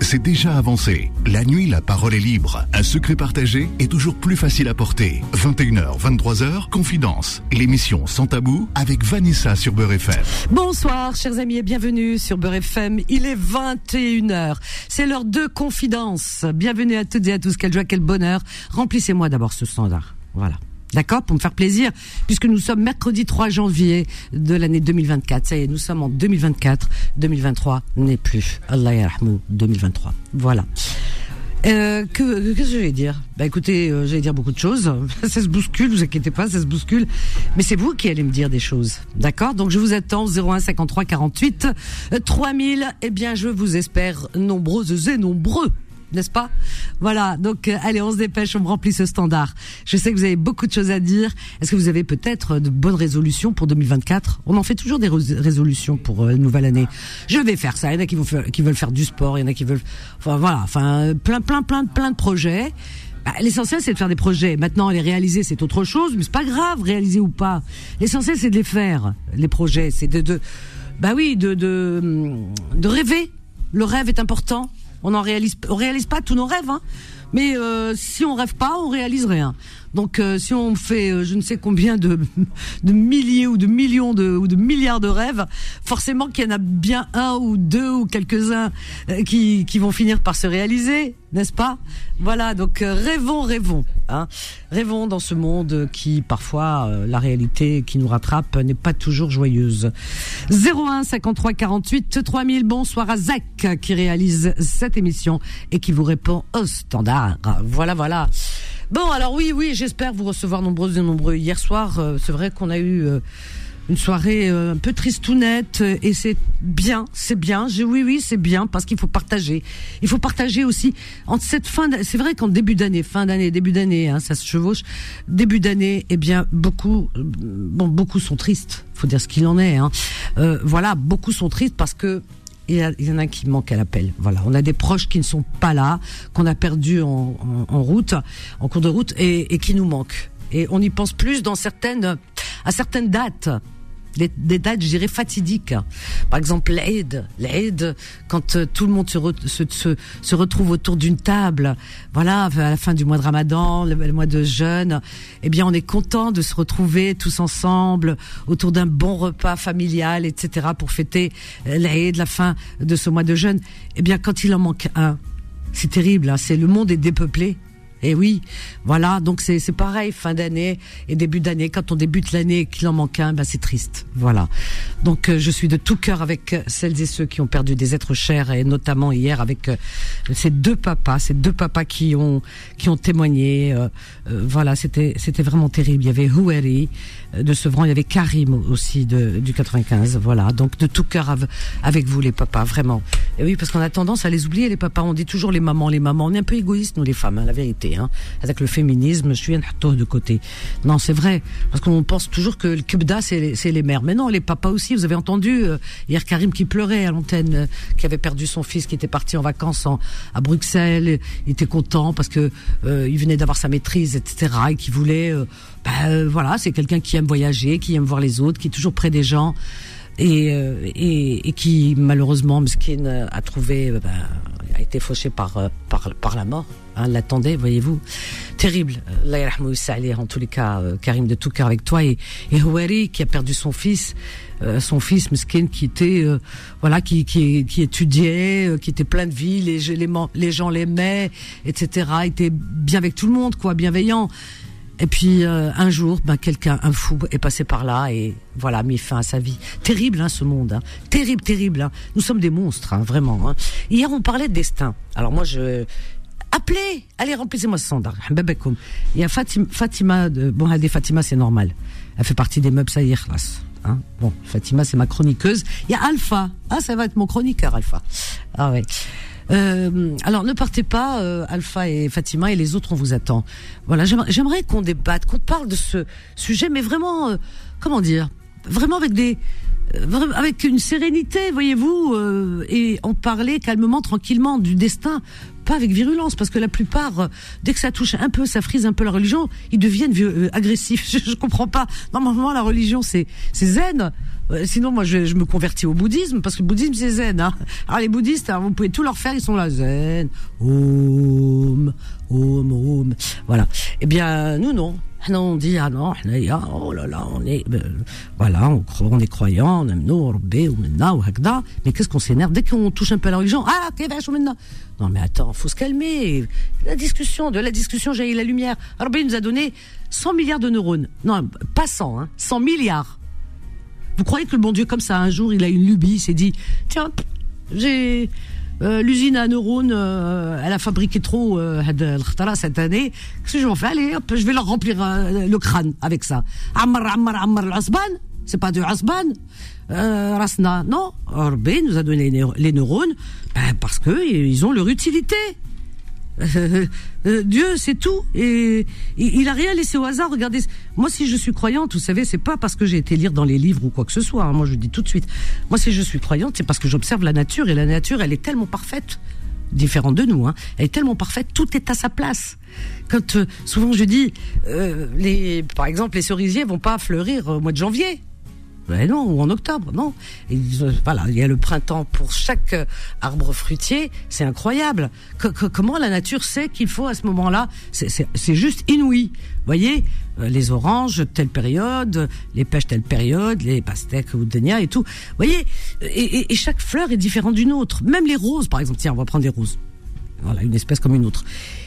c'est déjà avancé. La nuit, la parole est libre. Un secret partagé est toujours plus facile à porter. 21h, 23h, Confidence. L'émission Sans Tabou avec Vanessa sur Beurre FM. Bonsoir, chers amis, et bienvenue sur Beurre FM. Il est 21h. C'est l'heure de Confidence. Bienvenue à toutes et à tous. Quelle joie, quel bonheur. Remplissez-moi d'abord ce standard. Voilà. D'accord Pour me faire plaisir, puisque nous sommes mercredi 3 janvier de l'année 2024. Ça y est, nous sommes en 2024. 2023 n'est plus. Allah yarhamou 2023. Voilà. Euh, que qu'est-ce que j'allais dire? Bah écoutez, euh, j'allais dire beaucoup de choses. ça se bouscule, vous inquiétez pas, ça se bouscule. Mais c'est vous qui allez me dire des choses, d'accord? Donc je vous attends 01 53 48 3000. Eh bien, je vous espère nombreuses et nombreux n'est-ce pas? Voilà, donc euh, allez, on se dépêche, on remplit ce standard. Je sais que vous avez beaucoup de choses à dire. Est-ce que vous avez peut-être de bonnes résolutions pour 2024 On en fait toujours des résolutions pour euh, nouvelle année. Je vais faire ça. Il y en a qui, faire, veulent faire du sport, il y en a qui veulent... Enfin voilà, enfin plein, plein, plein, plein de projets. Bah, L'essentiel, c'est de faire des projets. Maintenant, les réaliser, c'est autre chose, mais c'est pas grave, réaliser ou pas. L'essentiel, c'est de les faire, les projets. C'est de, de, bah oui, de, de, de rêver. Le rêve est important. On n'en réalise, pas tous nos rêves, hein. Mais euh, si on rêve pas, on réalise rien. Donc euh, si on fait euh, je ne sais combien de, de milliers ou de millions de, ou de milliards de rêves, forcément qu'il y en a bien un ou deux ou quelques-uns euh, qui, qui vont finir par se réaliser, n'est-ce pas? Voilà, donc rêvons, rêvons. Hein. Rêvons dans ce monde qui parfois, la réalité qui nous rattrape n'est pas toujours joyeuse. 01 53 48 3000, bonsoir à Zach qui réalise cette émission et qui vous répond au standard. Voilà, voilà. Bon, alors oui, oui, j'espère vous recevoir nombreux et nombreux. Hier soir, euh, c'est vrai qu'on a eu euh, une soirée euh, un peu tristounette et c'est bien, c'est bien. Je, oui, oui, c'est bien parce qu'il faut partager. Il faut partager aussi en cette fin. C'est vrai qu'en début d'année, fin d'année, début d'année, hein, ça se chevauche. Début d'année, eh bien, beaucoup, bon, beaucoup sont tristes. Faut dire ce qu'il en est. Hein. voilà, beaucoup sont tristes parce que il y, en a qui manquent à l'appel. Voilà, on a des proches qui ne sont pas là, qu'on a perdus en, route, en cours de route, et, qui nous manquent. Et on y pense plus dans certaines, à certaines dates des, dates, je dirais, fatidiques. Par exemple, l'aide, l'aide, quand euh, tout le monde se, se, se, retrouve autour d'une table, voilà, à la fin du mois de Ramadan, le, mois de jeûne, eh bien, on est content de se retrouver tous ensemble autour d'un bon repas familial, etc., pour fêter euh, l'aide, la fin de ce mois de jeûne. Eh bien, quand il en manque un, c'est terrible, hein, c'est le monde est dépeuplé. Et eh oui, voilà, donc c'est pareil, fin d'année et début d'année. Quand on débute l'année et qu'il en manque un, ben c'est triste. Voilà. Donc euh, je suis de tout cœur avec celles et ceux qui ont perdu des êtres chers et notamment hier avec euh, ces deux papas, ces deux papas qui ont qui ont témoigné. Euh, voilà, c'était c'était vraiment terrible. Il y avait Houeri de Sevran, il y avait Karim aussi de du 95. Voilà, donc de tout cœur avec vous les papas, vraiment. Et oui, parce qu'on a tendance à les oublier les papas. On dit toujours les mamans, les mamans. On est un peu égoïstes nous les femmes, hein, la vérité. Hein. avec le féminisme, je suis un de côté. Non, c'est vrai, parce qu'on pense toujours que le kibda, c'est les mères. Mais non, les papas aussi. Vous avez entendu euh, hier Karim qui pleurait à l'antenne, euh, qui avait perdu son fils, qui était parti en vacances à Bruxelles. Il était content parce que euh, il venait d'avoir sa maîtrise, etc. Et qui voulait, bah, voilà, c'est quelqu'un qui aime voyager, qui aime voir les autres, qui est toujours près des gens. Et, et, et, qui malheureusement Mskin a trouvé bah, a été fauché par par, par la mort hein, l'attendait, voyez-vous. Terrible. En tous les cas, euh, Karim, de tout cœur avec toi. Et, et Houari, qui a perdu son fils, euh, son fils, Meskin, qui était, euh, voilà, qui, qui, qui étudiait, qui était plein de vie, les, les, les gens l'aimaient, etc. était bien avec tout le monde, quoi, bienveillant. Et puis un jour, ben quelqu'un, un fou, est passé par là et voilà mis fin à sa vie. Terrible, hein, ce monde. Hein. Terrible, terrible. Hein. Nous sommes des monstres, hein, vraiment. Hein. Hier, on parlait de destin. Alors moi, je Appelez Allez, remplissez-moi ce standard. Il y a Fatima, de, bon, elle dit Fatima, c'est normal. Elle fait partie des meubles Saïr, hein Bon, Fatima, c'est ma chroniqueuse. Il y a Alpha. Ah, ça va être mon chroniqueur, Alpha. Ah ouais. Euh, alors ne partez pas, euh, Alpha et Fatima et les autres, on vous attend. Voilà, j'aimerais qu'on débatte, qu'on parle de ce sujet, mais vraiment, euh, comment dire, vraiment avec des avec une sérénité, voyez-vous, et on parlait calmement, tranquillement du destin, pas avec virulence, parce que la plupart, dès que ça touche un peu, ça frise un peu la religion, ils deviennent agressifs. Je, je comprends pas. Normalement, la religion, c'est c'est zen. Sinon, moi, je, je, me convertis au bouddhisme parce que le bouddhisme c'est zen. Hein. Alors les bouddhistes, hein, vous pouvez tout leur faire, ils sont là zen, om, om, om. Voilà. Eh bien, nous non. Non, on dit ah non, oh là là, on est ben, voilà, on, on est croyant, on aime nous, mais qu'est-ce qu'on s'énerve dès qu'on touche un peu à la religion? Ah, Non, mais attends, faut se calmer. La discussion, de la discussion, j'ai la lumière. Rabbi nous a donné 100 milliards de neurones. Non, pas 100, hein, 100 milliards. Vous croyez que le bon Dieu, comme ça, un jour, il a une lubie, il s'est dit, tiens, j'ai euh, l'usine à neurones, euh, elle a fabriqué trop euh, cette année. Qu'est-ce que je vais faire? Allez, je vais leur remplir le crâne avec ça. Ammar, ammar, ammar, l'asban. C'est pas de asban. Rasna, non. Orbe nous a donné les neurones ben, parce que ils ont leur utilité. Euh, euh, Dieu, c'est tout. Et il a rien laissé au hasard. Regardez, moi, si je suis croyante, vous savez, c'est pas parce que j'ai été lire dans les livres ou quoi que ce soit. Hein. moi, je dis tout de suite. Moi, si je suis croyante, c'est parce que j'observe la nature et la nature, elle est tellement parfaite, différente de nous. Hein, elle est tellement parfaite, tout est à sa place. Quand euh, souvent je dis, les, par exemple, les cerisiers vont pas fleurir au mois de janvier. Ben non, ou en octobre, non. Et, voilà, il y a le printemps pour chaque euh, arbre fruitier, c'est incroyable. comment la nature sait qu'il faut à ce moment-là C'est juste inouï. Voyez, euh, les oranges telle période, les pêches telle période, les pastèques ou dénia et tout. Voyez, et, et chaque fleur est différente d'une autre. Même les roses, par exemple. Tiens, on va prendre les roses. Voilà, une espèce comme une autre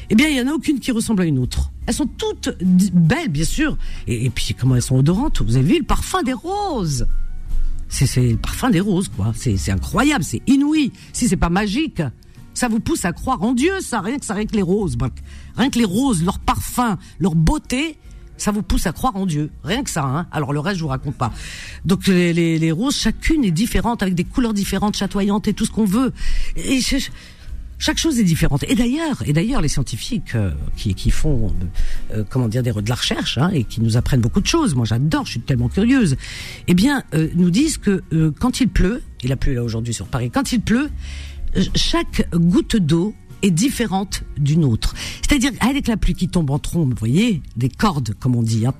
eh bien, il y en a aucune qui ressemble à une autre. Elles sont toutes belles, bien sûr. Et, puis, comment elles sont odorantes. Vous avez vu le parfum des roses C'est le parfum des roses, quoi. C'est incroyable, c'est inouï. Si c'est pas magique, ça vous pousse à croire en Dieu, ça. Rien que ça, rien que les roses. Rien que les roses, leur parfum, leur beauté, ça vous pousse à croire en Dieu. Rien que ça, hein. Alors le reste, je vous raconte pas. Donc les, les, roses, chacune est différente, avec des couleurs différentes, chatoyantes et tout ce qu'on veut. Et je, chaque chose est différente. Et d'ailleurs, et d'ailleurs, les scientifiques euh, qui, qui font, euh, comment dire, de la recherche hein, et qui nous apprennent beaucoup de choses. Moi, j'adore, je suis tellement curieuse. Eh bien, euh, nous disent que quand il pleut, il a plu là aujourd'hui sur Paris, quand il pleut, chaque goutte d'eau est différente d'une autre. C'est-à-dire, avec la pluie qui tombe en trombe, vous voyez, des cordes, comme on dit, hein,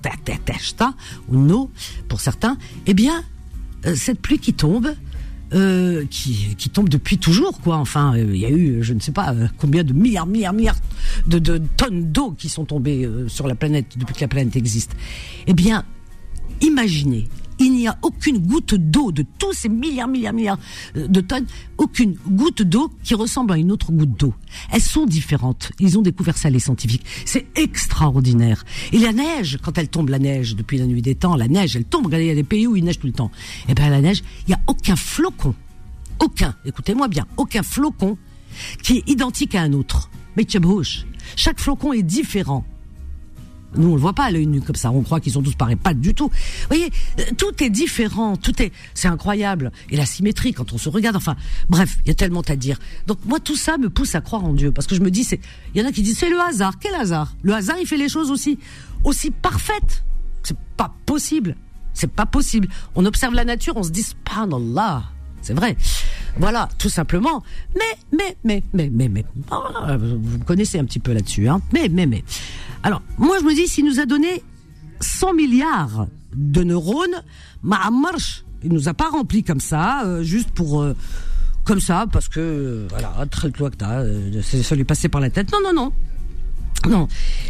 ou no, pour certains, eh bien, cette pluie qui tombe, euh, qui, tombe depuis toujours, quoi. Enfin, euh, il y a eu, je ne sais pas euh, combien de milliards, milliards, milliards de tonnes d'eau qui sont tombées sur la planète depuis que la planète existe. Eh bien, imaginez il n'y a aucune goutte d'eau de tous ces milliards, milliards, milliards euh, de tonnes, aucune goutte d'eau qui ressemble à une autre goutte d'eau. Elles sont différentes. Ils ont découvert ça, les scientifiques. C'est extraordinaire. Et la neige, quand elle tombe, la neige, depuis la nuit des temps, la neige, elle tombe. Regardez, il y a des pays où il neige tout le temps. Eh bien, la neige, il n'y a aucun flocon. Aucun, écoutez-moi bien, aucun flocon qui est identique à un autre. Mais chaque flocon est différent. Nous, on le voit pas à l'œil nu comme ça. On croit qu'ils sont tous pareils. Pas du tout. Vous voyez, euh, tout est différent. Tout est, c'est incroyable. Et la symétrie, quand on se regarde. Enfin, bref, il y a tellement à dire. Donc, moi, tout ça me pousse à croire en Dieu. Parce que je me dis, c'est, il y en a qui disent, c'est le hasard. Quel hasard? Le hasard, il fait les choses aussi, aussi parfaites. C'est pas possible. C'est pas possible. On observe la nature, on se dit, subhanallah. C'est vrai. Voilà, tout simplement. Mais, mais, mais, mais, mais, mais. Ah, vous connaissez un petit peu là-dessus, hein. Mais, mais, mais. Alors, moi, je me dis, s'il nous a donné 100 milliards de neurones, marche, il nous a pas rempli comme ça, euh, juste pour, euh, comme ça, parce que, euh, voilà, très euh, ça lui passait par la tête. Non, non, non. Non.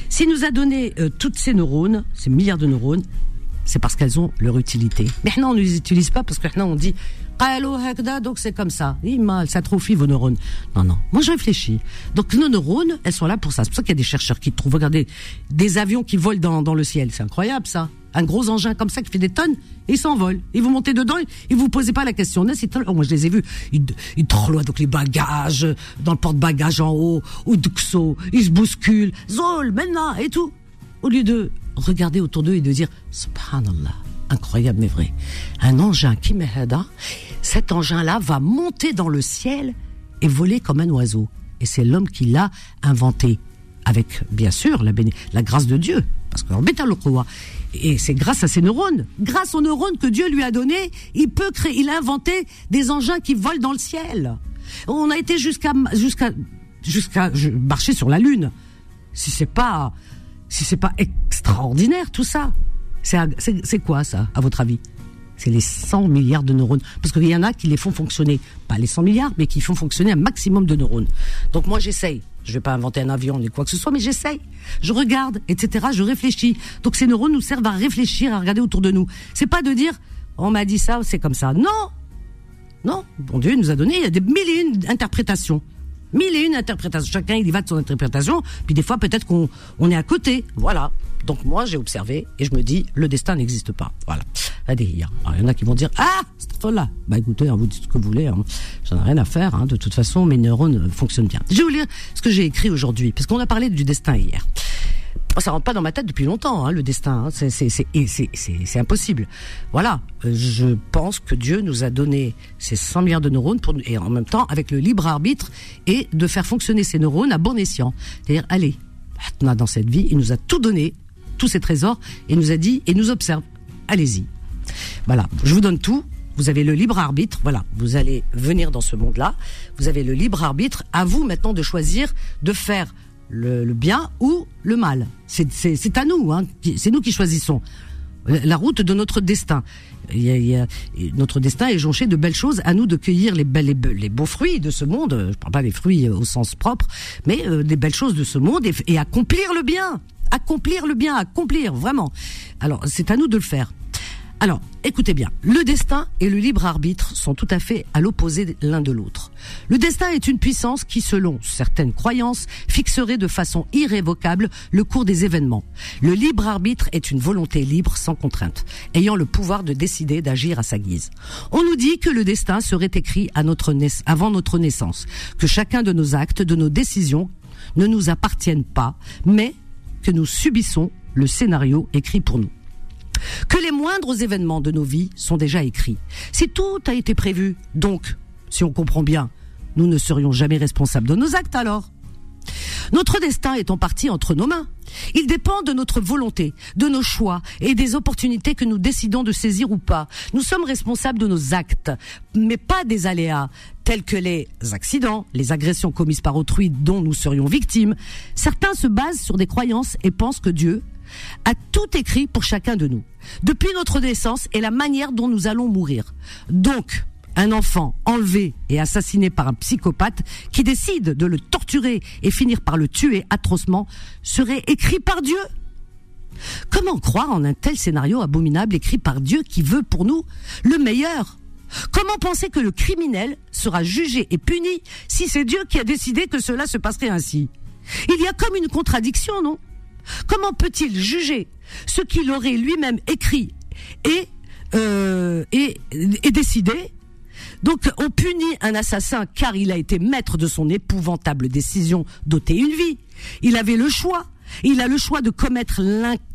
S'il nous a donné toutes ces neurones, ces milliards de neurones, c'est parce qu'elles ont leur utilité. Mais non, on ne les utilise pas parce que maintenant on dit donc c'est comme ça. Ça atrophie vos neurones. Non, non. Moi, je réfléchis. Donc, nos neurones, elles sont là pour ça. C'est pour ça qu'il y a des chercheurs qui trouvent, regardez, des avions qui volent dans, dans le ciel. C'est incroyable, ça. Un gros engin comme ça qui fait des tonnes, et ils s'envolent. Ils vous montez dedans, et vous posez pas la question. Oh, moi, je les ai vus. Ils, ils donc les bagages, dans le porte-bagages en haut, ou duxo, ils se bousculent. Zol, maintenant, et tout. Au lieu de regarder autour d'eux et de dire, subhanallah incroyable mais vrai. Un engin m'aide, cet engin-là va monter dans le ciel et voler comme un oiseau. Et c'est l'homme qui l'a inventé. Avec, bien sûr, la, la grâce de Dieu. parce que et c'est grâce à ces neurones, grâce aux neurones que Dieu lui a donné, il peut créer, il a inventé des engins qui volent dans le ciel. On a été jusqu'à marcher sur la lune. Si c'est pas si c'est pas extraordinaire tout ça, c'est quoi ça à votre avis? C'est les 100 milliards de neurones. Parce qu'il y en a qui les font fonctionner, pas les 100 milliards, mais qui font fonctionner un maximum de neurones. Donc moi j'essaye. Je vais pas inventer un avion ni quoi que ce soit, mais j'essaye. Je regarde, etc. Je réfléchis. Donc ces neurones nous servent à réfléchir, à regarder autour de nous. C'est pas de dire, on m'a dit ça, c'est comme ça. Non, non. Bon Dieu nous a donné, il y a des mille et une interprétations. Mille et une interprétations. Chacun, il y va de son interprétation. Puis des fois, peut-être qu'on on est à côté. Voilà. Donc moi, j'ai observé et je me dis, le destin n'existe pas. Voilà. Il y en a qui vont dire, ah, c'est là. Bah écoutez, hein, vous dites ce que vous voulez. Hein. J'en ai rien à faire. Hein. De toute façon, mes neurones fonctionnent bien. Je vais vous lire ce que j'ai écrit aujourd'hui, parce qu'on a parlé du destin hier. Ça rentre pas dans ma tête depuis longtemps, hein, le destin. Hein. C'est impossible. Voilà. Euh, je pense que Dieu nous a donné ces 100 milliards de neurones pour, et en même temps avec le libre arbitre et de faire fonctionner ces neurones à bon escient. C'est-à-dire, allez, dans cette vie, il nous a tout donné tous ces trésors et nous a dit et nous observe. Allez-y. Voilà, je vous donne tout. Vous avez le libre arbitre. Voilà, vous allez venir dans ce monde-là. Vous avez le libre arbitre. À vous maintenant de choisir de faire le, bien ou le mal. C'est à nous. Hein. C'est nous qui choisissons la route de notre destin. Notre destin est jonché de belles choses. À nous de cueillir les, belles, les, beaux fruits de ce monde. Je parle pas des fruits au sens propre, mais euh, des belles choses de ce monde et accomplir le bien accomplir le bien, accomplir vraiment. Alors, c'est à nous de le faire. Alors, écoutez bien, le destin et le libre arbitre sont tout à fait à l'opposé l'un de l'autre. Le destin est une puissance qui, selon certaines croyances, fixerait de façon irrévocable le cours des événements. Le libre arbitre est une volonté libre sans contrainte, ayant le pouvoir de décider d'agir à sa guise. On nous dit que le destin serait écrit avant notre naissance, que chacun de nos actes, de nos décisions ne nous appartiennent pas, mais que nous subissons le scénario écrit pour nous. Que les moindres événements de nos vies sont déjà écrits. Si tout a été prévu, donc, si on comprend bien, nous ne serions jamais responsables de nos actes alors. Notre destin est en partie entre nos mains. Il dépend de notre volonté, de nos choix et des opportunités que nous décidons de saisir ou pas. Nous sommes responsables de nos actes, mais pas des aléas tels que les accidents, les agressions commises par autrui dont nous serions victimes. Certains se basent sur des croyances et pensent que Dieu a tout écrit pour chacun de nous, depuis notre naissance et la manière dont nous allons mourir. Donc, un enfant enlevé et assassiné par un psychopathe qui décide de le torturer et finir par le tuer atrocement serait écrit par Dieu. Comment croire en un tel scénario abominable écrit par Dieu qui veut pour nous le meilleur? Comment penser que le criminel sera jugé et puni si c'est Dieu qui a décidé que cela se passerait ainsi? Il y a comme une contradiction, non? Comment peut-il juger ce qu'il aurait lui-même écrit et, euh, et, et décidé? Donc on punit un assassin car il a été maître de son épouvantable décision d'ôter une vie. Il avait le choix. Il a le choix de commettre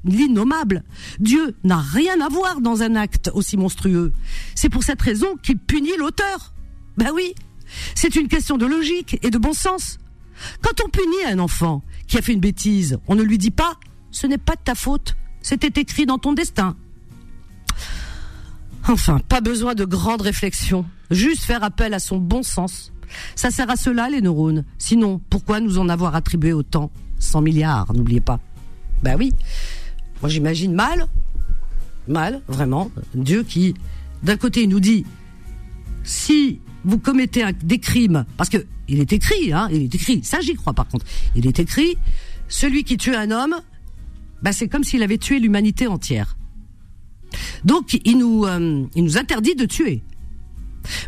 l'innommable. Dieu n'a rien à voir dans un acte aussi monstrueux. C'est pour cette raison qu'il punit l'auteur. Ben oui, c'est une question de logique et de bon sens. Quand on punit un enfant qui a fait une bêtise, on ne lui dit pas ⁇ ce n'est pas de ta faute, c'était écrit dans ton destin ⁇ Enfin, pas besoin de grandes réflexions, juste faire appel à son bon sens. Ça sert à cela, les neurones. Sinon, pourquoi nous en avoir attribué autant? 100 milliards, n'oubliez pas. Ben oui. Moi, j'imagine mal, mal, vraiment, Dieu qui, d'un côté, nous dit, si vous commettez des crimes, parce que il est écrit, hein, il est écrit, ça j'y crois par contre, il est écrit, celui qui tue un homme, ben c'est comme s'il avait tué l'humanité entière. Donc il nous, euh, il nous interdit de tuer.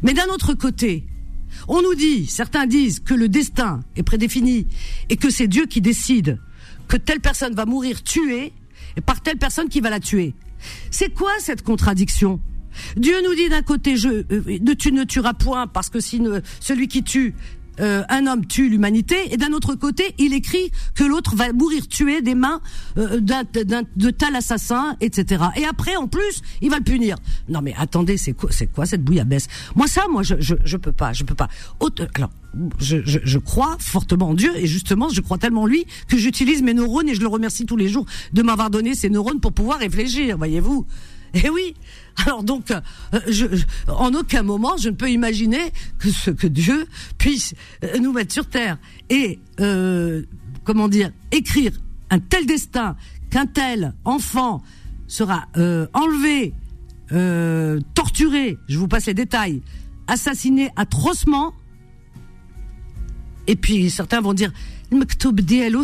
Mais d'un autre côté, on nous dit, certains disent que le destin est prédéfini et que c'est Dieu qui décide que telle personne va mourir tuée et par telle personne qui va la tuer. C'est quoi cette contradiction? Dieu nous dit d'un côté, je, euh, tu ne tueras point parce que si celui qui tue euh, un homme tue l'humanité, et d'un autre côté, il écrit que l'autre va mourir tué des mains euh, de tel assassin, etc. Et après, en plus, il va le punir. Non mais attendez, c'est quoi, c'est quoi cette bouillabaisse? Moi ça, moi je, je, je peux pas, je peux pas. alors, je, je, je, crois fortement en Dieu et justement, je crois tellement en lui que j'utilise mes neurones et je le remercie tous les jours de m'avoir donné ces neurones pour pouvoir réfléchir. Voyez-vous Eh oui. Alors donc, euh, en aucun moment, je ne peux imaginer que ce que Dieu puisse euh, nous mettre sur terre et euh, comment dire écrire un tel destin qu'un tel enfant sera enlevé, torturé. Je vous passe les détails, assassiné atrocement. Et puis certains vont dire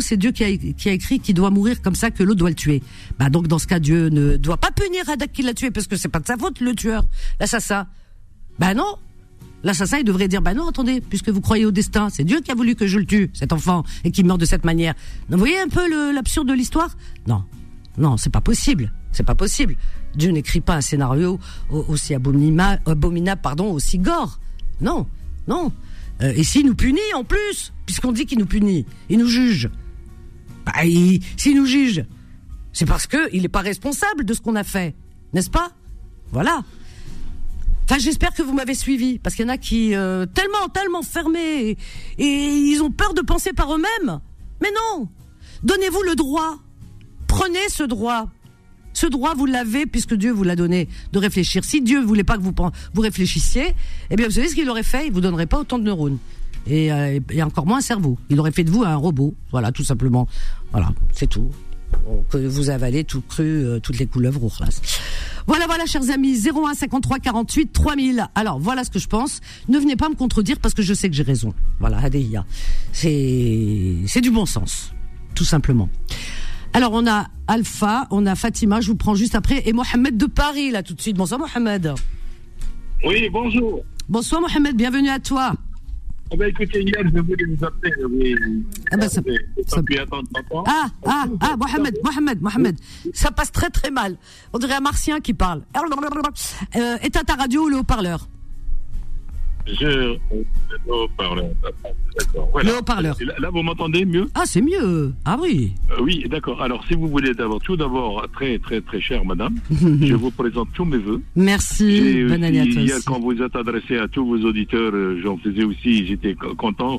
C'est Dieu qui a, qui a écrit qu'il doit mourir comme ça, que l'autre doit le tuer. Bah donc dans ce cas, Dieu ne doit pas punir Adak qui l'a tué parce que c'est pas de sa faute le tueur, l'assassin. Bah non. L'assassin, il devrait dire, bah non, attendez, puisque vous croyez au destin, c'est Dieu qui a voulu que je le tue, cet enfant, et qu'il meurt de cette manière. Vous voyez un peu l'absurde de l'histoire? Non, non, c'est pas possible, c'est pas possible. Dieu n'écrit pas un scénario aussi abominable, abominable pardon, aussi gore. Non, non. Euh, et s'il nous punit en plus, puisqu'on dit qu'il nous punit, il nous juge. Bah, s'il nous juge, c'est parce que il n'est pas responsable de ce qu'on a fait, n'est-ce pas? Voilà. Enfin, j'espère que vous m'avez suivi, parce qu'il y en a qui euh, tellement, tellement fermés et, ils ont peur de penser par eux-mêmes. Mais non, donnez-vous le droit, prenez ce droit. Ce droit, vous l'avez puisque Dieu vous l'a donné de réfléchir. Si Dieu voulait pas que vous vous réfléchissiez, eh bien, vous savez ce qu'il aurait fait? Il vous donnerait pas autant de neurones et, euh, encore moins un cerveau. Il aurait fait de vous un robot. Voilà, tout simplement. Voilà, c'est tout que vous avalez tout cru, euh, toutes les couleuvres au Voilà, voilà, chers amis, 01 53 48 3000. Alors, voilà ce que je pense. Ne venez pas me contredire parce que je sais que j'ai raison. Voilà, Adeia. C'est, c'est du bon sens. Tout simplement. Alors, on a Alpha, on a Fatima, je vous prends juste après, et Mohamed de Paris, là, tout de suite. Bonsoir, Mohamed. Oui, bonjour. Bonsoir, Mohamed, bienvenue à toi. Ah ben écoutez, hier, je voulais vous appeler. Oui. Ah ben ça, ah, ah, ah, Mohamed, Mohamed, Mohamed. Ça passe très très mal. On dirait un martien qui parle. Euh, éteins ta radio ou le haut-parleur je. Le haut-parleur. Le haut-parleur. Là, vous m'entendez mieux? Ah, c'est mieux. Ah oui. Euh, oui, d'accord. Alors, si vous voulez d'abord, tout d'abord, très, très, très chère madame, je vous présente tous mes voeux. Merci. Bonne année à tous. Hier, quand vous êtes adressé à tous vos auditeurs, euh, j'en faisais aussi, j'étais content,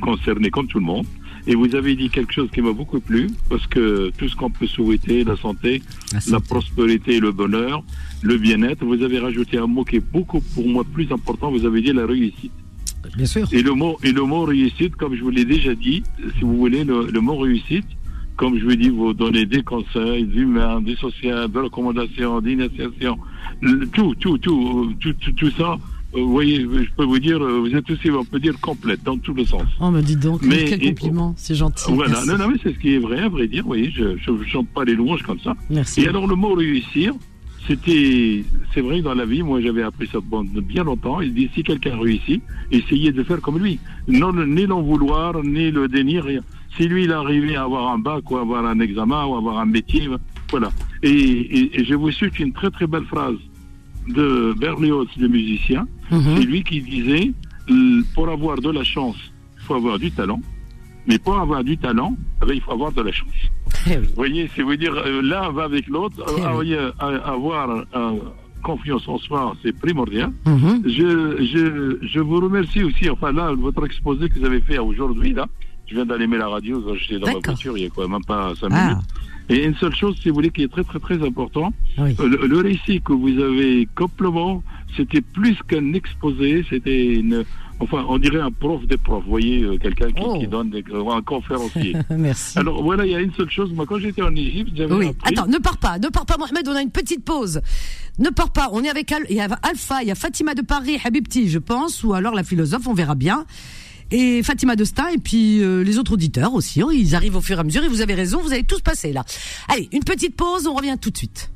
concerné comme tout le monde. Et vous avez dit quelque chose qui m'a beaucoup plu, parce que tout ce qu'on peut souhaiter, la santé, la, prospérité, le bonheur, le bien-être, vous avez rajouté un mot qui est beaucoup pour moi plus important, vous avez dit la réussite. Bien sûr. Et le mot, et le mot réussite, comme je vous l'ai déjà dit, si vous voulez, le, mot réussite, comme je vous dis, vous donnez des conseils humains, des sociaux, des recommandations, d'initiation, tout, tout, tout, tout, tout, tout ça, vous voyez, je peux vous dire, euh, vous êtes aussi, on peut dire, complète dans tous les sens. Oh, me dites donc, mais, quel compliment, c'est gentil. Voilà, non, non, mais c'est ce qui est vrai, à vrai dire, vous voyez, je ne chante pas les louanges comme ça. Merci. Et alors, le mot réussir, c'était, c'est vrai que dans la vie, moi j'avais appris ça bien longtemps. Il dit si quelqu'un réussit, essayez de faire comme lui. Non, ni l'en vouloir, ni le déni, rien. Si lui il arrivé à avoir un bac ou avoir un examen ou avoir un métier, voilà. Et, et je vous suis une très très belle phrase de Berlioz, le musicien. Mhm. C'est lui qui disait pour avoir de la chance, il faut avoir du talent. Mais pour avoir du talent, eh ben, il faut avoir de la chance. Eh vous voyez, c'est vous dire euh, l'un va avec l'autre. Eh euh, avoir confiance en soi, c'est primordial. Mhm. je, je, je vous remercie aussi. Enfin là, votre exposé que vous avez fait aujourd'hui là. Je viens d'allumer la radio, j'étais dans ma voiture il y a quoi, même pas cinq ah. minutes. Et une seule chose, si vous voulez, qui est très très très important, euh, le, récit que vous avez complètement, c'était plus qu'un exposé, c'était une, enfin, on dirait un prof des profs, vous voyez, euh, quelqu'un qui, qui, oh. donne des, euh, un conférencier. Merci. Alors voilà, il y a une seule chose, moi quand j'étais en Égypte, j'avais oui. Attends, ne pars pas, ne pars pas Mohamed, on a une petite pause. Ne pars pas, on est avec il y a Alpha, il y a Fatima de Paris, Habibti, je pense, ou alors la philosophe, on verra bien et Fatima Destin et puis euh, les autres auditeurs aussi. Hein, ils arrivent au fur et à mesure et vous avez raison, vous allez tous passer là. Allez, une petite pause, on revient tout de suite.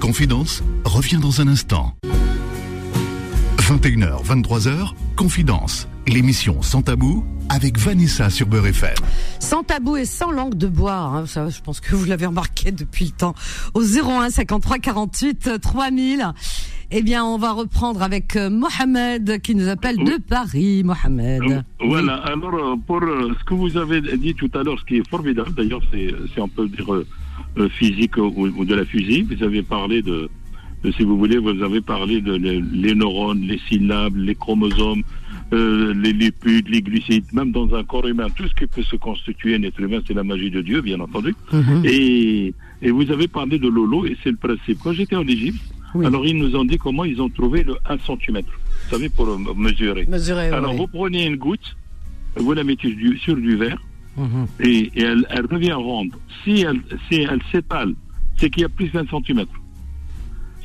Confidence revient dans un instant. 21h, 23h, Confidence, l'émission sans tabou avec Vanessa sur Beurre FM. Sans tabou et sans langue de bois, hein, ça, je pense que vous l'avez remarqué depuis le temps. Au 01 53 48 3000. Eh bien, on va reprendre avec euh, Mohamed qui nous appelle de Paris. Mohamed. Euh, Voilà, alors euh, pour ce que vous avez dit tout à l'heure, ce qui est formidable, d'ailleurs, c'est, c'est on peut dire physique ou, ou de la physique. Vous avez parlé de, de, si vous voulez, vous avez parlé de les, les neurones, les syllabes, les chromosomes, euh, les lipides, les glucides, même dans un corps humain, tout ce qui peut se constituer un être humain, c'est la magie de Dieu, bien entendu. Mhm. Et, et vous avez parlé de Lolo, et c'est le principe. Quand j'étais en Égypte, Oui. alors ils nous ont dit comment ils ont trouvé le 1 cm. Vous savez, pour euh, mesurer. Mesurez. Alors ouais. vous prenez une goutte, vous la mettez du- sur du verre Mhm. et, et elle, elle revient ronde. Si elle, si elle s'étale, c'est qu'il y a plus d'un centimètre.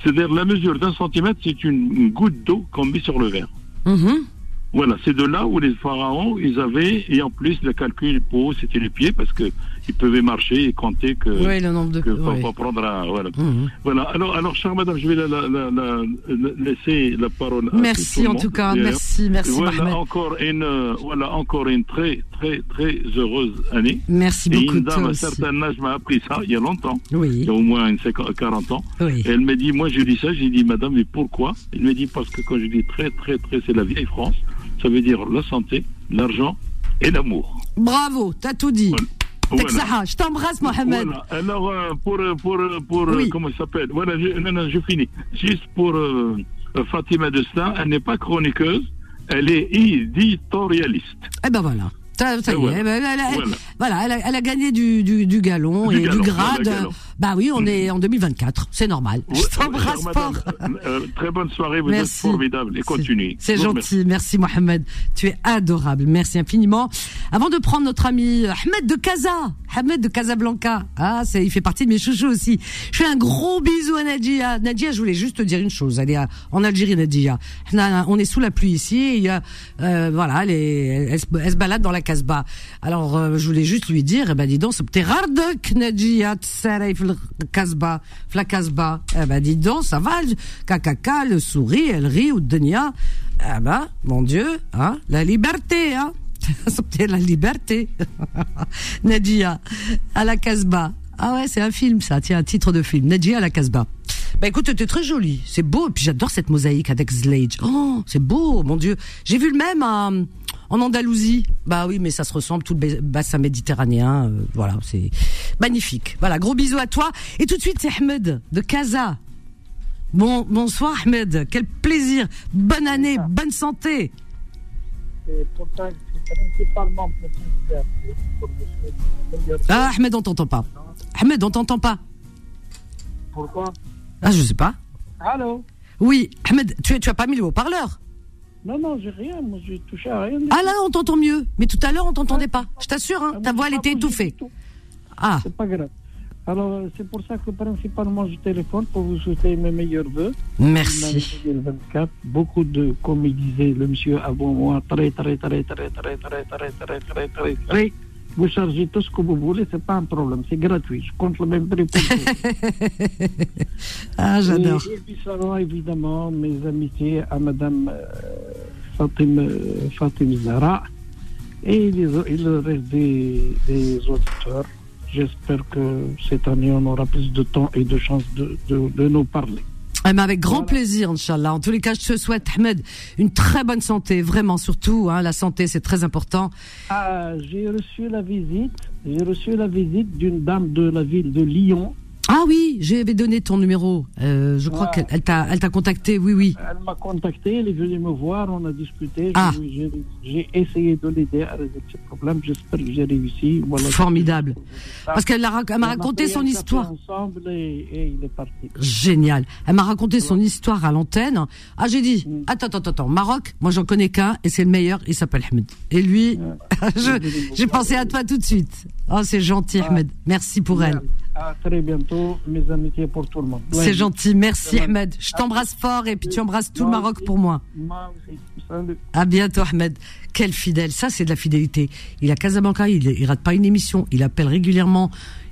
C'est-à-dire la mesure d'un centimètre, c'est une, une goutte d'eau qu'on met sur le verre. Mhm. Voilà, c'est de là où les pharaons, ils avaient, et en plus le calcul pour eux, c'était les pieds parce que ils pouvaient marcher et compter que, Oui, le nombre de. que oui. pour prendre un, voilà. Mhm. Voilà. Alors, alors, chère madame, je vais la, la- la- la- la- laisser la parole. à Merci tout en monde, tout cas, d'ailleurs. merci, merci voilà Mohamed. encore une, euh, voilà encore une très, très, très heureuse année. Merci Et beaucoup une dame à un certain âge m'a appris ça il y a longtemps, il Oui, y a au moins une 50 40 ans. oui. Et elle m'a dit, moi j'ai dit ça, j'ai dit, madame, mais pourquoi? Elle m'a dit, parce que quand je dis très, très, très, c'est la vieille France, ça veut dire la santé, l'argent et l'amour. Bravo, t'as tout dit. Voilà. Je t'embrasse Mohamed. Voilà. Alors, euh, pour, euh, pour, euh, pour Oui. comment il s'appelle? Voilà, je, non, non, je finis. Juste pour euh, Fatima Destin, elle n'est pas chroniqueuse, elle est éditorialiste. Eh ben voilà. Ça, ça y est, voilà. eh ben, elle, a- Voilà. elle a, elle a gagné du, du, du galon Du et galon, du voilà, grade. galon. Bah oui, on est en 2024, c'est normal. Je t'embrasse fort. euh, euh, très bonne soirée, vous Merci. êtes formidable et continuez. C'est gentil, merci Mohamed. Tu es adorable, merci infiniment. Avant de prendre notre ami Ahmed de Casa, Ahmed de Casablanca, ah, c'est, il fait partie de mes chouchous aussi. Je fais un gros bisou à Nadia. Nadia, je voulais juste te dire une chose. Elle est à- en Algérie, Nadia. On est sous la pluie ici. et il y a, euh, voilà, elle, est- elle se balade dans la Casbah. Alors, euh, je voulais juste lui dire, eh ben, dis donc, c'est Casbah, fla Casbah. Eh ben, dis donc, ça va, cacaca, le sourit, elle rit, ou Dunia. Ah ben, mon Dieu, hein, la liberté, hein. C'est la liberté. Nadia, à la Casbah. Ah ouais, c'est un film, ça. Tiens, un titre de film. Nadia à la Casbah. Bah écoute, c'était très joli. C'est beau. Et puis j'adore cette mosaïque avec Slade. Oh, c'est beau, mon Dieu. J'ai vu le même à- en Andalousie. Bah oui, mais ça se ressemble, tout le ba- bassin méditerranéen. euh, voilà, c'est magnifique. Voilà, gros bisous à toi. Et tout de suite, c'est Ahmed de Casa. Bon, bonsoir Ahmed. Quel plaisir. Bonne année, bonne santé. Ah, Ahmed, on t'entend pas. Ahmed, on t'entend pas. Pourquoi? Ah, je sais pas. Allô? Oui, Ahmed, tu, tu as pas mis le haut-parleur. Non, non, j'ai rien. Moi, j'ai touché à rien. Ah là, on t'entend mieux. Mais tout à l'heure, on t'entendait pas. Je t'assure, hein, Ah, ta voix, elle était étouffée. Ah, C'est pas grave. Alors, euh, c'est pour ça que principalement je téléphone pour vous souhaiter mes meilleurs voeux. merci. 2024, beaucoup de, comme il disait le monsieur avant moi, très, très, très, très, très, très, très, très, très, très, très. Vous chargez tout ce que vous voulez, c'est pas un problème, c'est gratuit. Je compte le même prix pour vous. Ah, j'adore. Et, et puis ça va évidemment mes amitiés à Madame euh, Fatim, euh, Fatim Zara et, les, et le reste des, des auditeurs. J'espère que cette année on aura plus de temps et de chance de, de, de nous parler. Eh ben, avec grand Voilà. plaisir, Inch'Allah. En tous les cas, je te souhaite, Ahmed, une très bonne santé. Vraiment, surtout, hein, la santé, c'est très important. Ah, j'ai reçu la visite, j'ai reçu la visite d'une dame de la ville de Lyon. Ah oui, j'avais donné ton numéro. Euh, je crois Ouais. qu'elle elle t'a, elle t'a contacté. Oui, oui. Elle m'a contacté, elle est venue me voir, on a discuté. Ah. J'ai- J'ai essayé de l'aider à résoudre ce problème. J'espère que j'ai réussi. Voilà. Formidable. Parce qu'elle a elle m'a raconté son histoire. ensemble et, et il est parti. Génial. Elle m'a raconté son histoire à l'antenne. Ah, j'ai dit, Mm. attends, attends, attends, Maroc, moi j'en connais qu'un et c'est le meilleur, il s'appelle Ahmed. Et lui, je- j'ai pensé à toi tout de suite. Oh, c'est gentil, Ah. Ahmed. Merci pour elle. À très bientôt, mes amitiés pour tout le monde. C'est gentil. Merci. Ahmed. Je t'embrasse fort et puis tu embrasses tout le Maroc aussi. pour moi. Moi aussi. Salut. À bientôt, Ahmed. Quel fidèle. Ça, c'est de la fidélité. Il a Casablanca, il, il rate pas une émission. Il appelle régulièrement.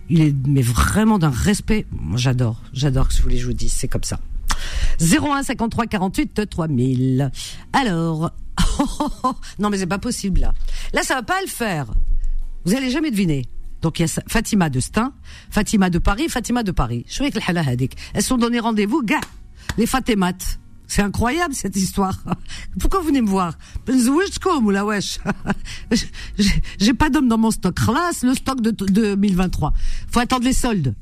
Il est, mais vraiment d'un respect. J'adore. J'adore que je voulais que je vous dise. C'est comme ça. 01 53 48 3000. Alors. non, mais c'est pas possible, là. Là, ça va pas le faire. Vous allez jamais deviner. Donc il y a Fatima de Stein, Fatima de Paris, Fatima de Paris. Je suis avec. Elles sont donné rendez-vous, gars. les Fatémat. C'est incroyable cette histoire. Pourquoi vous venez me voir? J'ai- pas d'homme dans mon stock. Khlas, le stock de, de 2023. Faut attendre les soldes.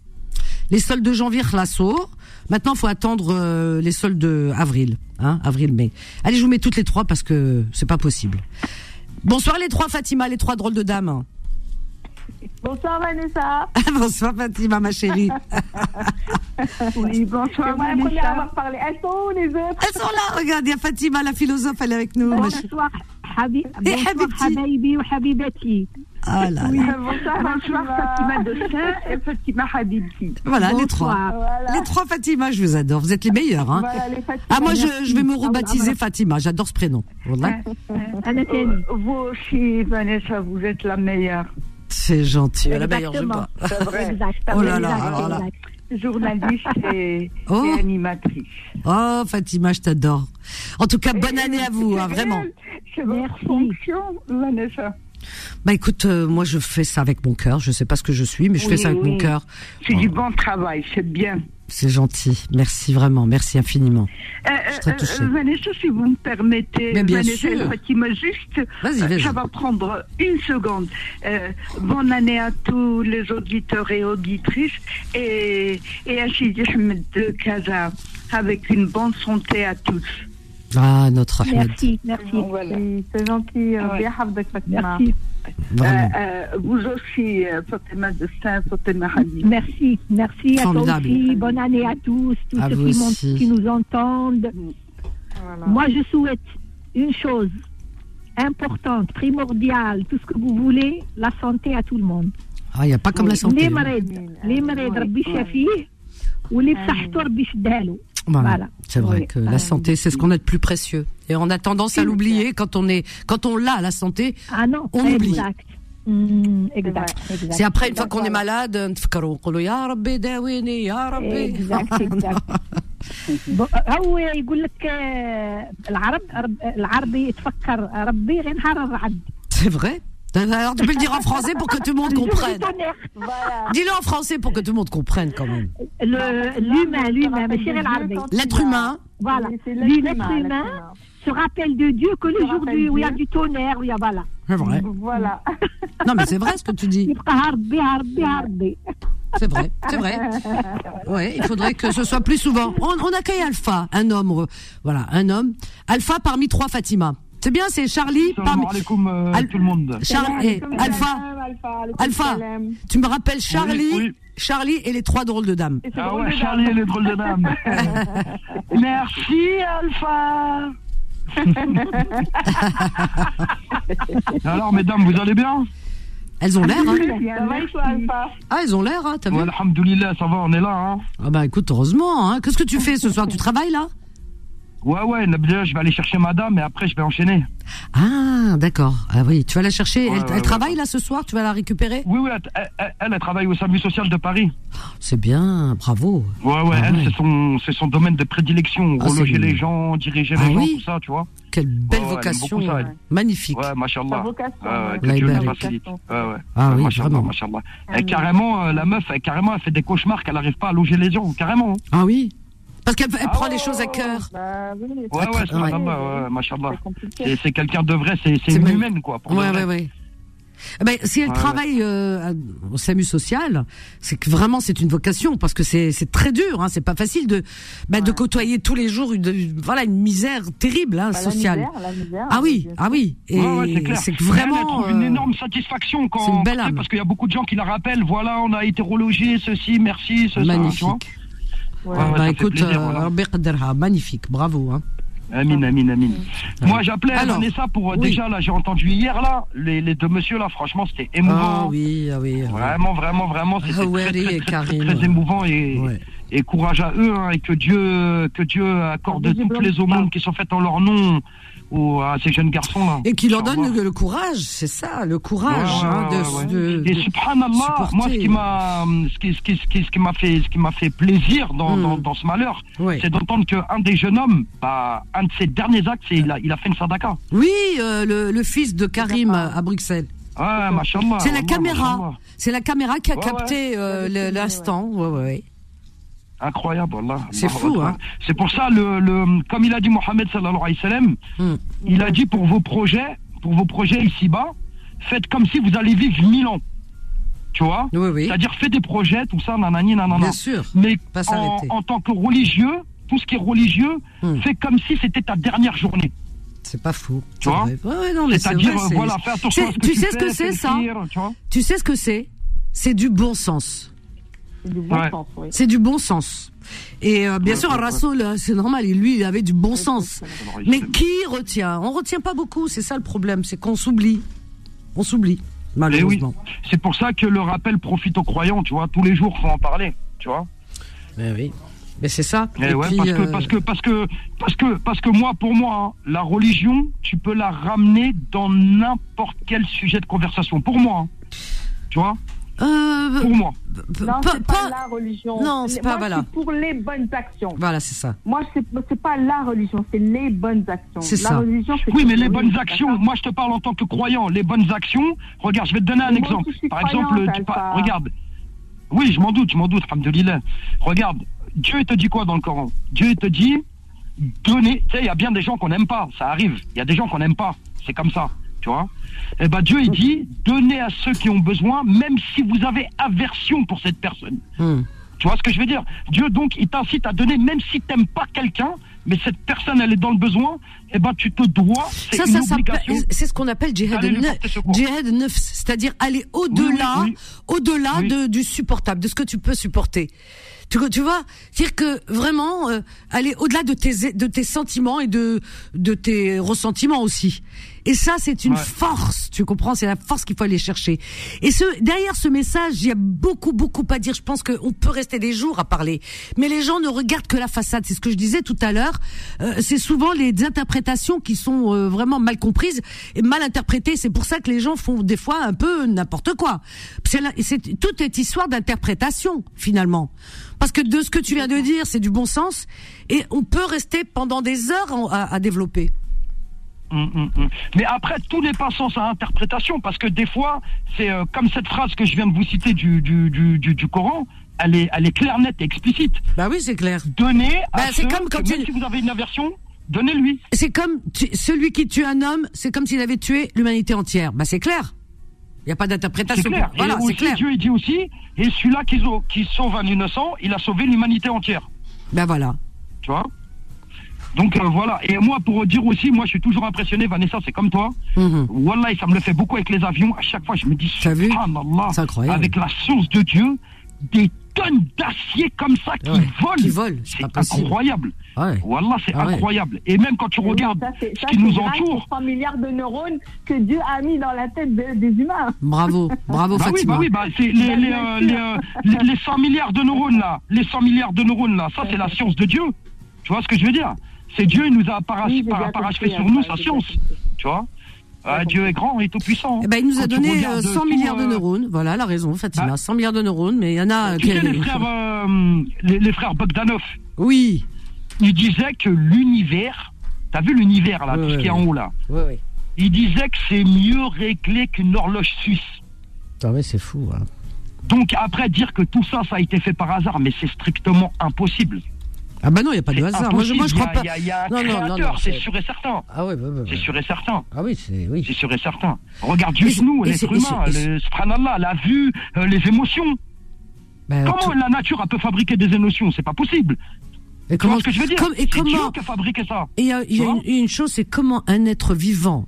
Les soldes de janvier, khlasso. Maintenant, faut attendre euh, les soldes de avril, hein, avril-mai. Allez, je vous mets toutes les trois parce que c'est pas possible. Bonsoir les trois Fatima, les trois drôles de dames. Bonsoir Vanessa. bonsoir Fatima, ma chérie. oui, bonsoir moi, Vanessa. La à avoir parlé. Elles sont où les autres? Elles sont là, regarde, il y a Fatima, la philosophe, elle est avec nous. Bonsoir, Habibi. Ah là là. Bonsoir, Fatima Dossin et Fatima Habibi. Voilà, les trois. Les trois Fatima, je vous adore. Vous êtes les meilleurs. Hein. Ah, moi, je, je, vais me rebaptiser Fatima. J'adore ce prénom. Voilà. Euh, euh, vous, chez Vanessa, vous êtes la meilleure. C'est gentil. La meilleure, je. C'est vrai. Exact, Oh là là, exact, alors là. Journaliste et, Oh. et animatrice. Oh, Fatima, je t'adore. En tout cas, bonne année à vous, hein, vraiment. C'est votre fonction, Vanessa. Bah écoute, euh, moi je fais ça avec mon cœur. Je sais pas ce que je suis, mais je fais ça avec oui. mon cœur. C'est Oh. du bon travail, c'est bien. C'est gentil. Merci vraiment. Merci infiniment. Euh, je suis euh, euh, Vanessa, si vous me permettez, Mais bien Vanessa, sûr. Petit mot juste. Vas-y, vas-y. Ça va prendre une seconde. Euh, bonne année à tous les auditeurs et auditrices. Et, et à Chidishmet de Casa, avec une bonne santé à tous. Ah, notre Ahmed. Merci, merci. C'est gentil. Ouais. Merci vous aussi, Fatima Destin, Fatima Hamid. Merci, merci à toi. Bonne année à tous, tous à ceux qui, nous entendent. Moi, je souhaite une chose importante, primordiale, tout ce que vous voulez, la santé à tout le monde. Ah, il n'y a pas comme la santé. Les malades, les malades, Rabbi Shafi, ou les psachtor, Rabbi Shdalu. له Voilà. Voilà. C'est vrai Oui. que la santé, c'est ce qu'on a de plus précieux. Et on a tendance à l'oublier quand on est, quand on l'a, la santé. Ah non, On oublie. exact. Mm, exact, exact. C'est après, une fois qu'on est malade, نتفكروا نقولوا يا ربي داويني يا ربي. Exact, exact. ب- هو يقول لك آه، العرب رب- العربي يتفكر ربي غير نهار الرعد C'est vrai. alors tu peux le dire en français pour que tout le monde comprenne. Dis-le en français pour que tout le monde comprenne quand même. L'humain, l'humain, l'être humain. Voilà. L'être humain se rappelle de Dieu que le jour où il y a du tonnerre, où il y a voilà. C'est vrai. Voilà. Non mais c'est vrai ce que tu dis. C'est vrai, c'est vrai. Ouais, il faudrait que ce soit plus souvent. On, on accueille Alpha, un homme, euh, voilà, un homme. Alpha parmi trois Fatima. C'est bien, c'est Charlie. Salam alaikum euh, Al- tout le monde. Char- et Alpha, Alpha. Alpha. tu me rappelles Charlie, oui. Charlie et les trois drôles de dames. Et Ah ouais, Charlie dame. et les drôles de dames. Merci Alpha. Alors mesdames, vous allez bien? Elles ont l'air, hein. Ah, elles ont l'air, hein, t'as vu? Ouais, Alhamdoulilah, ça va, on est là. Hein. Ah bah écoute, heureusement, hein. Qu'est-ce que tu fais ce soir? Tu travailles là? Ouais, ouais, je vais aller chercher madame et après je vais enchaîner. Ah, d'accord. Ah oui, tu vas la chercher. Ouais, elle ouais, elle ouais. travaille là ce soir? Tu vas la récupérer? Oui, oui, elle, elle, travaille au service social de Paris. C'est bien, bravo. Ouais, ouais, Ah elle, c'est son, c'est son domaine de prédilection. Ah, reloger c'est- les gens, diriger Ah les gens, oui tout ça, tu vois. Quelle belle vocation. ça, elle. Magnifique. Ouais, machallah. Sa vocation. Ouais, que Dieu barik. facilite. Ouais, ouais. Ah Ouais, oui, machallah, vraiment. machallah. Et carrément, euh, la meuf, elle, carrément, elle fait des cauchemars qu'elle n'arrive pas à loger les gens, carrément. Ah oui Parce qu'elle elle Ah prend ouais, les choses à ouais, cœur. Bah oui, Ouais, ouais, ouais. subhanallah, ouais, c'est compliqué. C'est c'est quelqu'un de vrai, c'est c'est C'est une même- humaine, quoi. Pour Ouais, ouais, ouais. Ben, si elle Ouais, travaille euh, au SAMU social, c'est que vraiment c'est une vocation parce que c'est c'est très dur, hein, c'est pas facile de bah, de côtoyer tous les jours une voilà une misère terrible hein, Bah, la sociale. misère, la misère, ah oui, ah oui, et Ouais, ouais, c'est clair. c'est que Mais elle, elle vraiment une euh, énorme satisfaction quand. c'est une belle âme. Parce qu'il y a beaucoup de gens qui la rappellent, voilà, on a été relogé, ceci, merci, ceci. Magnifique. Ouais. Ouais, ouais, bah écoute, plaisir, euh, voilà. Magnifique, bravo. Hein. Amin, amin, amin. Moi, j'appelais Alors, Vanessa pour. euh, oui. Déjà, là, j'ai entendu hier, là, les, les deux messieurs, là, franchement, c'était Ah émouvant. ah oui. ah oui. Vraiment, vraiment, vraiment, c'était très, très, et très, très, Karim. très émouvant et, Ouais. et courage à eux, hein, et que Dieu, que Dieu accorde toutes les aumônes qui sont faites en leur nom aux, à ces jeunes garçons-là. Et qui leur donne le, le courage, c'est ça, le courage Ouais, ouais, hein, de, ouais, de- Et subhanallah, moi, ce qui m'a, ce qui, ce qui, ce qui, ce qui m'a fait, ce qui m'a fait plaisir dans, Hmm. dans, dans ce malheur, Ouais. c'est d'entendre qu'un des jeunes hommes, bah, un de ses derniers actes, c'est il a, il a fait une sadaka. Oui, euh, le, le fils de Karim à, à Bruxelles. Ouais, machallah. C'est la caméra. C'est la caméra qui a Ouais, capté euh, l'instant. Ouais, ouais, ouais. Incroyable, Allah. C'est fou, hein. C'est pour ça, le, le, comme il a dit Mohamed sallallahu alayhi wa sallam, Hmm. il a dit pour vos projets, pour vos projets ici-bas, faites comme si vous allez vivre mille ans. Tu vois Oui, oui. C'est-à-dire, faites des projets, tout ça, nanani, nanana. Bien sûr. Mais Pas en, tant que religieux, tout ce qui est religieux, Hmm. fais comme si c'était ta dernière journée. C'est pas fou. Tu vois. Ouais, non, mais c'est voilà, fais attention C'est- à ce que tu tu, sais ce que c'est, ça Tu sais ce que c'est? C'est du bon sens. C'est du bon Ouais. sens, oui. C'est du bon sens. Et euh, bien sûr, Rassoul, euh, c'est normal, et lui, il avait du bon sens. Mais qui retient? On retient pas beaucoup, c'est ça le problème, c'est qu'on s'oublie. On s'oublie, Eh oui, malheureusement. c'est pour ça que le rappel profite aux croyants, tu vois. Tous les jours, faut en parler, tu vois. Mais oui. Mais c'est ça. Eh Et ouais, puis, parce, que, euh, parce que parce que parce que parce que moi, pour moi, hein, la religion, tu peux la ramener dans n'importe quel sujet de conversation. Pour moi, hein. tu vois? Euh, Pour moi. Non, pas- c'est pas, pas- la religion. Non, c'est pas- moi, voilà. pour les bonnes actions. Voilà, c'est ça. Moi, c'est pas la religion, c'est les bonnes actions. C'est ça. religion, Oui, mais les bonnes actions. Moi, je te parle en tant que croyant. Les bonnes actions. Regarde, je vais te donner un Mais exemple. Par croyante, exemple, tu par- regarde. Oui, je m'en doute, je m'en doute. Alhamdoulilah. Regarde, Dieu te dit quoi dans le Coran? Dieu te dit donner. Tu sais, il y a bien des gens qu'on n'aime pas. Ça arrive. Il y a des gens qu'on n'aime pas. C'est comme ça. Tu vois Eh ben, Dieu il dit donnez à ceux qui ont besoin, même si vous avez aversion pour cette personne. Hmm. Tu vois ce que je veux dire? Dieu, donc, il t'incite à donner, même si t'aimes pas quelqu'un, mais cette personne, elle est dans le besoin, eh ben, tu te dois, c'est Ça, une ça c'est ce qu'on appelle djihad djihad neuf, c'est-à-dire aller au-delà, Oui, oui, oui. au-delà du supportable, de ce que tu peux supporter. Tu, tu vois, dire que vraiment euh, aller au-delà de tes de tes sentiments et de de tes ressentiments aussi. Et ça, c'est une Ouais. force, tu comprends? C'est la force qu'il faut aller chercher. Et ce derrière ce message, il y a beaucoup beaucoup à dire. Je pense qu'on peut rester des jours à parler, mais les gens ne regardent que la façade. C'est ce que je disais tout à l'heure. Euh, c'est souvent les interprétations qui sont euh, vraiment mal comprises et mal interprétées. C'est pour ça que les gens font des fois un peu n'importe quoi. C'est la- c'est tout est histoire d'interprétation finalement. Parce que de ce que tu viens de dire, c'est du bon sens et on peut rester pendant des heures à, à développer. Hum, hum, hum. Mais après, tout n'est pas sans sa interprétation, parce que des fois, c'est euh, comme cette phrase que je viens de vous citer du, du, du, du, du Coran, elle est, elle est claire, nette et explicite. Bah oui, c'est clair. Donnez à Bah, c'est ceux comme quand que même tu- si vous avez une aversion, donnez-lui. C'est comme tu- celui qui tue un homme, c'est comme s'il avait tué l'humanité entière. Bah c'est clair. Il n'y a pas C'est d'interprétation. Voilà, c'est aussi, clair. Dieu, dit aussi, et celui-là qui, qui sauve un innocent, il a sauvé l'humanité entière. Ben voilà. Tu vois? Donc euh, voilà. Et moi, pour dire aussi, moi, je suis toujours impressionné, Vanessa, c'est comme toi. Mhm. Wallah, ça me le fait beaucoup avec les avions. À chaque fois, je me dis, subhanallah, C'est incroyable. avec la science de Dieu, des tonnes d'acier comme ça qui Ouais, volent. qui volent, c'est incroyable. Ouais. Wallah, c'est Ah ouais. incroyable. Et même quand tu regardes Ça, ce qui nous entoure. aux 100 milliards de neurones que Dieu a mis dans la tête de- des humains. Bravo, bravo Bah oui, Fatima. bah oui, bah c'est les, euh, les, euh, les- les 100 milliards de neurones là, les 100 milliards de neurones là, ça c'est la science de Dieu. Tu vois ce que je veux dire? C'est Dieu, il nous a Oui, parachevé sur hein, nous sa science. Tu vois Ah, Dieu est grand et tout puissant. Eh ben, il nous a Quand donné regardes euh, 100 tout, milliards de euh, neurones. Voilà, elle a raison, Fatima. bah, 100 milliards de neurones, mais il y en a Tu qui- sais, les frères, euh, les, les frères Bogdanov, Oui. ils disaient que l'univers, t'as vu l'univers là, tout ce qui est en haut là, Oui, oui. ils disaient que c'est mieux réglé qu'une horloge suisse. Ah ouais, c'est fou. Hein. Donc après dire que tout ça, ça a été fait par hasard, mais c'est strictement impossible. Ah bah non, il n'y a pas de hasard. Moi je, moi, je impossible. crois pas. Il y a, il y a un Non, créateur, c'est sûr et certain. Ah ouais, ouais, ouais, C'est sûr et certain. Ah oui, c'est oui. C'est sûr et certain. Regarde juste nous, l'être humain, le subhanallah, la vue, euh, les émotions. Ben, Comment tout- la nature peut fabriquer des émotions? C'est pas possible. et Tu vois comment ce que je veux dire? comme- et comment Dieu qui a fabriqué ça. Et il y a, y une, une chose, c'est comment un être vivant,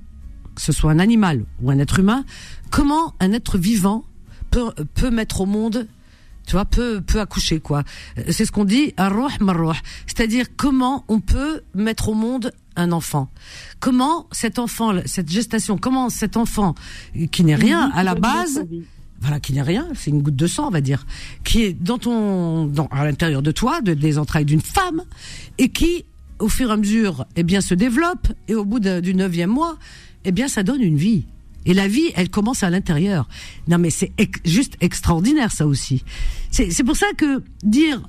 que ce soit un animal ou un être humain, comment un être vivant peut, peut mettre au monde, tu vois, peut, peut accoucher, quoi. C'est ce qu'on dit. C'est-à-dire comment on peut mettre au monde un enfant. Comment cet enfant, cette gestation, comment cet enfant, qui n'est rien à la base, voilà, qui n'est rien, c'est une goutte de sang, on va dire, qui est dans ton, dans, à l'intérieur de toi, de- des entrailles d'une femme, et qui, au fur et à mesure, eh bien, se développe, et au bout du neuvième mois, eh bien, ça donne une vie. Et la vie, elle commence à l'intérieur. Non, mais c'est juste extraordinaire, ça aussi. C'est pour ça que dire,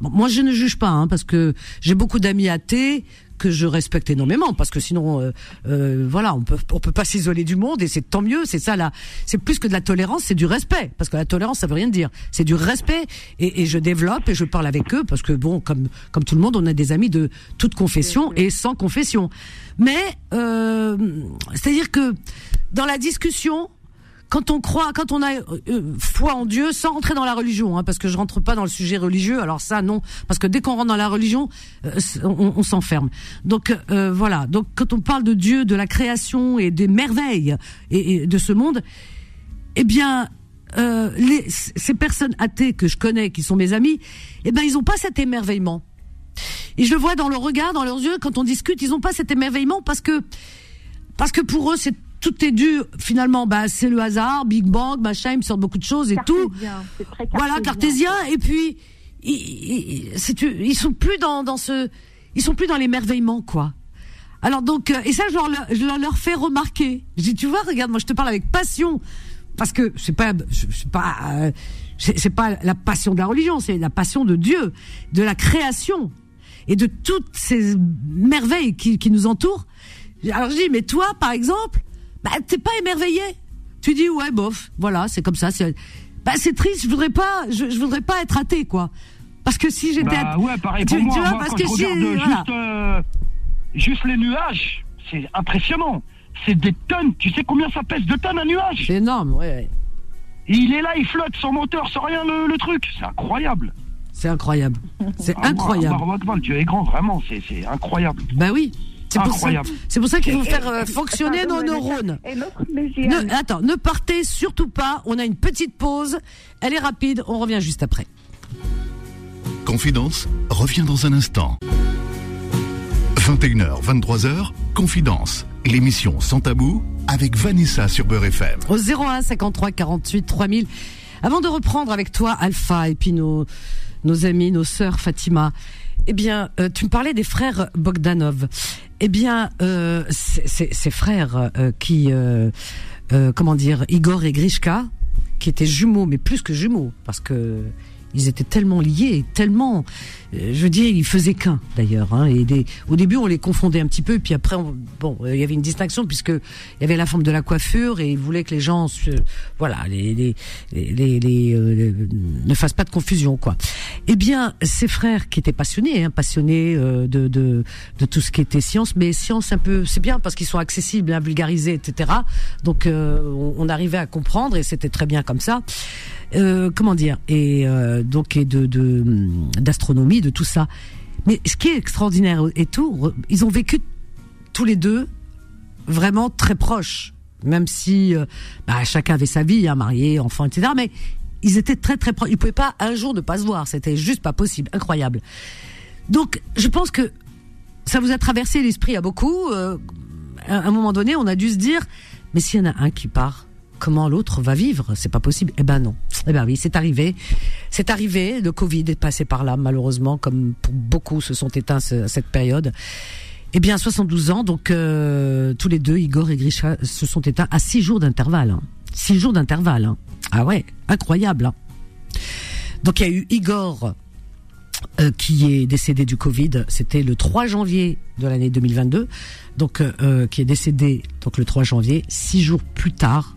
moi, je ne juge pas, hein, parce que j'ai beaucoup d'amis athées que je respecte énormément parce que sinon euh, euh, voilà on peut on peut pas s'isoler du monde et c'est tant mieux c'est ça là c'est plus que de la tolérance c'est du respect parce que la tolérance ça veut rien dire. C'est du respect et, et, je développe et je parle avec eux parce que bon comme comme tout le monde on a des amis de toute confession et sans confession. Mais euh, c'est à dire que dans la discussion quand on croit, quand on a euh, foi en Dieu, sans rentrer dans la religion, hein, parce que je rentre pas dans le sujet religieux. Alors ça, non, parce que dès qu'on rentre dans la religion, euh, on, on s'enferme. Donc euh, voilà. Donc quand on parle de Dieu, de la création et des merveilles et, de ce monde, eh bien, les, ces personnes athées que je connais, qui sont mes amis, eh ben ils ont pas cet émerveillement. Et je le vois dans leur regard, dans leurs yeux, quand on discute, ils ont pas cet émerveillement parce que parce que pour eux c'est tout est dû finalement bah c'est le hasard Big Bang machin ils me sortent beaucoup de choses et tout. Très voilà cartésien. Et puis ils, ils, ils sont plus dans dans ce ils sont plus dans l'émerveillement quoi. Alors donc euh, et ça je leur, je leur fais remarquer. Je dis tu vois regarde moi je te parle avec passion parce que c'est pas c'est pas euh, c'est pas la passion de la religion c'est la passion de Dieu de la création et de toutes ces merveilles qui, qui nous entourent. Alors je dis mais toi par exemple bah t'es pas émerveillé. Tu dis ouais bof, voilà, c'est comme ça. C'est bah c'est triste. Je voudrais pas, je, je, voudrais pas être athée quoi. Parce que si j'étais bah, ouais pareil pour tu, moi, tu vois, moi, parce quand que je si regarde voilà. juste euh, juste les nuages, c'est impressionnant. C'est des tonnes. Tu sais combien ça pèse de tonnes un nuage? C'est énorme, ouais, il est là, il flotte sans moteur, sans rien le, le truc. C'est incroyable. C'est incroyable. C'est Ah, incroyable. moi, Baroque, Dieu est grand, vraiment. C'est c'est incroyable. Bah oui. C'est pour ça. Incroyable. C'est pour ça qu'il faut Et- faire euh, fonctionner nos neurones. Ne, attends, ne partez surtout pas. On a une petite pause. Elle est rapide. On revient juste après. Confidence revient dans un instant. 21h, 23h, Confidence, l'émission sans tabou avec Vanessa sur Beurre FM. Au 01 53 48 3000. Avant de reprendre avec toi Alpha et puis nos, nos amis, nos sœurs Fatima, eh bien, euh, tu me parlais des frères Bogdanov. Eh bien, euh, ces- frères euh, qui, euh, euh, comment dire, Igor et Grishka, qui étaient jumeaux, mais plus que jumeaux, parce que ils étaient tellement liés, tellement, euh, je veux dire, ils faisaient qu'un d'ailleurs. Hein, et des, au début, on les confondait un petit peu, puis après, on- bon, euh, il y avait une distinction puisque il y avait la forme de la coiffure et ils voulaient que les gens, se, voilà, les, les, les, les- euh, ne fassent pas de confusion, quoi. Eh bien, ces frères qui étaient passionnés, hein, passionnés euh, de, de de tout ce qui était science, mais science un peu, c'est bien parce qu'ils sont accessibles, hein, vulgarisés, etc. Donc, on, on arrivait à comprendre et c'était très bien comme ça. Euh, comment dire et euh, donc et de d'astronomie de tout ça. Mais ce qui est extraordinaire et tout ils ont vécu tous les deux vraiment très proches même si euh, bah, chacun avait sa vie hein, marié enfant etc mais ils étaient très très proches. Ils pouvaient pas un jour ne pas se voir. C'était juste pas possible. Incroyable. Donc je pense que ça vous a traversé l'esprit à beaucoup. À un moment donné on a dû se dire mais s'il y en a un qui part comment l'autre va vivre C'est pas possible. Eh ben non. Eh ben oui, c'est arrivé. C'est arrivé. Le Covid est passé par là, malheureusement, comme beaucoup se sont éteints ce- à cette période. Eh bien, 72 ans, donc euh, tous les deux, Igor et Grisha, se sont éteints à six jours d'intervalle. hein. Six jours d'intervalle. hein. Ah ouais, incroyable. hein. Donc il y a eu Igor euh, qui est décédé du Covid. C'était le 3 janvier de l'année 2022. Donc euh, euh, qui est décédé le 3 janvier. Six jours plus tard,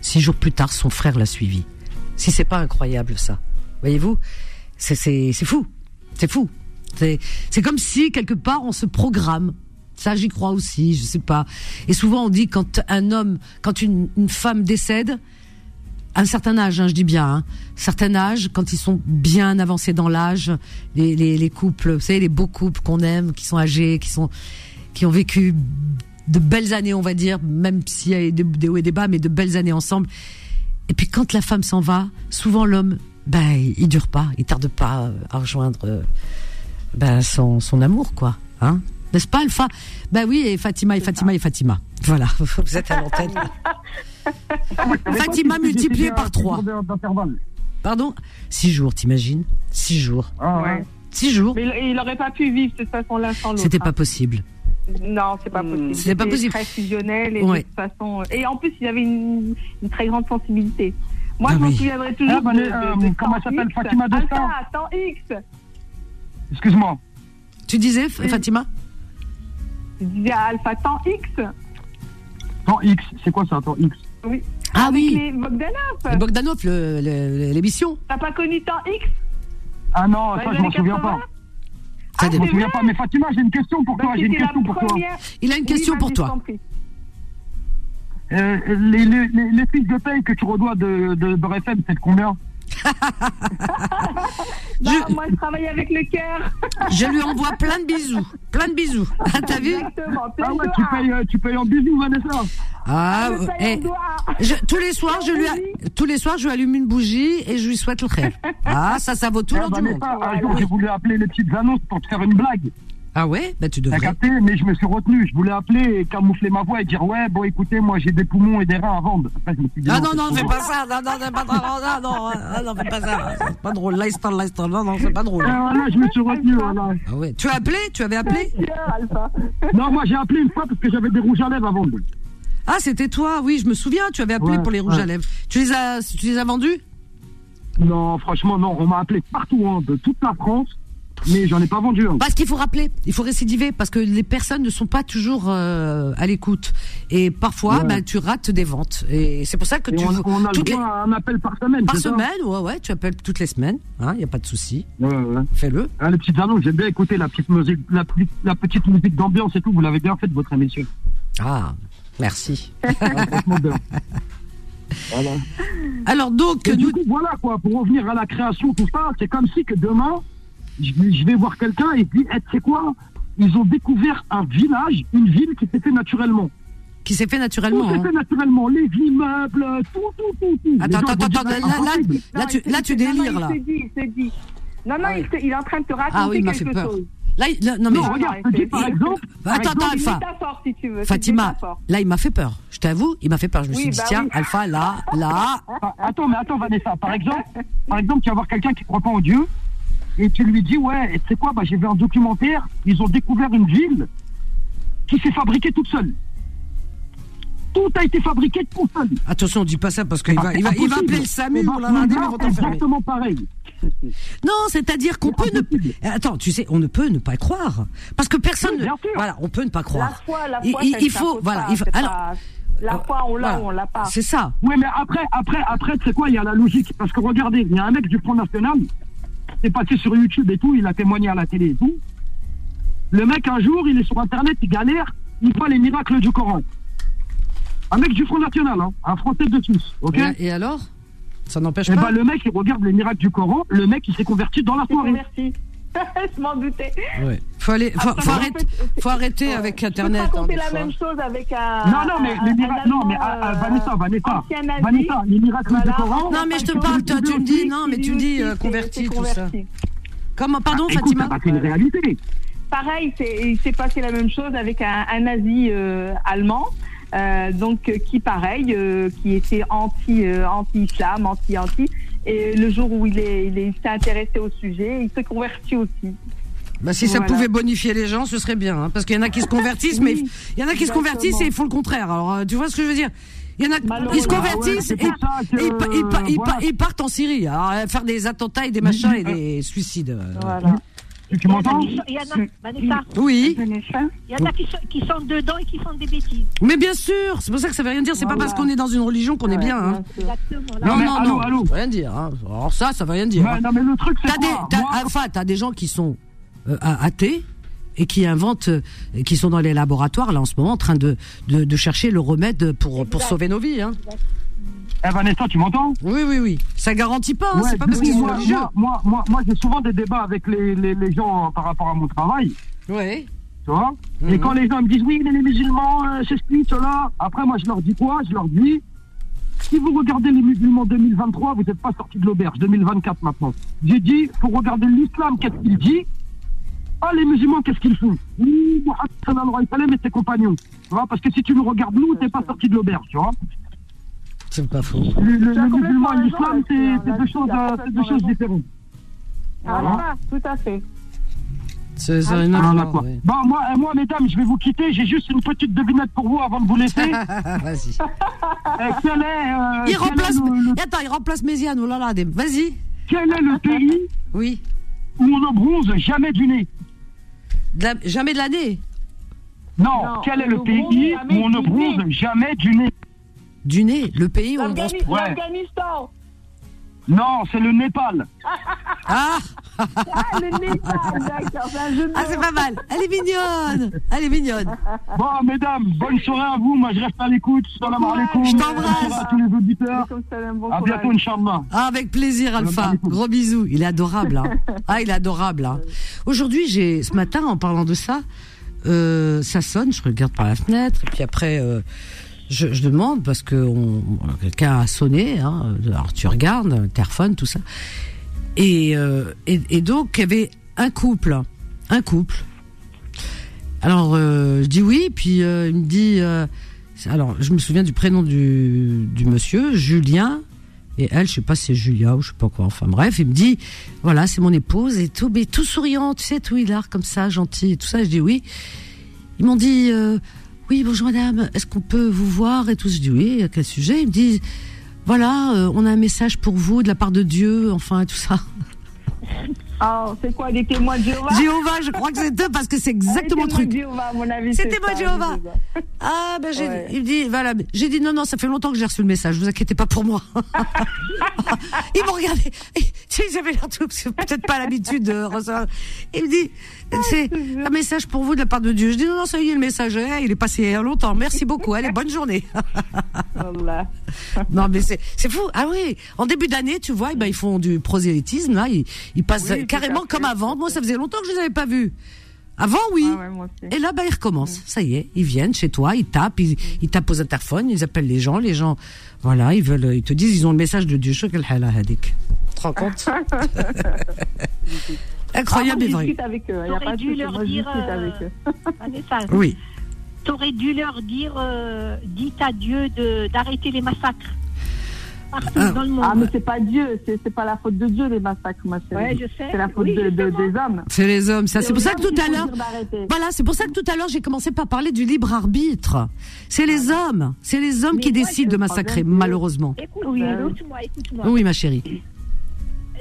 six jours plus tard, son frère l'a suivi. Si c'est pas incroyable ça, voyez-vous, c'est fou, c'est fou. C'est comme si quelque part on se programme. Ça, j'y crois aussi, je sais pas. Et souvent on dit quand un homme, quand une, une femme décède, un certain âge, hein, je dis bien, hein, certain âge, quand ils sont bien avancés dans l'âge, les, les, les couples, vous savez, les beaux couples qu'on aime, qui sont âgés, qui sont, qui ont vécu de belles années, on va dire, même s'il y a des, des hauts et des bas, mais de belles années ensemble. Et puis quand la femme s'en va, souvent l'homme, ben, il dure pas, il tarde pas à rejoindre euh, ben, son, son amour, quoi. Hein N'est-ce pas, Alpha? Ben oui, et Fatima, et Fatima, et Fatima. Voilà, vous êtes à l'antenne. Fatima multiplié par trois. Pardon? Six jours, t'imagines? Six jours. Ah, Ouais. Six jours. Mais il, il aurait pas pu vivre de cette façon-là sans l'autre. C'était pas hein. possible. Non, c'est pas possible. C'était pas possible. très fusionnel et Ouais. de toute façon. Et en plus, il avait une, une très grande sensibilité. Moi, Ah je m'en oui. souviendrai toujours Ah, bah, de, les, de, euh, de comment s'appelle. Fatima de Alpha, temps X. Excuse-moi. Tu disais, Fatima Je disais à Alpha temps X. Temps X, c'est quoi ça, temps X Oui. Ah Avec oui. les Bogdanov. Bogdanov, le- le- l'émission. T'as pas connu temps X? Ah non, ça je m'en souviens 80? pas. Ça Ah, Je pas. Mais Fatima, j'ai une question pour toi. J'ai une question pour toi. Il a une question Oui, pour toi. Euh, les, les, les, les fiches de paye que tu redois de, de, de RFM, c'est de combien? Non, Je- moi, je travaille avec le cœur. Je lui envoie plein de bisous. Plein de bisous. Ah, T'as vu Ah ouais, tu payes, euh, tu payes en bisous, Vanessa. Ah, Je paye eh, je- tous les soirs, je lui, a- tous les soirs, je lui allume une bougie et je lui souhaite le rêve. Ah, ça, ça vaut tout Eh, l'or du monde. Un jour, j'ai voulu appeler les petites annonces pour te faire une blague. Ah ouais? Bah tu T'as devrais. capté, mais je me suis retenu. Je voulais appeler et camoufler ma voix et dire ouais, bon écoutez, moi j'ai des poumons et des reins à vendre. Après, je me suis dit, Ah non, non, fais pas ça. Non, non, c'est pas drôle. Non, non, ah, non, fais pas ça. C'est pas drôle. Lifestyle, lifestyle. Non, non, c'est pas drôle. Eh, voilà, je me suis retenu, voilà. Ah ouais. Tu as appelé? Tu avais appelé? Non, moi j'ai appelé une fois parce que j'avais des rouges à lèvres à vendre. Ah, c'était toi. Oui, je me souviens. Tu avais appelé Ouais, pour les rouges ouais. à lèvres. Tu les as, tu les as vendus? Non, franchement, non, on m'a appelé partout, hein, de toute la France, mais j'en ai pas vendu. hein. Parce qu'il faut rappeler, il faut récidiver parce que les personnes ne sont pas toujours euh, à l'écoute et parfois, Ouais. bah, tu rates des ventes et c'est pour ça que Et tu on, on a le les- droit à un appel par semaine. par semaine, ouais, ouais, tu appelles toutes les semaines, hein, y a pas de souci, Ouais, ouais. fais-le. Ah, les petites annonces, j'aime bien écouter la petite musique, la, petite- la petite musique d'ambiance et tout. Vous l'avez bien fait votre émission. Ah, merci. Ah. Voilà. Alors donc, Et nous, du coup, voilà quoi, pour revenir à la création, tout ça, c'est comme si que demain, je vais, je vais voir quelqu'un et puis, eh, tu sais quoi? Ils ont découvert un village, une ville qui s'est fait naturellement. qui s'est fait Tout naturellement. s'est hein. fait naturellement, les immeubles, tout, tout, tout, tout. Attends, gens attends, attends, c'est là, là, là, tu, là, tu délires là. Il se dit, il se dit. Non, non, Ah il, se- il est en train de te raconter Ah oui, il m'a fait quelque peur. chose. Là, il- là, non mais Non, regarde, je par exemple. par Attends, exemple, attends, Alpha. si tu veux. Fatima, là, il m'a fait peur. Je t'avoue, il m'a fait peur. Je me Oui, suis dit, bah tiens, oui. Alpha, là, là. Ah, Attends, mais attends, Vanessa. Par exemple, par exemple, tu vas voir quelqu'un qui croit pas en Dieu et tu lui dis, ouais, et tu sais quoi, bah, j'ai vu un documentaire, ils ont découvert une ville qui s'est fabriquée toute seule. Tout a été fabriqué tout seul. Attention, dis pas ça parce qu'il va, c'est il va, il va appeler le SAMU. Ben, t'enfermer. exactement pareil. Non, c'est-à-dire qu'on peut ne. impossible. Attends, tu sais, on ne peut ne pas croire parce que personne. Oui, ne- sûr. Voilà, on peut ne pas La croire. foi, la Il- foi, il- ne faut, voilà, pas, il faut- c'est alors, pas- La foi, on l'a Voilà. ou on l'a pas. C'est ça. Oui, mais après, après, après, tu sais quoi, il y a la logique. Parce que regardez, il y a un mec du Front National, c'est passé sur YouTube et tout, il a témoigné à la télé et tout. Le mec, un jour, il est sur Internet, il galère, il voit les miracles du Coran. Un mec du Front National, hein, un Français de Suisse, ok Et, et alors? Ça n'empêche Et pas? ben le mec, il regarde les miracles du Coran, le mec, il s'est converti dans la soirée. converti. Je m'en doutais. Ouais. Faut aller, faut, Après, faut arrêter, fait, faut arrêter Ouais. avec Je peux Internet. hein, la fois. même chose avec un. Non, non, mais un- les miracles, non, mais ah, ah, euh, Vanessa, Vanessa. Vanessa, les miracles Voilà. du Coran. Non, mais je te parle, toi, tu me dis, non, mais tu me dis euh, converti, tout ça. Comment, pardon, Écoute, Fatima c'est pas qu'une réalité. Pareil, c'est- il s'est passé la même chose avec un, un nazi euh, allemand. euh, donc euh, qui pareil, euh, qui était anti euh, anti-islam, anti-anti, et le jour où il est, il est- il s'est intéressé au sujet, il s'est converti aussi. Bah, si ça pouvait bonifier les gens, ce serait bien, hein, parce qu'il y en a qui se convertissent, mais il y en a qui se convertissent et ils font le contraire. Alors, euh, tu vois ce que je veux dire? Il y en a, ils se ouais, convertissent c'est et, que, voilà. partent en Syrie, alors, euh, faire des attentats et des machins et des suicides. euh. Voilà. Tu, m'entends Il y en a, Vanessa, Oui, Vanessa il y en a qui sont, qui sont dedans et qui font des bêtises. mais bien sûr, c'est pour ça que ça veut rien dire. C'est pas Voilà. parce qu'on est dans une religion qu'on est bien. Hein. Exactement. là. Non, mais non, allô, non, allô. ça veut rien dire. Hein. Alors ça, ça veut rien dire. Ouais, hein. non, mais le truc, c'est T'as des, quoi t'as, Moi, enfin, t'as des gens qui sont euh, athées et qui inventent, euh, qui sont dans les laboratoires là en ce moment en train de de, de chercher le remède pour pour sauver nos vies. Hein. Eh, Vanessa, tu m'entends Oui, oui, oui. Ça garantit pas. hein, Ouais, c'est pas parce qu'ils sont moi, religieux. moi, moi, moi, j'ai souvent des débats avec les, les, les gens par rapport à mon travail, Ouais. tu vois. Mhm. Et quand les gens me disent oui, mais les musulmans, euh, c'est ceci, cela, après moi je leur dis quoi Je leur dis, si vous regardez les musulmans 2023, vous n'êtes pas sortis de l'auberge, 2024 maintenant. J'ai dit, faut regarder l'islam, qu'est-ce qu'il dit Ah, les musulmans, qu'est-ce qu'ils font Oui, Mohammed sallallahu alayhi wa sallam et ses compagnons. Tu vois, parce que si tu nous regardes nous, t'es pas sorti de l'auberge, tu vois. C'est pas faux. Le, le, musulman et l'islam, c'est deux choses, deux différentes. Voilà, tout à fait. C'est ça, Ah, une Voilà, autre, quoi. oui. Bon, moi, moi, mesdames, je vais vous quitter. J'ai juste une petite devinette pour vous avant de vous laisser. Vas-y. Euh, quel est, euh, Il quel remplace. est le, le- Attends, il remplace Méziane. Oh là là, vas-y. quel est le pays Oui. où on ne bronze jamais du nez. De la- jamais de l'année. Non, Non, quel est le pays où on ne bronze jamais du nez Du nez, le pays où on bronze. L'Afghani- Ouais. L'Afghanistan. Non, c'est le Népal. Ah, Ah, le Népal, d'accord. C'est un jeu de ah c'est pas mal. Elle est mignonne. Elle est mignonne. Bon, mesdames, bonne soirée à vous. Moi, je reste à l'écoute. Salam alaikum. Je Bonne t'embrasse. soirée à tous les auditeurs. Comme ça, un bon À bientôt, courage. Inch'Allah. Ah, avec plaisir, Alpha. Gros bisous. Il est adorable. Hein. Ah, il est adorable. Hein. Aujourd'hui, j'ai ce matin, en parlant de ça, euh, ça sonne. Je regarde par la fenêtre. Et puis après, euh, je, demande parce que quelqu'un a sonné. Hein. Alors tu regardes, téléphone, tout ça. Et, euh, et, donc, il y avait un couple. Un couple. Alors, euh, je dis oui. Puis euh, il me dit. alors, je me souviens du prénom du, monsieur, Julien. Et elle, je sais pas si c'est Julia ou je sais pas quoi. Enfin bref, il me dit, voilà, c'est mon épouse et tout, mais tout souriant, tu sais, tout hilar comme ça, gentil et tout ça. Je dis oui. Ils m'ont dit, oui, bonjour madame, est-ce qu'on peut vous voir et tout? Je dis oui, à quel sujet? Ils me disent, voilà, euh, on a un message pour vous de la part de Dieu, enfin, et tout ça. Oh, c'est quoi, des témoins de Jéhovah? Jéhovah, je crois que c'est eux parce que c'est exactement le Ah, les témoins truc. de Jéhovah, à mon avis. C'était c'est moi, ça, Jéhovah. Ah ben j'ai Ouais. il me dit voilà j'ai dit non non ça fait longtemps que j'ai reçu le message vous inquiétez pas pour moi ils m'ont regardé ils avaient l'air peut-être pas l'habitude de recevoir. Il me dit c'est un message pour vous de la part de Dieu. Je dis non non ça y est le message eh, il est passé il y a longtemps. Merci beaucoup. Allez bonne journée. Non mais c'est c'est fou. Ah oui. En début d'année tu vois eh ben, ils font du prosélytisme là. Ils, ils passent Oui, carrément comme avant. Moi ça faisait longtemps que je les avais pas vus. Avant oui. Ah ouais, et là, bah, ils recommencent. Ça y est, ils viennent chez toi, ils tapent, ils, ils tapent aux interphones, ils appellent les gens, les gens, voilà, ils veulent, ils te disent, ils ont le message de Dieu. Te rends compte Incroyable, Ah, et vrai. avec eux. T'aurais dû leur dire, euh, Oui. t'aurais dû leur dire, euh, dites à Dieu de- d'arrêter les massacres partout Ah. dans le monde. Ah, mais c'est pas Dieu, c'est c'est pas la faute de Dieu, les massacres, ma chérie. Ouais, je sais. C'est la faute Oui, de, des hommes. C'est les hommes, ça. C'est pour ça que tout à l'heure, voilà, c'est pour ça que tout à l'heure, j'ai commencé par parler du libre arbitre. C'est les hommes, c'est les hommes Mais qui moi, décident de massacrer, malheureusement. Écoute, écoute-moi. Oui, ma chérie.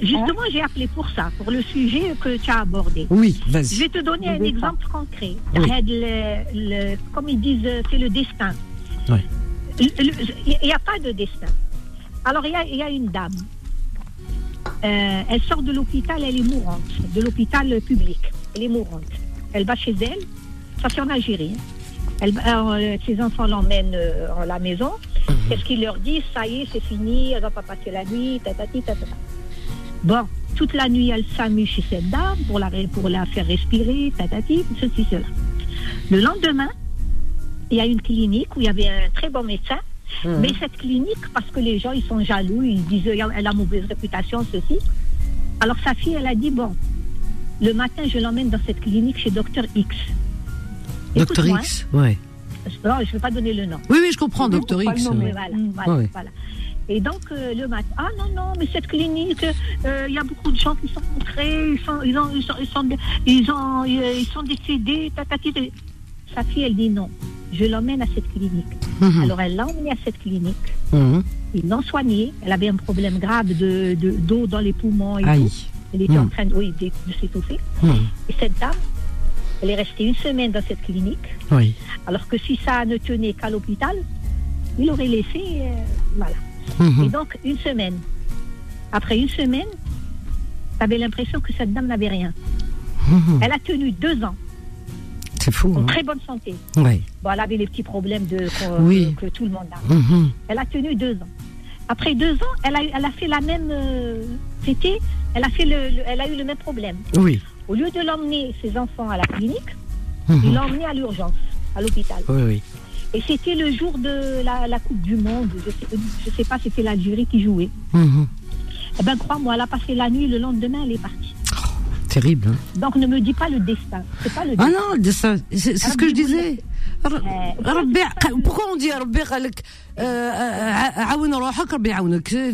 Justement, j'ai appelé pour ça, pour le sujet que tu as abordé. Oui, Je vas-y. vais te donner un Le exemple concret. Oui. Regarde, le- le- comme ils disent, euh, c'est le destin. Le- Il n'y a pas de destin. Alors, il y a, il y a une dame. Euh, elle sort de l'hôpital, elle est mourante, de l'hôpital public. Elle est mourante. Elle va chez elle, ça c'est en Algérie. Elle, euh, ses enfants l'emmènent euh, à la maison. Qu'est-ce qu'ils leur disent? Ça y est, c'est fini, elle va pas passer la nuit, tatati, tatata. Bon, toute la nuit, elle s'amuse chez cette dame pour la, pour la faire respirer, tatati, ceci, cela. Le lendemain, il y a une clinique où il y avait un très bon médecin, mais cette clinique, parce que les gens, ils sont jaloux, ils disent elle a mauvaise réputation, ceci. Alors sa fille, elle a dit, bon, le matin, je l'emmène dans cette clinique chez Docteur X. Docteur X, ouais. hein. Non, je ne vais pas donner le nom. Oui, oui, je comprends, Docteur X. ouais. Voilà, voilà, Ouais. voilà. Et donc, euh, le matin, ah non, non, mais cette clinique, euh, il y a beaucoup de gens qui sont rentrés, ils sont, ils ont, ils sont, ils sont, ils ont, euh, ils sont décédés, tatati. tatati. Sa fille, elle dit non, je l'emmène à cette clinique. Mhm. Alors, elle l'a emmenée à cette clinique. Mhm. Ils l'ont soignée. Elle avait un problème grave de, de- d'eau dans les poumons et Aïe. tout. Elle était en Mm. train de, oui, de, de s'étouffer. Mhm. Et cette dame, elle est restée une semaine dans cette clinique. Oui. Alors que si ça ne tenait qu'à l'hôpital, il aurait laissé, euh, voilà. Mhm. Et donc, une semaine. Après une semaine, tu avais l'impression que cette dame n'avait rien. Mhm. Elle a tenu deux ans, C'est fou, en hein. très bonne santé. Bon, elle avait les petits problèmes de, qu'on- Oui. que, que tout le monde a. Mhm. Elle a tenu deux ans. Après deux ans, elle a, eu- elle a fait la même. euh, C'était. Elle a, fait le, le- elle a eu le même problème. Oui. Au lieu de l'emmener, ses enfants, à la clinique, il l'a emmené à l'urgence, à l'hôpital. Oui, oui. Et c'était le jour de la, la Coupe du Monde. Je sais, je sais pas, c'était l'Algérie qui jouait. Mhm. Eh ben, crois-moi, elle a passé la nuit, le lendemain, elle est partie. Terrible. hein. Donc, ne me dis pas le destin. C'est pas le Ah non, le destin, c'est ce que je disais. Euh, Pourquoi on dit euh, euh,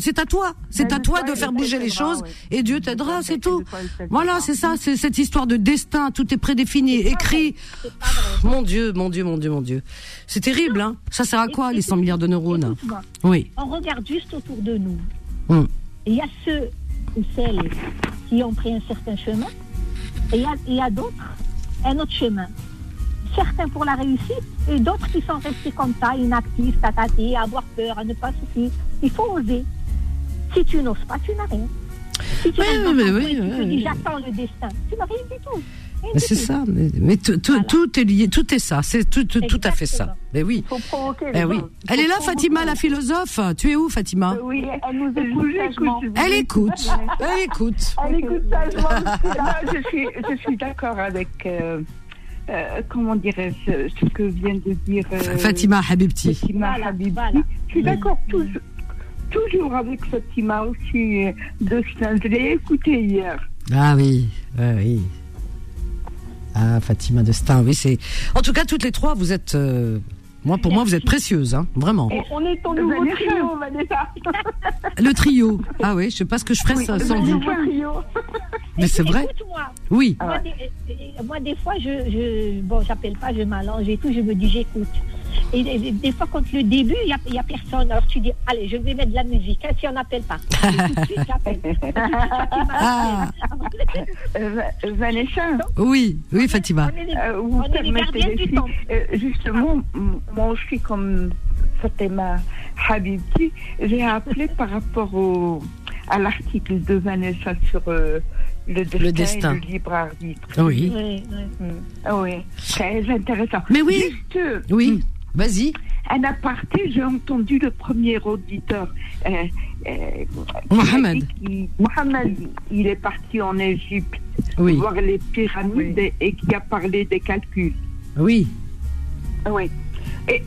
C'est à toi. C'est Ben, à toi de faire bouger il les choses et Dieu t'aidera, c'est tout. il. Voilà, c'est ça, c'est cette histoire de destin, tout est prédéfini, écrit. Mon Dieu, mon Dieu, mon Dieu, mon Dieu. C'est terrible, hein. Ça sert à quoi, les 100 milliards de neurones? Qui ont pris un certain chemin. Et il y a, d'autres, un autre chemin. Certains pour la réussite et d'autres qui sont restés comme ça, inactifs, tatatés, à avoir peur, à ne pas souffrir. Il faut oser. Si tu n'oses pas, tu n'as rien. Si tu Oui, oui, oui, coin et que tu oui, te dis oui. j'attends le destin, tu n'as rien du tout. Mais c'est ça. Mais, mais tout, tout- Voilà. tout est lié, tout est ça. C'est tout, tout, tout à fait ça. Mais oui. Il faut provoquer. Eh oui. Elle faut est là. Fatima, la philosophe. Tu es où, Fatima Euh, Oui, elle nous écoute. Elle écoute. Elle écoute. Elle écoute sagement. Là, je suis, je suis d'accord avec, euh, euh, comment dirais-je, ce que vient de dire euh, Fatima Habibti. Fatima Voilà, Habibti. voilà. Je suis d'accord toujours, toujours avec Fatima aussi euh, de Stein. Je l'ai écouté hier. Ah oui, ouais, oui. Ah, Fatima Destin, oui, c'est. En tout cas, toutes les trois, vous êtes. euh, Moi, pour moi, vous êtes précieuses, hein, vraiment. Et on est ton nouveau Vanessa. trio, Vanessa. Le trio. Ah oui, je sais pas ce que je ferais Oui, sans- vous. nouveau trio. Mais c'est vrai. Écoute-moi, Oui. Ah moi, des, moi, des fois, je, je bon, j'appelle pas, je m'allonge et tout, je me dis j'écoute. Et, et- et des fois, quand le début, il n'y a, il y a personne, alors tu dis, allez, je vais mettre de la musique, hein, si on n'appelle pas. Tout de suite, j'appelle. Ah, Euh, Va- Vanessa, oui, oui, Fatima. On est les, euh, vous on est les permettez gardiens les du temps. euh, justement, moi aussi, comme Fatima Habibti, j'ai appelé par rapport au, à l'article de Vanessa sur euh, le destin, destin. et le libre arbitre. Oui. Oui, oui. Mm. Ah oui, très intéressant. Mais oui. Juste, Oui, vas-y. un aparté, j'ai entendu le premier auditeur. Euh, euh, qui Mohamed. qu'il- Mohamed, il est parti en Égypte Oui, voir les pyramides et, et qui a parlé des calculs. oui. Oui. Et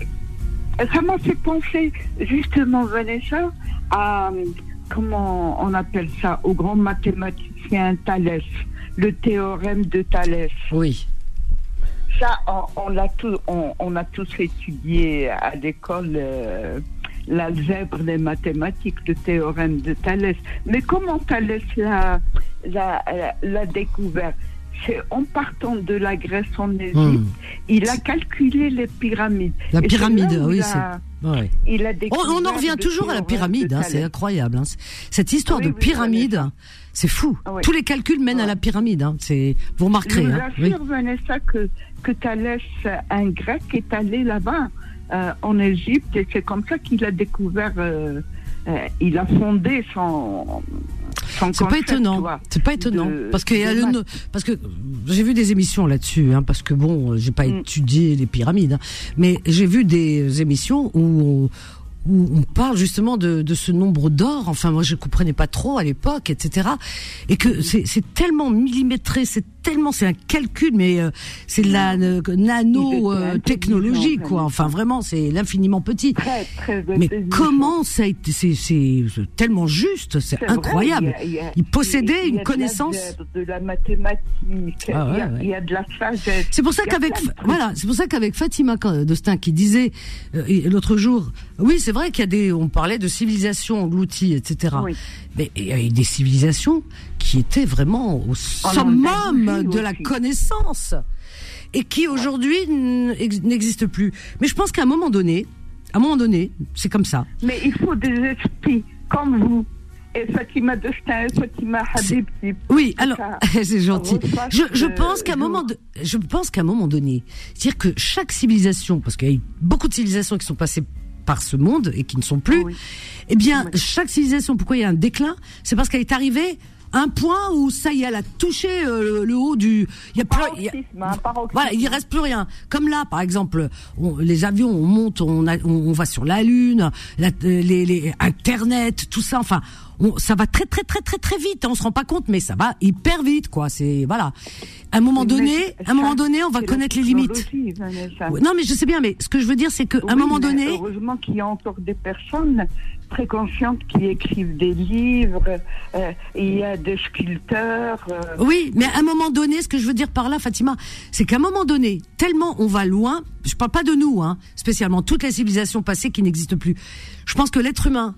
ça m'a fait penser, justement, Vanessa, à, comment on appelle ça, au grand mathématicien Thalès, le théorème de Thalès. Oui. Ça, on, on l'a tout, on, on a tous étudié à l'école euh, l'algèbre des mathématiques, le théorème de Thalès. Mais comment Thalès l'a, l'a, l'a découvert? C'est en partant de la Grèce en Égypte, Hmm. il a calculé les pyramides. La Et pyramide, oui, il c'est. a- Ouais. il a On, en revient toujours à la pyramide, de hein, c'est incroyable. hein. Cette histoire Oui, de pyramide. C'est fou. Ah. Tous les calculs mènent à la pyramide. hein. C'est, vous remarquerez. Je vous hein. Oui. Vanessa, que, que Thalès, un grec, est allé là-bas, euh, en Égypte, et c'est comme ça qu'il a découvert, euh, euh, il a fondé son. son C'est pas étonnant. C'est pas étonnant de- parce qu'il y a le parce que j'ai vu des émissions là-dessus hein, parce que bon j'ai pas Mm. étudié les pyramides hein, mais j'ai vu des émissions où on, où on parle justement de, de ce nombre d'or. Enfin, moi, je comprenais pas trop à l'époque, etc. Et que c'est tellement millimétré, c'est tellement, c'est un calcul, mais euh, c'est de la euh, nano Ils étaient euh, quoi. Enfin, vraiment, c'est l'infiniment petit. Très, très Mais comment ça a été C'est tellement juste, c'est vrai, incroyable. il y a- il y a- Il possédait il y a une de la connaissance. de la mathématique, Ah ouais, il, y a, ouais. il y a de la sagesse. C'est pour ça qu'avec voilà, c'est pour ça qu'avec Fatima Dostin qui disait euh, l'autre jour, oui, c'est vrai qu'il y a des, on parlait de civilisation, l'outil, etc. Oui. Mais il y a eu des civilisations qui étaient vraiment au summum de la connaissance et qui aujourd'hui n'existent plus. Mais je pense qu'à un moment donné, à un moment donné, c'est comme ça. Mais il faut des esprits comme vous. Et Fatima Destin Fatima Habibti. Oui, alors c'est gentil. Je, je pense qu'à un moment, de, je pense qu'à un moment donné, c'est-à-dire que chaque civilisation, parce qu'il y a eu beaucoup de civilisations qui sont passées par ce monde et qui ne sont plus, Oui. eh bien, chaque civilisation, pourquoi il y a un déclin? C'est parce qu'elle est arrivée à un point où ça y est, elle a touché euh, le, le haut du. Il y a plus. y a- hein, voilà, il reste plus rien. Comme là, par exemple, on- les avions, on monte, on, a- on, on va sur la lune, la- les, les Internet, tout ça. Enfin, on- ça va très très très très très vite. hein, On se rend pas compte, mais ça va hyper vite, quoi. C'est voilà. À un moment Mais donné, à un moment donné, on va connaître les limites. Ouais, Non, mais je sais bien, mais ce que je veux dire, c'est qu'à un moment donné, Heureusement qu'il y a encore des personnes très conscientes qui écrivent des livres. euh, il y a des sculpteurs. euh, Oui, mais à un moment donné, ce que je veux dire par là, Fatima, c'est qu'à un moment donné, tellement on va loin, je parle pas de nous, hein, spécialement, toutes les civilisations passées qui n'existent plus. Je pense que l'être humain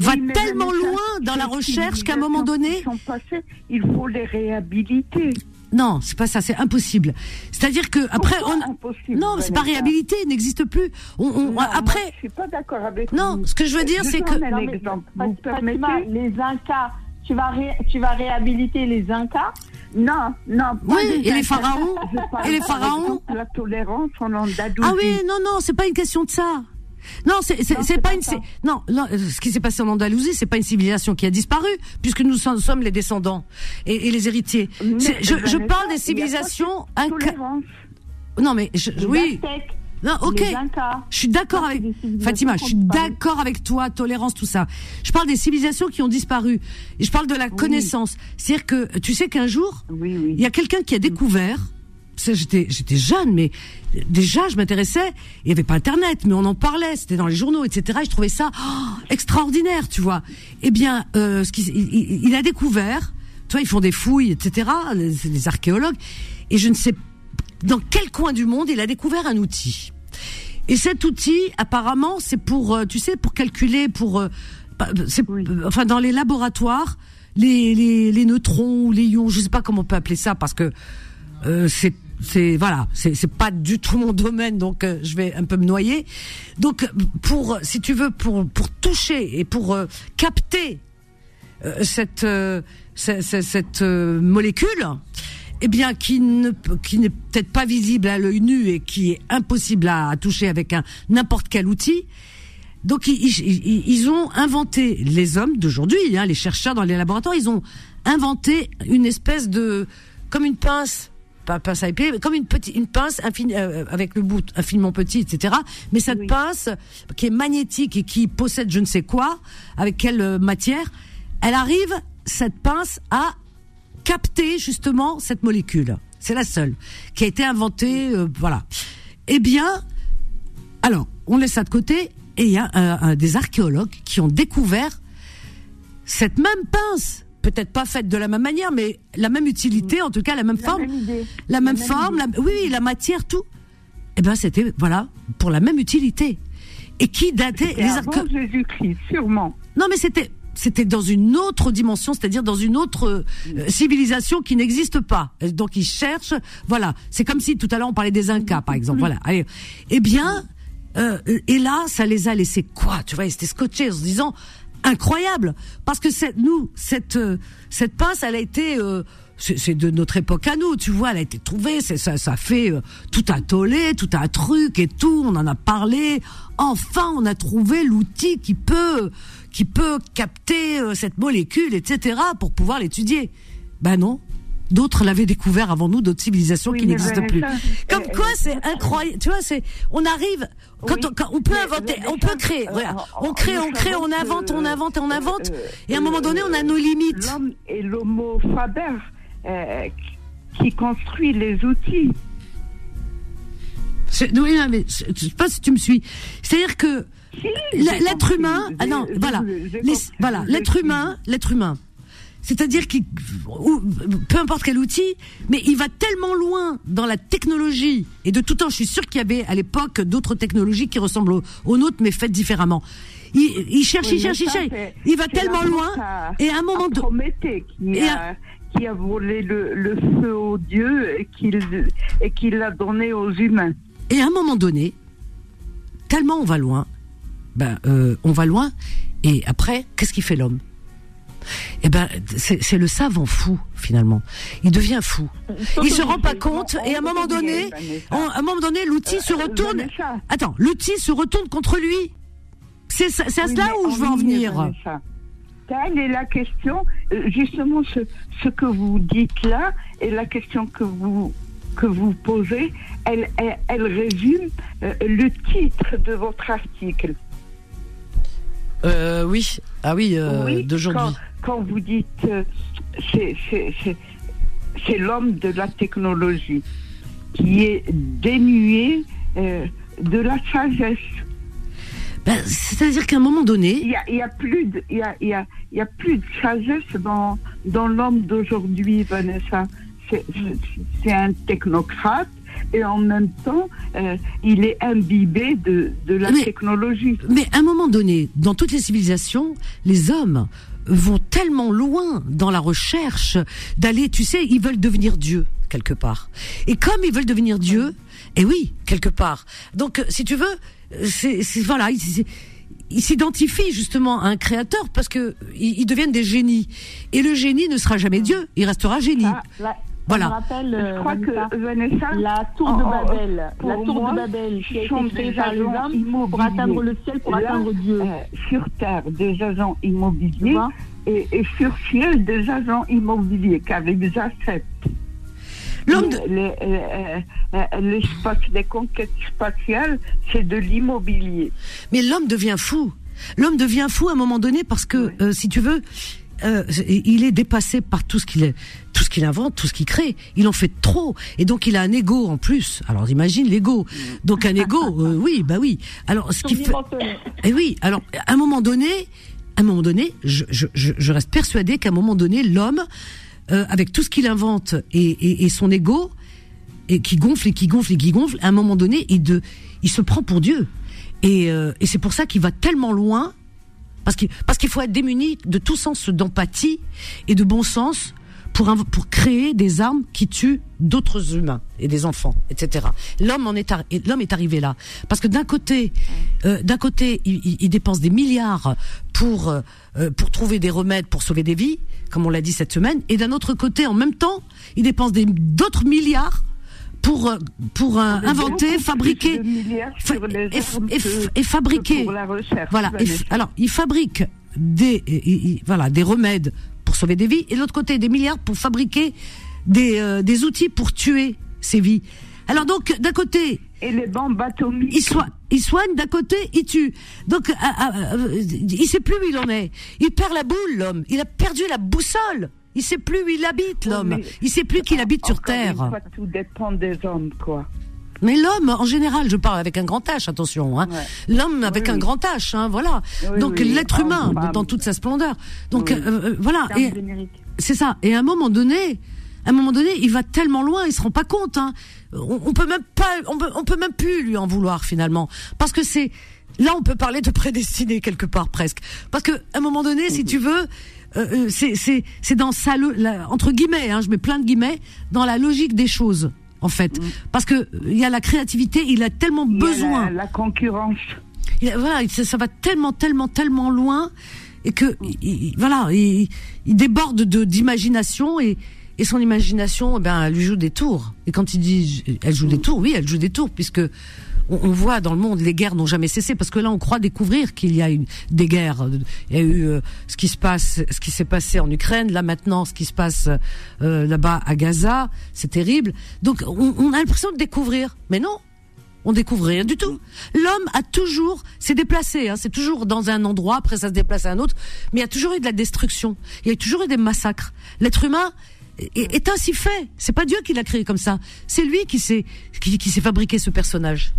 va oui, tellement loin dans la recherche qu'à un moment donné, sont passées, il faut les réhabiliter. non, c'est pas ça, c'est impossible. C'est-à-dire que après, Pourquoi on, impossible, non, c'est pas réhabilité, il n'existe plus. On, on- Non, après, moi, je suis pas d'accord avec non, vous. ce que je veux dire, c'est que un Non, mais exemple. Vous les Incas, tu vas, ré- tu vas réhabiliter les Incas Non, non. pas Oui, et les pharaons Et les pharaons exemple La tolérance en Andalousie. Ah oui, non, non, c'est pas une question de ça. Non, c'est pas une. Non, non, euh, ce qui s'est passé en Andalousie, c'est pas une civilisation qui a disparu, puisque nous sommes, sommes les descendants et, et les héritiers. Mais, Je, parle des civilisations. inca-. Non, mais je, Les oui. Aztèques, Non, ok. Je suis d'accord avec Fatima, je suis d'accord avec toi, tolérance, tout ça. Je parle des civilisations qui ont disparu. Je parle de la connaissance. C'est-à-dire que tu sais qu'un jour, Oui, oui. il y a quelqu'un qui a découvert. J'étais, j'étais jeune, mais déjà je m'intéressais. Il y avait pas Internet, mais on en parlait. C'était dans les journaux, etc. Et je trouvais ça oh, extraordinaire, tu vois. Eh bien, euh, ce qu'il- il, il- il a découvert. Tu vois, ils font des fouilles, etc. Les, des archéologues. Et je ne sais dans quel coin du monde il a découvert un outil. Et cet outil, apparemment, c'est pour, euh, tu sais, pour calculer, pour, euh, c'est, euh, enfin, dans les laboratoires, les, les, les neutrons ou les ions, je sais pas comment on peut appeler ça, parce que euh, c'est, c'est, voilà, c'est, pas du tout mon domaine, donc euh, je vais un peu me noyer. Donc, pour, si tu veux, pour, pour toucher et pour euh, capter euh, cette, euh, cette, euh, molécule, eh bien, qui ne qui n'est peut-être pas visible à l'œil nu et qui est impossible à, toucher avec un n'importe quel outil. Donc, ils, ils- ils- ils ont inventé les hommes d'aujourd'hui, hein, les chercheurs dans les laboratoires, ils ont inventé une espèce de comme une pince. Pas pince à épiler, mais comme une petite, une pince euh, avec le bout infiniment petit, etc. Mais cette pince qui est magnétique et qui possède je ne sais quoi, avec quelle euh, matière, elle arrive cette pince à capter justement cette molécule. C'est la seule qui a été inventée, euh, voilà. Eh bien, alors on laisse ça de côté et il y a des archéologues qui ont découvert cette même pince, peut-être pas faite de la même manière, mais la même utilité, en tout cas la même forme, même idée. la même forme, la- oui, oui, la matière, tout. Eh ben, c'était voilà pour la même utilité. Et qui datait les avant Jésus-Christ, sûrement. non, mais c'était c'était dans une autre dimension, c'est-à-dire dans une autre euh, civilisation qui n'existe pas. Donc ils cherchent, voilà. C'est comme si tout à l'heure on parlait des Incas, par exemple. Voilà. Allez. Eh bien, euh, et là, ça les a laissés quoi Tu vois, ils étaient scotchés en se disant incroyable, parce que c'est nous cette euh, cette pince, elle a été euh, c'est c'est de notre époque à nous, tu vois, elle a été trouvée, c'est ça, ça fait euh, tout un tollé, tout un truc et tout, on en a parlé. Enfin, on a trouvé l'outil qui peut, qui peut capter euh, cette molécule, etc., pour pouvoir l'étudier. Ben non, d'autres l'avaient découvert avant nous, d'autres civilisations Oui, qui n'existent plus. Comme euh, quoi, euh, c'est incroyable. Tu vois, c'est, on arrive quand, Oui, on, quand on peut inventer, on peut créer. euh, euh, on crée, on crée, on invente, on invente et on invente. euh, Et à un moment donné, on a nos limites. L'homme est l'homo faber euh, qui construit les outils. C'est- Oui, non, mais je je sais pas si tu me suis. C'est-à-dire que Si, l'être humain, ah non, voilà, Les- voilà, l'être humain, l'être humain. C'est-à-dire qu'il, ou- peu importe quel outil, mais il va tellement loin dans la technologie. Et de tout temps, je suis sûr qu'il y avait à l'époque d'autres technologies qui ressemblent aux, aux nôtres, mais faites différemment. Il, il cherche, Oui, il cherche, il cherche. Il va tellement loin. à- Et à un moment donné, qui, a, qui a volé le, le feu aux dieux et qui l'a donné aux humains. Et à un moment donné, tellement on va loin, ben euh, on va loin, et après, qu'est-ce qui fait l'homme? Eh ben, c'est le savant fou finalement. Il devient fou. Il se rend pas compte, et à un moment donné, on- à un moment donné, l'outil se Euh, retourne. Attends, l'outil se retourne contre lui. C'est à cela où je veux en venir. Telle est la question, euh, justement ce, ce que vous dites là et la question que vous que vous posez, elle, elle, elle résume euh, le titre de votre article. Euh, oui, ah oui, euh, Oui, d'aujourd'hui. Quand, quand vous dites euh, c'est l'homme de la technologie qui est dénué euh, de la sagesse. Ben, C'est-à-dire qu'à un moment donné, Il y a, il y a plus de, y a, y a, il y a plus de sagesse dans, dans l'homme d'aujourd'hui, Vanessa. C'est un technocrate et en même temps, euh, il est imbibé de, de la Mais- technologie. Mais à un moment donné, dans toutes les civilisations, les hommes vont tellement loin dans la recherche d'aller, tu sais, ils veulent devenir Dieu quelque part. Et comme ils veulent devenir Dieu, et oui, quelque part. Donc, euh, si tu veux, c'est voilà, ils, s'identifient justement à un créateur parce que ils, ils deviennent des génies. Et le génie ne sera jamais Dieu, il restera génie. Ah, là, Voilà. Me rappelle, euh, Je crois Vanessa, que Vanessa, la tour de Babel, la tour moi, de Babel qui a été créée par les hommes pour atteindre le ciel, pour Là, atteindre Dieu. euh, sur Terre, des agents immobiliers et, et sur ciel, des agents immobiliers qu'avec acceptent. L'homme de- Les- euh, euh, l'espace, les conquêtes spatiales, c'est de l'immobilier. Mais l'homme devient fou. L'homme devient fou à un moment donné parce que, euh, si tu veux, euh, il est dépassé par tout ce qu'il est, tout ce qu'il invente, tout ce qu'il crée. Il en fait trop, et donc il a un ego en plus. Alors imagine l'ego. Donc un ego, euh, oui, bah oui. Alors ce qui fait, et oui. Alors à un moment donné, à un moment donné, je, je, je, reste persuadé qu'à un moment donné, l'homme, euh, avec tout ce qu'il invente et, et, et son ego, et qui gonfle et qui gonfle et qui gonfle, à un moment donné, il, de, il se prend pour Dieu. Et, euh, et c'est pour ça qu'il va tellement loin, parce qu'il parce qu'il faut être démuni de tout sens d'empathie et de bon sens pour, créer des armes qui tuent d'autres humains et des enfants, etc. L'homme en est, l'homme arrivé là, parce que d'un côté, euh, d'un côté, il, dépense des milliards pour euh, pour trouver des remèdes pour sauver des vies, comme on l'a dit cette semaine, et d'un autre côté, en même temps, il dépense d'autres milliards pour euh, pour euh, inventer, Beaucoup fabriquer fa- et, et et fabriquer que pour la voilà alors il fabrique des et- voilà des remèdes pour sauver des vies et de l'autre côté des milliards pour fabriquer des euh, des outils pour tuer ces vies alors donc d'un côté Et les bombes atomiques. il soigne, il soigne d'un côté, il tue. Donc, ah, ah, euh, il sait plus où il en est. Il perd la boule, l'homme. Il a perdu la boussole. Il sait plus où il habite, l'homme. mais- Il sait plus qu'il habite sur une Terre. fois, tout dépend des hommes, quoi. Mais l'homme, en général, je parle avec un grand H, attention, hein. Ouais. L'homme avec Oui, un oui. grand H, hein, voilà. Oui, Donc oui, l'être humain dans toute sa splendeur. Donc Oui. euh, euh, voilà. C'est ça. Et à un moment donné, à un moment donné, il va tellement loin, il se rend pas compte. Hein. On, on peut même pas, on peut, on peut même plus lui en vouloir finalement, parce que c'est là on peut parler de prédestiné quelque part presque, parce que à un moment donné, si tu veux. Euh, euh, c'est dans sa la- entre guillemets hein, je mets plein de guillemets dans la logique des choses en fait. Parce que euh, il y a la créativité il a tellement Il a besoin. La, la concurrence. il a- voilà, ça, ça va tellement, tellement, tellement loin et que il- voilà, il, il déborde de d'imagination et et son imagination, eh ben, elle lui joue des tours. Et quand il dit, elle joue des tours, oui, elle joue des tours, puisque on, on voit dans le monde les guerres n'ont jamais cessé, parce que là, on croit découvrir qu'il y a eu des guerres. Il y a eu euh, ce qui se passe, ce qui s'est passé en Ukraine, là maintenant, ce qui se passe euh, là-bas à Gaza, c'est terrible. Donc, on, on a l'impression de découvrir, mais non, on découvre rien du tout. L'homme a toujours, s'est déplacé, hein, c'est toujours dans un endroit, après ça se déplace à un autre, mais il y a toujours eu de la destruction, il y a toujours eu des massacres. L'être humain est, ainsi fait. C'est pas Dieu qui l'a créé comme ça. C'est lui qui s'est qui s'est fabriqué ce personnage.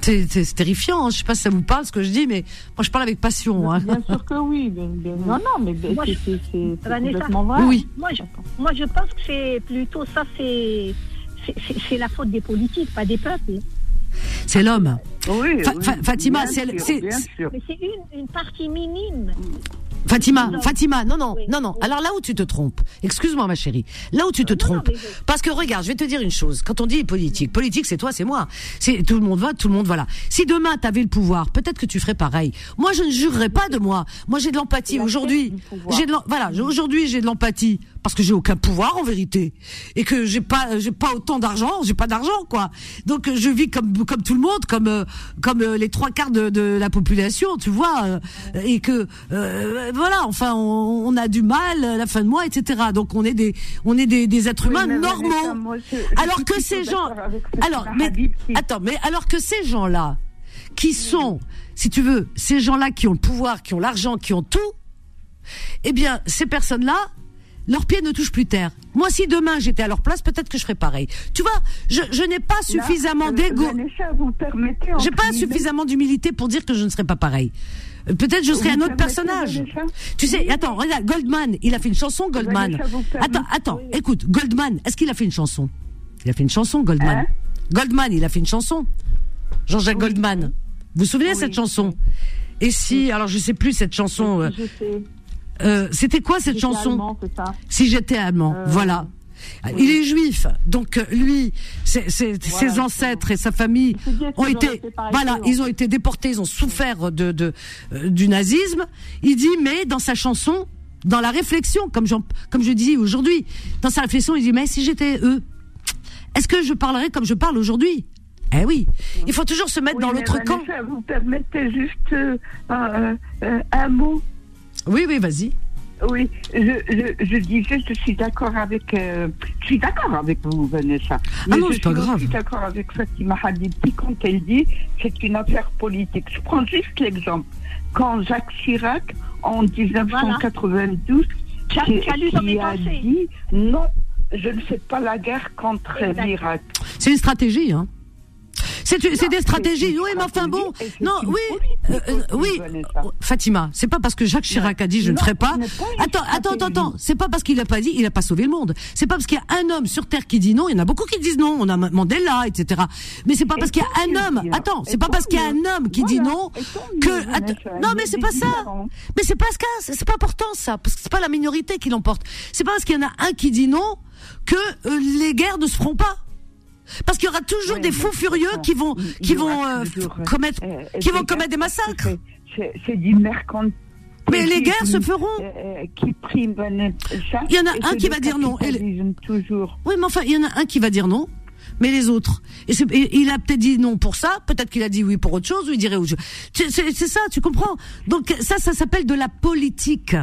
C'est terrifiant. Hein. Je sais pas si ça vous parle ce que je dis, mais moi je parle avec passion. Hein. Bien sûr que oui. bien- bien- Non, non, mais Moi, c'est complètement vrai. Oui. Moi, je, moi, je pense que c'est plutôt ça, c'est la faute des politiques, pas des peuples. C'est l'homme. Oui, Fa- oui, Fa- Fatima, c'est-. Mais c'est une, une partie minime. Fatima, Non. Fatima, non, non, Oui. non, non. Oui. Alors là où tu te trompes, excuse-moi ma chérie, là où tu te Non, trompes, je- parce que regarde, je vais te dire une chose. Quand on dit politique, politique c'est toi, c'est moi. C'est tout le monde va, tout le monde voilà. Si demain tu avais le pouvoir, peut-être que tu ferais pareil. Moi, je ne jurerais pas de moi. Moi, j'ai de l'empathie aujourd'hui. J'ai de voilà, aujourd'hui j'ai de l'empathie parce que j'ai aucun pouvoir en vérité et que j'ai pas j'ai pas autant d'argent, j'ai pas d'argent quoi. Donc euh, je vis comme comme tout le monde, comme euh, comme euh, les trois quarts de, de la population, tu vois, euh, et que euh, voilà, enfin on, on a du mal à la fin de mois, etc. Donc on est des on est des, des êtres Oui, humains normaux. Vanessa, moi, je- je alors que ces gens, alors mais attends, mais alors que ces gens-là qui sont, si tu veux, ces gens-là qui ont le pouvoir, qui ont l'argent, qui ont tout, eh bien, ces personnes-là, leurs pieds ne touchent plus terre. Moi, si demain j'étais à leur place, peut-être que je ferais pareil. Tu vois, je, je n'ai pas suffisamment euh, d'ego. J'ai pas suffisamment d'humilité pour dire que je ne serais pas pareil. Peut-être je serais Vous un autre personnage. Tu sais, attends, regarde, Goldman, il a fait une chanson, Goldman. Attends, attends, écoute, Goldman, est-ce qu'il a fait une chanson? Il a fait une chanson, Goldman. Hein? Goldman, il a fait une chanson. Jean-Jacques Oui. Goldman. Vous vous souvenez de Oui. cette chanson? Et si, alors je sais plus cette chanson. euh, euh, C'était quoi cette J'étais chanson? allemand, ça. Si j'étais allemand, Euh, voilà. Il est juif, donc euh, lui, ses ancêtres et sa famille ont été, voilà, ils ont été déportés, ils ont souffert de, de euh, du nazisme. Il dit, mais dans sa chanson, dans la réflexion, comme j'en- comme je dis aujourd'hui, dans sa réflexion, il dit, mais si j'étais eux, est-ce que je parlerais comme je parle aujourd'hui? Eh oui, il faut toujours se mettre Oui, dans l'autre camp. Vous permettez juste euh, un mot? Oui, oui, vas-y. Oui, je, je, je disais, je suis d'accord avec, euh, je suis d'accord avec vous, Vanessa. Ah non, je c'est pas suis grave. aussi d'accord avec Fatima Habibi quand elle dit c'est une affaire politique. Je prends juste l'exemple. Quand Jacques Chirac, en 1992, Tu as- qui, qui a pensées. dit non, je ne fais pas la guerre contre l'Irak. C'est une stratégie, hein. C'est c'est des stratégies. Oui, mais enfin bon, non, oui, euh, euh, oui. Fatima, c'est pas parce que Jacques Chirac a dit je ne ferai pas. Attends, attends, attends. C'est pas parce qu'il a pas dit, il a pas sauvé le monde. C'est pas parce qu'il y a un homme sur terre qui dit non. Il y en a beaucoup qui disent non. On a Mandela, etc. Mais c'est pas parce qu'il y a un homme. Attends, c'est pas parce qu'il y a un homme qui dit non que. Non, mais c'est pas ça. Mais c'est pas ce cas. C'est c'est pas important ça, parce que c'est pas la minorité qui l'emporte. C'est pas parce qu'il y en a un qui dit non que euh, les guerres ne se feront pas. Parce qu'il y aura toujours Oui, des fous furieux qui vont, qui aura vont euh, toujours, euh, commettre, euh, qui vont des commettre des massacres. c'est- du mercantilisme. Mais les guerres se feront. euh, qui prime. Il y en a un qui va dire non, toujours. Oui, mais enfin, il y en a un qui va dire non, mais les autres. Et, il a peut-être dit non pour ça, peut-être qu'il a dit oui pour autre chose, ou il dirait autre chose. C'est ça, tu comprends? Donc ça, ça s'appelle de la politique.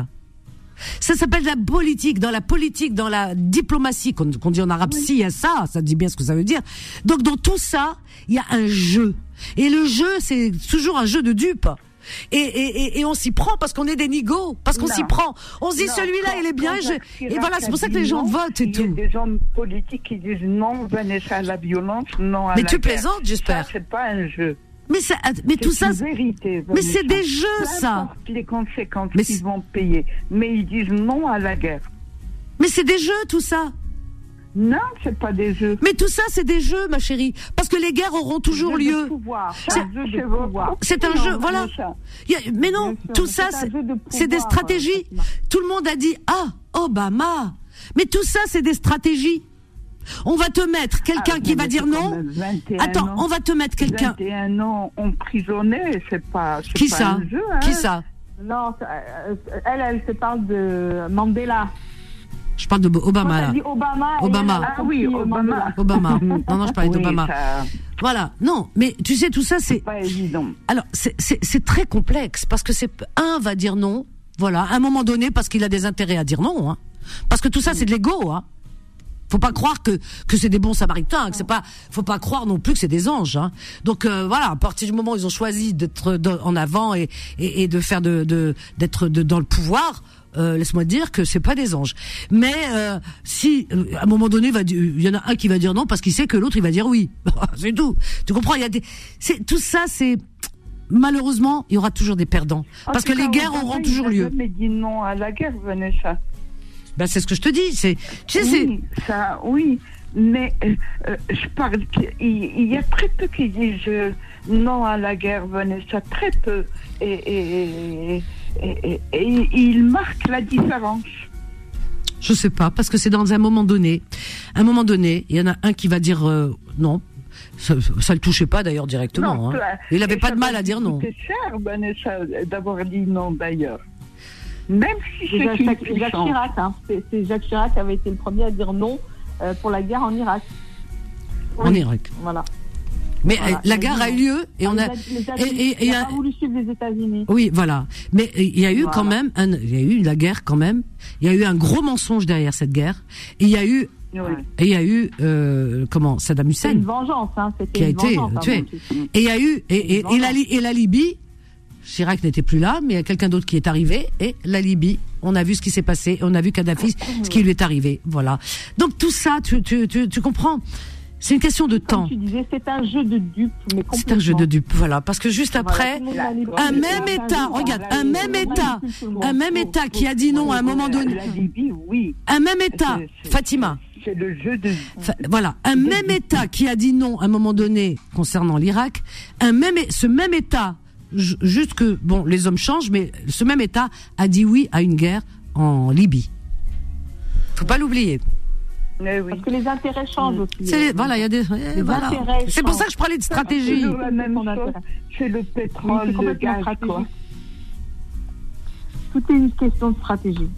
Ça s'appelle de la politique. Dans la politique, dans la diplomatie, qu'on dit en arabe, si, il y a ça, ça dit bien ce que ça veut dire. Donc dans tout ça, il y a un jeu. Et le jeu, c'est toujours un jeu de dupes. Et, et, et, et on s'y prend parce qu'on est des nigauds, parce qu'on s'y prend. On se dit celui-là, il est bien. je- Et voilà, c'est a pour ça que les gens non, votent et Il y a tout. des hommes politiques qui disent non, Vanessa, à la violence, non à Mais la tu guerre. plaisantes, j'espère. C'est pas un jeu. Mais, ça, mais tout ça, vérité. mais c'est des jeux, ça. les conséquences Mais qu'ils vont payer. Mais ils disent non à la guerre. mais c'est des jeux, tout ça. Non, c'est pas des jeux. Mais tout ça, c'est des jeux, ma chérie. Parce que les guerres auront toujours lieu. C'est- un jeu voilà. Mais non, tout ça, c'est des stratégies. Tout le monde a dit ah Obama. Mais tout ça, c'est des stratégies. On va te mettre quelqu'un Ah, qui va dire non. même 21 Attends, ans. on va te mettre quelqu'un. 21 ans emprisonné, c'est pas, Qui pas ça un jeu. Hein. Qui ça Non, euh, elle, elle se parle de Mandela. Je parle de Obama elle là. dit Obama. Obama. Ah oui, Obama. Obama. Non, non, je parlais Oui, d'Obama. ça- Voilà. Non, mais tu sais, tout ça, c'est pas évident. Alors, c'est très complexe parce que c'est un va dire non, voilà, à un moment donné parce qu'il a des intérêts à dire non, hein. Parce que tout ça c'est de l'ego, hein. Faut pas croire que que c'est des bons samaritains, que c'est pas, faut pas croire non plus que c'est des anges, hein. Donc euh, voilà, à partir du moment où ils ont choisi d'être en avant et, et, et de faire de d'être de, dans le pouvoir. Euh, laisse-moi dire que c'est pas des anges. Mais euh, si euh, à un moment donné, il y en a un qui va dire non parce qu'il sait que l'autre il va dire oui. c'est tout. Tu comprends? Il y a des, c'est tout ça, c'est malheureusement, il y aura toujours des perdants En parce que les guerres auront toujours lieu. jamais dit non à la guerre, Vanessa. Ben c'est ce que je te dis. C'est, tu sais, c'est- Oui, ça, oui. Mais euh, euh, je parle. Il, y a très peu qui disent euh, non à la guerre, Vanessa. Très peu. Et, et, et, et- il marque la différence. je sais pas parce que c'est dans un moment donné. Un moment donné, il y en a un qui va dire euh, non. Ça, ça le touchait pas d'ailleurs directement. Non, hein. Il avait et pas de mal à dire non. coûter cher, Vanessa, d'avoir dit non d'ailleurs. Même si C'est Jacques, une Jacques. Chirac. Hein. C'est Jacques Chirac qui avait été le premier à dire non euh, pour la guerre en Irak. En Irak. Voilà. Mais Voilà. euh, la guerre a eu lieu et on Les a. A- les et- États-Unis, et- pas voulu suivre les États-Unis. Oui, voilà. Mais euh, il y a eu quand même, un, il y a eu la guerre quand même. Il y a eu un gros mensonge derrière cette guerre. Et il y a eu, Oui. et il y a eu, euh, comment, Saddam C'est Hussein une vengeance. Hein. qui a une été vengeance, tué. Et il y a eu, et, et, et la, et la Libye, Chirac n'était plus là, mais il y a quelqu'un d'autre qui est arrivé. Et la Libye, on a vu ce qui s'est passé, on a vu Kadhafi, ce qui lui est arrivé. Voilà. Donc tout ça, tu, tu, tu, tu comprends? C'est une question de Comme temps. tu disais, c'est un jeu de dupes. mais C'est un jeu de dupes, voilà. Parce que juste après, un même État, regarde, un même État, un même État qui a dit non à un moment donné, un même État, Fatima, C'est le jeu de. Fa- voilà, un même État qui a dit non à un moment donné concernant l'Irak, un même, ce même État, juste que bon, les hommes changent, mais ce même État a dit oui à une guerre en Libye. Faut pas l'oublier. Oui. Parce que les intérêts changent aussi. C'est- voilà, il y a des. eh, voilà. intérêts C'est pour ça que je parlais de C'est stratégie. C'est le pétrole, le gaz, quoi. Tout est une question de stratégie.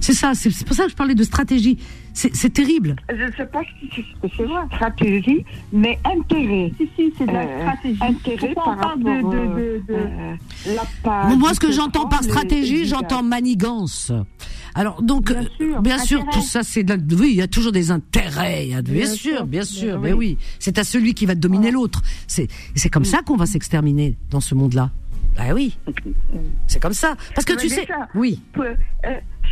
C'est ça, c'est c'est pour ça que je parlais de stratégie. C'est c'est terrible. Je ne sais pas si c'est stratégie, mais intérêt. Si, si, c'est de la Euh, stratégie. intérêt Pourquoi par on parle de, rapport, de, de, de- euh, la part Moi, ce que j'entends par stratégie, j'entends manigance. Alors, donc, Bien euh, sûr, bien sûr, intérêt. tout ça, c'est de la- oui, il y a toujours des intérêts. il y a- bien, Bien sûr, sûr, bien sûr, oui. mais oui, c'est à celui qui va dominer l'autre. C'est, c'est comme ça qu'on va s'exterminer dans ce monde-là. Ah oui, c'est comme ça. Parce que Mais tu sais, oui, pour- euh,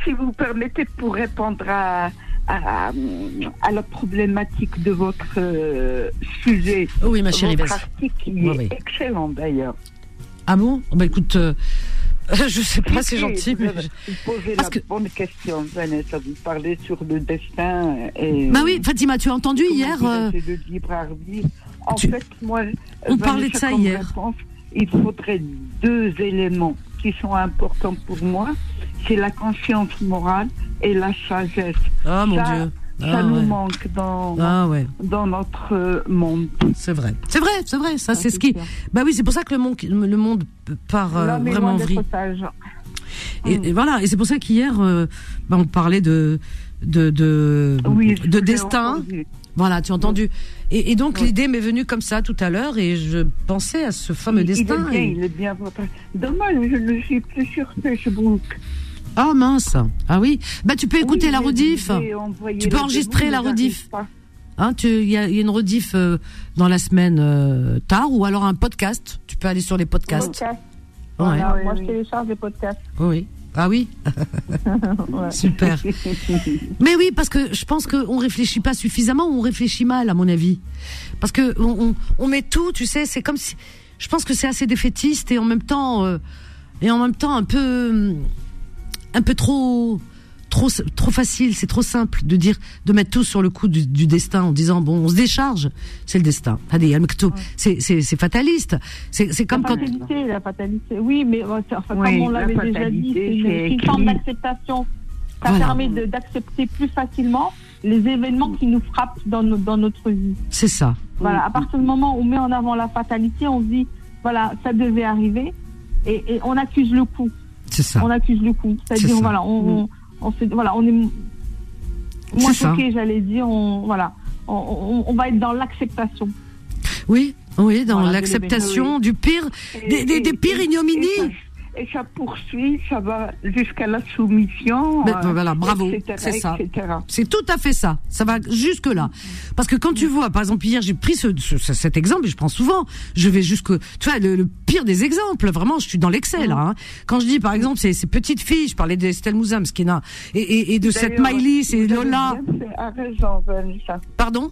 si vous permettez, pour répondre à, à, à la problématique de votre euh, sujet, oui, ma chérie, votre article qui Oui, est oui. excellent d'ailleurs. Ah bon? Bah écoute, euh, je sais pas, c'est gentil. Vous, mais je- vous posez Parce la que- bonne question, Vanessa. Vous parlez sur le destin. Et, Bah oui, Fatima, tu as entendu hier euh, le libre arbitre. En tu- fait, moi, On Vanessa, parlait de ça hier. réponse, il faudrait deux éléments qui sont importants pour moi. C'est la conscience morale et la sagesse. Ah mon ça, Dieu. Ça Ah, nous ouais. manque dans, Ah ouais, dans notre monde. c'est vrai. C'est vrai, c'est vrai. Ça, c'est ce qui. Bah oui, c'est pour ça que le monde, le monde part euh, vraiment en vrille. sage. Et, et voilà, et c'est pour ça qu'hier, euh, bah, on parlait de de de, Oui, destin. entendu. Voilà, tu as entendu. Et, et donc Oui. l'idée m'est venue comme ça tout à l'heure, et je pensais à ce fameux Il- destin. Il est bien, et- il est bien votre. Dommage, je ne suis plus sur Facebook. Ah mince. Ah oui. Bah tu peux écouter Oui, la rediff. Tu peux enregistrer la rediff. Hein, tu il y, a il y a une rediff euh, dans la semaine euh, tard, ou alors un podcast. Tu peux aller sur les podcasts. Podcast. Ouais. Voilà, Oui, moi, oui. je télécharge des podcasts. Oui. Ah oui. Ouais. Super. Mais oui, parce que je pense qu'on réfléchit pas suffisamment, ou on réfléchit mal, à mon avis. Parce que on, on, on met tout, tu sais, c'est comme si. Je pense que c'est assez défaitiste et en même temps, euh, et en même temps un peu, un peu trop, trop, trop facile. C'est trop simple de dire, de mettre tout sur le coup du, du destin en disant bon, on se décharge, c'est le destin. C'est, c'est, c'est fataliste. C'est, c'est comme la quand. fatalité, la fatalité. Oui, mais euh, c'est- enfin, Oui, comme on la l'avait déjà dit, c'est une, forme d'acceptation. Ça Voilà. permet d'accepter plus facilement les événements qui nous frappent dans, no- dans notre vie. C'est ça. Voilà, à partir du moment où on met en avant la fatalité, on se dit, voilà, ça devait arriver, et, et on accuse le coup. Ça. On accuse le coup. C'est C'est-à-dire, voilà, on, on, on se- voilà, on est moins choqué, j'allais dire, on, voilà, on, on- va être dans l'acceptation. Oui, oui, dans Voilà, l'acceptation du pire, des, des, des pires ignominies. Et ça, poursuit, ça va jusqu'à la soumission. Mais, euh, voilà, bravo, etc., c'est ça. C'est tout à fait ça. Ça va jusque là. Parce que quand tu vois, par exemple, hier, j'ai pris ce, ce- ce- cet exemple et je prends souvent. Je vais jusque, tu vois, le, le pire des exemples. Vraiment, je suis dans l'excès là. hein. Quand je dis, par exemple, ces, ces petites filles, je parlais d'Estelle Mouzam, Skina, et, et, et de cette Maïlis et Lola. bien raison, Vanessa. Pardon?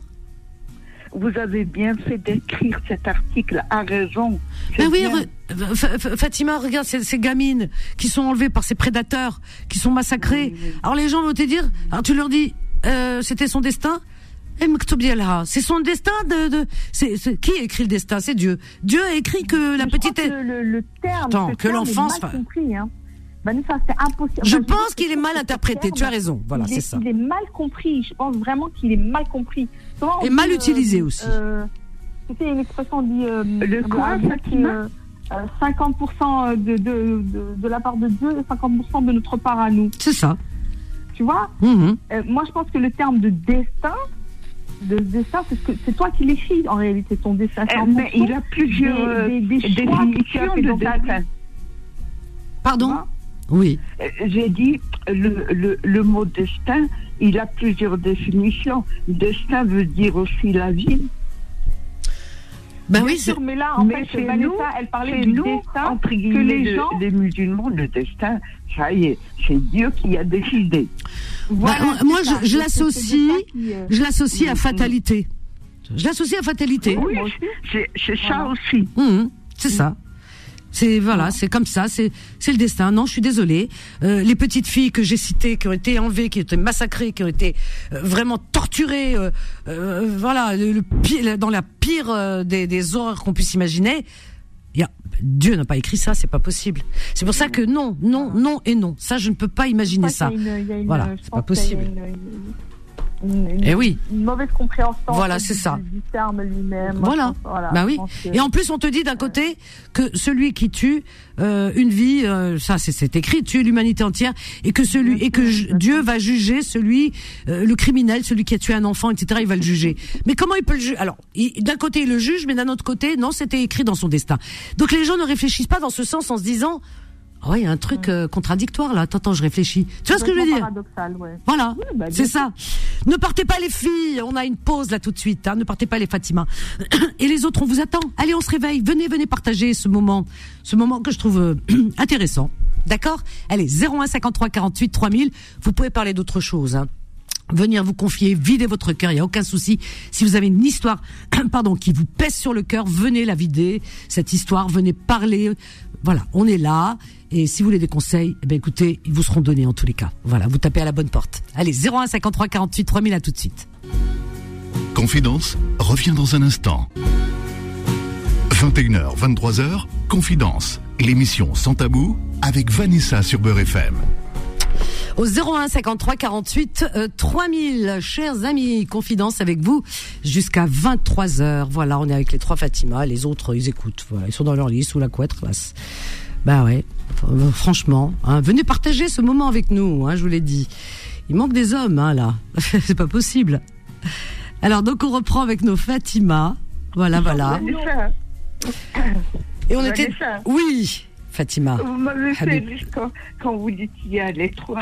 Vous avez bien fait d'écrire cet article, a raison. Mais oui, re- Fatima, regarde ces, ces gamines qui sont enlevées par ces prédateurs, qui sont massacrées. Oui, oui. Alors les gens vont te dire, alors tu leur dis, euh, c'était son destin? Eh, C'est son destin de, de qui écrit le destin? C'est Dieu. Dieu a écrit que la crois petite. que le, le terme, Attends, que l'enfance fa- compris. Vanessa, c'est impossible. Je pense qu'il est mal interprété. Tu as raison. Voilà, il c'est est- ça. Il est mal compris. Je pense vraiment qu'il est mal compris. Souvent, Et mal dit, utilisé aussi. euh, tu sais, une expression on dit. euh, Le euh, quoi, avec, Fatima euh, euh, 50% de, de, de, de la part de Dieu et 50% de notre part à nous. C'est ça. Tu vois Mhm. Euh, Moi, je pense que le terme de destin, de destin, c'est toi qui l'écris en réalité, ton destin. Eh, mais il a plusieurs euh, des, des, définitions de destin. Pardon Oui. Euh, J'ai dit, le, le, le mot destin, il a plusieurs définitions. Destin veut dire aussi la vie. Ben Bien oui, sûr, mais là, en Mais fait, Vanessa, nous, elle parlait du nous, destin entre que les le- gens. les musulmans, le destin, ça y est, c'est Dieu qui a décidé. Voilà, Bah, moi, ça. je- je l'associe- euh, je l'associe à Mhm. fatalité. Je l'associe à fatalité. Oui, c'est ça Voilà. aussi. Mhm, c'est ça. C'est voilà, c'est comme ça, c'est c'est le destin. Non, je suis désolée. Euh, les petites filles que j'ai citées, qui ont été enlevées, qui ont été massacrées, qui ont été euh, vraiment torturées, euh, euh, voilà, le, le pire- dans la pire euh, des, des horreurs qu'on puisse imaginer. Il y a, Dieu n'a pas écrit ça, c'est pas possible. C'est pour ça que non, non, non et non. Ça, je ne peux pas imaginer ça. une- une- Voilà, je c'est pas possible. une- une- une, Eh oui. une mauvaise compréhension. Voilà, c'est ça. Du terme lui-même. Voilà. Voilà. bah oui. que- Et en plus, on te dit d'un côté que celui qui tue euh, une vie, euh, ça c'est- écrit, tue l'humanité entière, et que celui et que Dieu va juger celui, euh, le criminel, celui qui a tué un enfant, etc. Il va le juger. Mais comment il peut le juger Alors, d'un côté il le juge, mais d'un autre côté, non, c'était écrit dans son destin. Donc les gens ne réfléchissent pas dans ce sens en se disant. Ah ouais, il y a un truc euh, contradictoire là. Attends, attends, je réfléchis. Tu vois ce que je veux dire paradoxal, ouais. voilà, Oui, bah, c'est ça. Ne partez pas les filles, on a une pause là tout de suite. Hein. Ne partez pas les Fatima. Et les autres, on vous attend. Allez, on se réveille. Venez, venez partager ce moment, ce moment que je trouve euh, intéressant. D'accord? Allez, 01 53 48 3000. Vous pouvez parler d'autre chose. Hein. Venir vous confier, vider votre cœur, il y a aucun souci. Si vous avez une histoire, pardon, qui vous pèse sur le cœur, venez la vider cette histoire, venez parler. Voilà, on est là. Et si vous voulez des conseils, eh ben écoutez, ils vous seront donnés en tous les cas. Voilà, vous tapez à la bonne porte. Allez, 01 53 48 3000 à tout de suite. Confidence revient dans un instant. 21h, 23h, Confidence, l'émission sans tabou avec Vanessa sur Beurre FM. Au 01 53 48 euh, 3000, chers amis, confidence avec vous jusqu'à 23 heures. Voilà, on est avec les trois Fatima, les autres ils écoutent. Voilà, ils sont dans leur lit sous la couette. classe. Bah ouais, euh, franchement, hein, venez partager ce moment avec nous. Hein, je vous l'ai dit. Il manque des hommes hein, là, c'est pas possible. Alors donc on reprend avec nos Fatima. Voilà, voilà. Et on était. Oui, Fatima. Vous m'avez fait rire quand, quand vous dites il y a les trois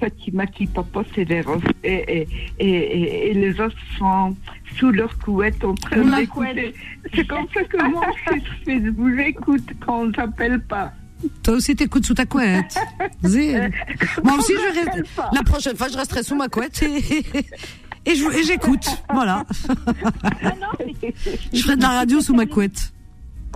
Fatima qui papotent et les, et, et, et, les autres sont sous leur couette en train d'écouter. C'est comme ça que moi je je vous écoute quand on s'appelle pas. Toi aussi t'écoutes sous ta couette. Zé. Moi aussi je pas. La prochaine fois je resterai sous ma couette et, et j'écoute. Voilà. Je ferai de la radio sous ma couette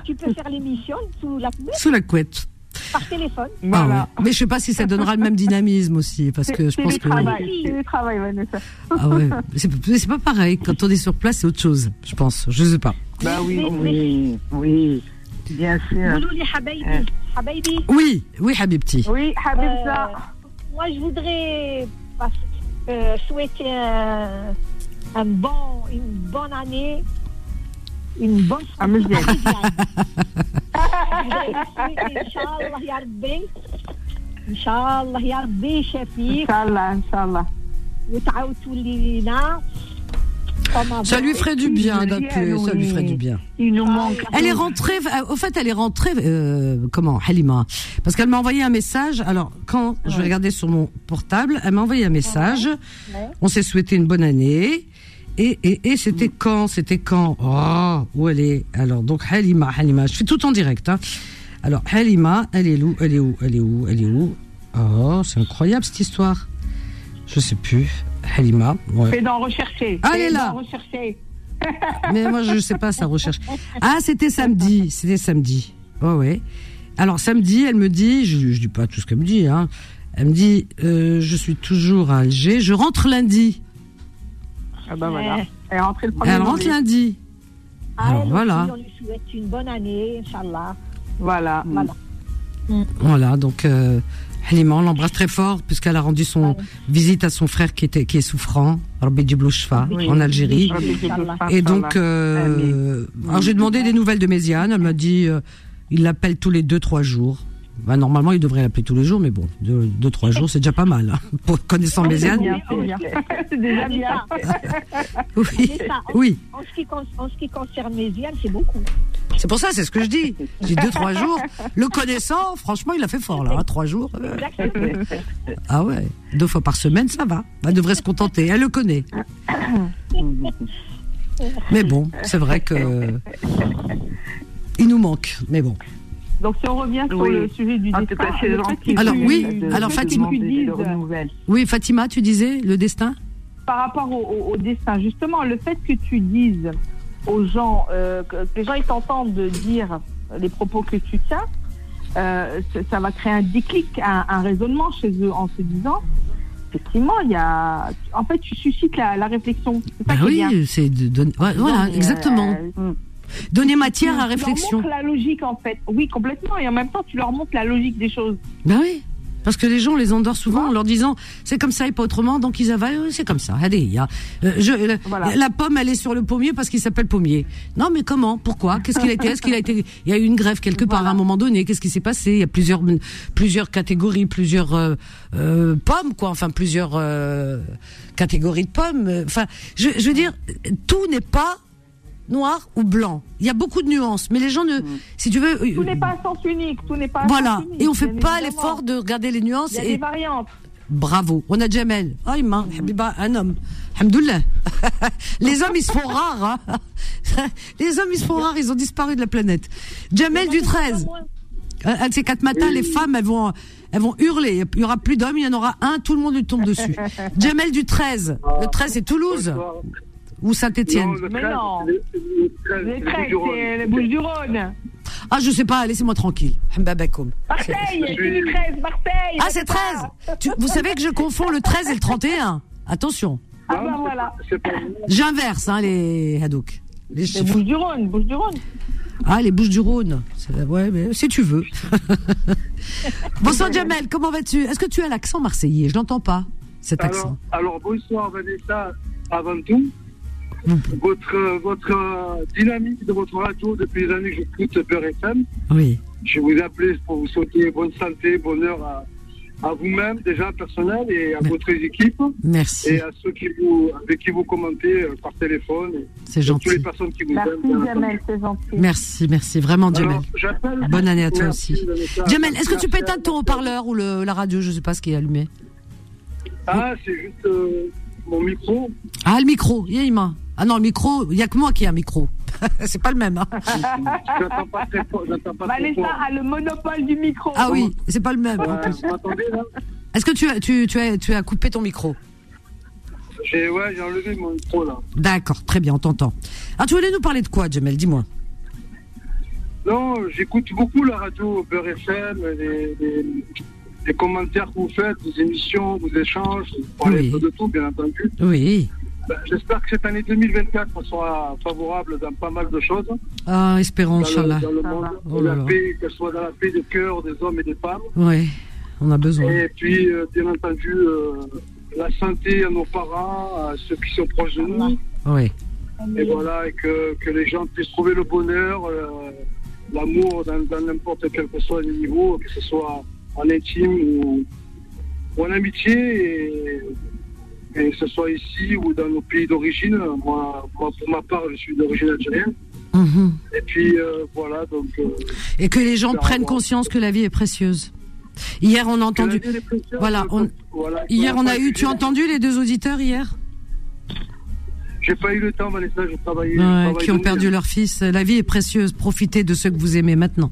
tu peux faire l'émission sous la couette. Sous la couette. Par téléphone. Ah voilà. Mais je ne sais pas si ça donnera le même dynamisme aussi, parce que je pense que. C'est le travail, Vanessa. Ah ouais. C'est pas pareil. Quand on est sur place, c'est autre chose, je pense. Je ne sais pas. Bah oui, oui, oui. Bien sûr. Habibi. Euh. Oui, oui, Habibti. Oui, Habibza. Euh, moi, je voudrais euh, souhaiter un bon, une bonne année une bonne Ah, santé mais bien. familiale. Je voudrais souhaiter, Inch'Allah, ya Rabbi, Inch'Allah, ya Rabbi, شفيك Inch'Allah, Inch'Allah. وتعاود تولي لنا comme Ça avant. lui ferait du bien Julien, d'appeler. Ça lui oui. ferait du bien. Il nous manque. Elle est rentrée, euh, au fait, elle est rentrée, euh, comment, Halima Parce qu'elle m'a envoyé un message. Alors, quand je vais regarder sur mon portable, elle m'a envoyé un message. On s'est souhaité une bonne année. Et, et, et c'était quand C'était quand? Oh, où elle est? Alors, donc, Halima, Halima, je fais tout en direct. Hein. Alors, Halima, elle est où Elle est où Elle est où Elle est où? Oh, c'est incroyable cette histoire. Je sais plus. Halima, ouais. Fais d'en rechercher. Ah, elle est là. Mais moi, je sais pas, ça recherche. Ah, c'était samedi. C'était samedi. Oh, ouais. Alors, samedi, elle me dit, je, je dis pas tout ce qu'elle me dit, hein. Elle me dit, euh, je suis toujours à Alger. Je rentre lundi. Ah bah voilà. Elle est rentrée le premier Elle rentre janvier. lundi. À Alors, elle voilà. aussi, on lui souhaite une bonne année, Inch'Allah. Voilà. Voilà. Voilà. Donc, euh, Halima, on l'embrasse très fort puisqu'elle a rendu son visite à son frère qui était, qui est souffrant, Rabbi Djiblouchfa, Oui. en Algérie. Inch'Allah. Et donc, euh, alors j'ai demandé des nouvelles de Méziane. Elle m'a dit, euh, il l'appelle tous les deux trois jours. Bah, normalement, il devrait l'appeler tous les jours, mais bon, deux, deux trois jours, c'est déjà pas mal. hein, pour connaissant Méziane. bien, c'est bien. C'est déjà bien. Oui, ça. oui. En ce qui, en ce qui concerne Méziane, c'est beaucoup. C'est pour ça, c'est ce que je dis. Je dis deux trois jours. Le connaissant, franchement, il a fait fort là. hein, trois jours. euh, Exactement. ah ouais, deux fois par semaine, ça va. Elle devrait se contenter. Elle le connaît. Mais bon, c'est vrai que il nous manque. Mais bon. Donc si on revient sur Oui. le sujet du tout destin, le gentil. fait que Alors, tu- oui, le alors, Fatima. de dises. Oui, Fatima, tu disais le destin? par rapport au, au- au destin, justement, le fait que tu dises aux gens, euh, que, les gens ils t'entendent de dire les propos que tu tiens, euh, ça, va créer un déclic, un, un raisonnement chez eux en se disant, effectivement, il y a, en fait, tu suscites la, la réflexion. Bah oui, c'est de donner. ouais, voilà, Donc, exactement. euh, Donner matière à tu réflexion. leur montres la logique, en fait. Oui, complètement. Et en même temps, tu leur montres la logique des choses. Ben oui. Parce que les gens on les endort souvent en leur disant c'est comme ça et pas autrement, donc ils avalent, euh, c'est comme ça. Allez, y a, euh, je, la, Voilà. la pomme, elle est sur le pommier parce qu'il s'appelle pommier. Non, mais comment? Pourquoi? Qu'est-ce qu'il a été? Est-ce qu'il a été Il y a eu une grève quelque part à un moment donné? Qu'est-ce qui s'est passé? Il y a plusieurs plusieurs catégories, plusieurs euh, euh, pommes, quoi. Enfin, plusieurs euh, catégories de pommes. Enfin, je, je veux dire, tout n'est pas noir ou blanc. Il y a beaucoup de nuances, mais les gens ne, si tu veux, Tout n'est pas à sens unique. Tout n'est pas. à voilà. sens unique, Et on fait bien pas l'effort de regarder les nuances. Il y a et des variantes. Bravo. On a Jamel. Ah, il m'a, Habiba, un homme. Alhamdoulilah. Les hommes, ils se font rares. Hein. Les hommes, ils se font rares. Ils ont disparu de la planète. Jamel du 13. Un un de ces quatre matins, les femmes, elles vont, elles vont hurler. Il y aura plus d'hommes, il y en aura un, tout le monde lui tombe dessus. Jamel du 13. Le 13, c'est Toulouse. Ou Saint-Étienne. Mais non. C'est les Bouches du Rhône. Ah, je sais pas, laissez-moi tranquille. Marseille, c'est du 13, Marseille. Ah, c'est 13 Tu- Vous savez que je confonds le 13 et le 31. Attention. Ah bah voilà. J'inverse, hein, les Hadouk. Les Les Bouches du Rhône, Bouches du Rhône. Ah, les Bouches du Rhône. C'est- Ouais, mais si tu veux. Bonsoir Jamel, comment vas-tu? Est-ce que tu as l'accent marseillais? Je n'entends pas cet Alors, accent. alors, bonsoir Vanessa, avant tout. Votre, votre euh, dynamique de votre radio depuis les années que j'écoute Peur FM. Oui. Je vous appelais pour vous souhaiter bonne santé, bonheur à, à vous-même déjà personnel et à votre équipe. Merci. Et à ceux qui vous, avec qui vous commentez euh, par téléphone. et C'est à gentil. Toutes les personnes qui vous Merci aiment. Jamel, c'est gentil. Merci, merci, vraiment Jamel. Alors, Bonne année à toi Merci, aussi. Jamel, est-ce que tu peux éteindre ton haut-parleur ou le, la radio Je sais pas ce qui est allumé? Ah, c'est juste euh, mon micro. Ah, le micro, Yéima. Ah non, le micro, il y a que moi qui ai un micro. c'est pas le même. hein. J'entends pas très fort. j'entends pas très Vanessa fort. a le monopole du micro. Ah oui, c'est pas le même. Est-ce que tu as, tu, tu, as, tu as coupé ton micro? J'ai ouais, j'ai enlevé mon micro là. D'accord, très bien, on t'entend. Alors, tu voulais nous parler de quoi, Jamel Dis-moi. Non, j'écoute beaucoup la radio Beurre FM, les, les- les commentaires que vous faites, les émissions, vos échanges, vous parlez Oui. un peu de tout, bien entendu. Oui. Ben, J'espère que cette année 2024 sera favorable dans pas mal de choses. Ah, espérons, Dans le, Inch'Allah. dans le monde, Oh là la là. paix, qu'elle soit dans la paix de cœur des hommes et des femmes. Oui, on a besoin. Et puis, euh, bien entendu, euh, la santé à nos parents, à ceux qui sont proches de nous. Oui. Et voilà, et que, que les gens puissent trouver le bonheur, euh, l'amour dans n'importe quel que soit le niveau, que ce soit en intime ou, ou en amitié, et, et que ce soit ici ou dans nos pays d'origine. Moi, moi, pour ma part, je suis d'origine algérienne. Mhm. Et puis, euh, voilà, donc... euh, Et que les gens prennent conscience que la vie est précieuse. Hier, on a entendu. Voilà, que- on- voilà, Hier, on a eu. Tu as entendu les deux auditeurs hier? J'ai pas eu le temps, Vanessa, je Ouais, travaille Qui ont perdu nuit. leur fils. La vie est précieuse. Profitez de ceux que vous aimez maintenant.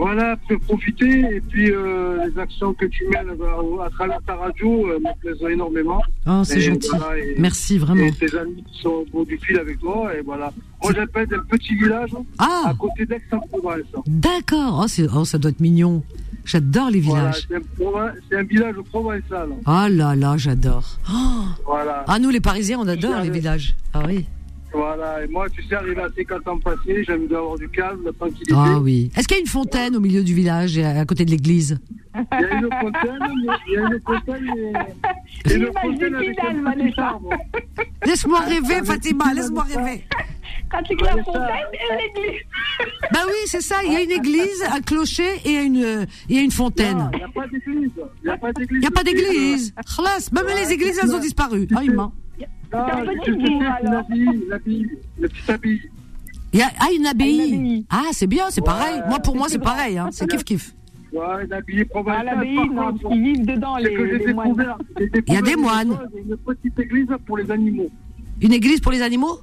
Voilà, profiter. Et puis, euh, les actions que tu mènes à, à travers ta radio euh, me plaisent énormément. Oh, c'est gentil. voilà, et- Merci, vraiment. Et tes amis qui sont au bout du fil avec toi. Et voilà. Moi, j'appelle d'un petit village Ah. à côté d'Aix-en-Provence. D'accord. Oh, oh, ça doit être mignon. J'adore les Voilà, villages. c'est un, un village provençal. Oh là là, j'adore. Oh. Voilà. Ah, nous, les Parisiens, on adore les villages. Ah oui. Voilà. Et moi, tu sais, arrivé à 50 ans passés, j'aime bien avoir du calme, la tranquillité. Ah oui. Est-ce qu'il y a une fontaine au milieu du village, et à côté de l'église? Il y a une fontaine, mais il y a une fontaine, et, et une fontaine avec un petit arbre. Laisse-moi rêver, Fatima, laisse-moi rêver. Quand c'est que la fontaine et l'église. Bah oui, c'est ça. Il y a une église, un clocher et une, il y a une fontaine. Il n'y a pas d'église. Il n'y a pas d'église. Il n'y a pas d'église. Même les églises, elles ont disparu. Ah, il ment. Ah, C'est un je petit sais, bourg, c'est alors. l'habit, l'habit, le petit habit. Il y a, ah, une abbaye. abbaye. Ah, c'est bien, c'est pareil. Ouais, Moi, pour moi, c'est pareil. Hein. C'est kiff kiff. Ouais, l'habit provençal. À l'abbaye, non, ils vivent dedans, les, que j'ai les moines. Il y a des une moines. Une petite église pour les animaux. Une église pour les animaux?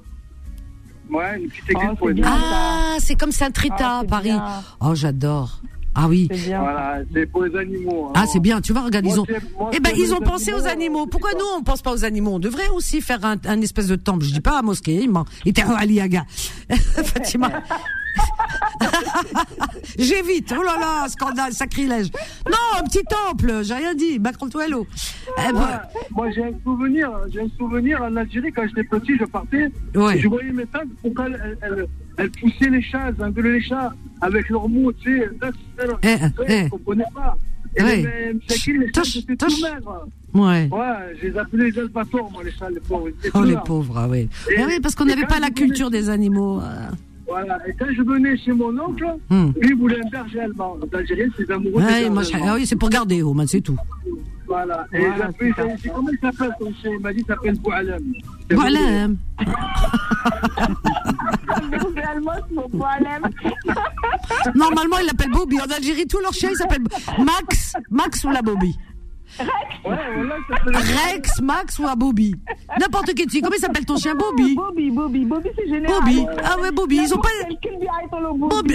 Ouais, une petite église Oh, pour les animaux. Ah, c'est comme Saint-Rita Ah, à Paris. bien. Oh, j'adore. Ah oui. C'est bien. Voilà, c'est pour les animaux. Ah, Alors, c'est bien. Tu vois, regarde, moi, ils ont. moi, Eh ben, ils ont pensé aux animaux. Pourquoi nous, on pense pas aux animaux? On devrait aussi faire un, un espèce de temple. Je dis pas à mosquée. Il était à Aliaga. Fatima. J'évite. Oh là là, scandale, sacrilège. Non, un petit temple. J'ai rien dit. Macron Toello. Eh ben, Ouais, moi j'ai un souvenir, j'ai un souvenir en Algérie quand j'étais petit, je partais, Ouais. je voyais mes tantes pourquoi elles, elles, elles poussaient les chats, elles engueulaient les chats avec leurs mots, tu sais, elles- elles- Eh, elles- eh. elles comprenaient pas. Et Ouais. les les Toche, salles, c'était tout maigre. Ouais. Ouais, je les appelais les albators, moi, les salles, les pauvres. Oh les là. pauvres, ah oui. Et- Ah oui, parce qu'on n'avait pas la je venais- culture des animaux. euh. Voilà, et quand je venais chez mon oncle, Hmm. lui, il voulait un berger allemand. D'Algérien, c'est amoureux Ouais, moi, je- ah oui, c'est pour garder, Oman, c'est tout. Voilà, et Voilà, j'ai appelé, comment il s'appelle ton chien? Il m'a dit, il s'appelle Boualem. Voilà. Réellement, c'est mon problème. Normalement, ils l'appellent Bobby. En Algérie, tous leurs chiens, ils s'appellent Max, Max ou la Bobby. Rex, Max ou la Bobby. N'importe qui. Comment il s'appelle ton chien Bobby? Bobby, Bobby, Bobby, c'est général. Bobby. Ah ouais, Bobby. Ils ont pas. Bobby. Bobby.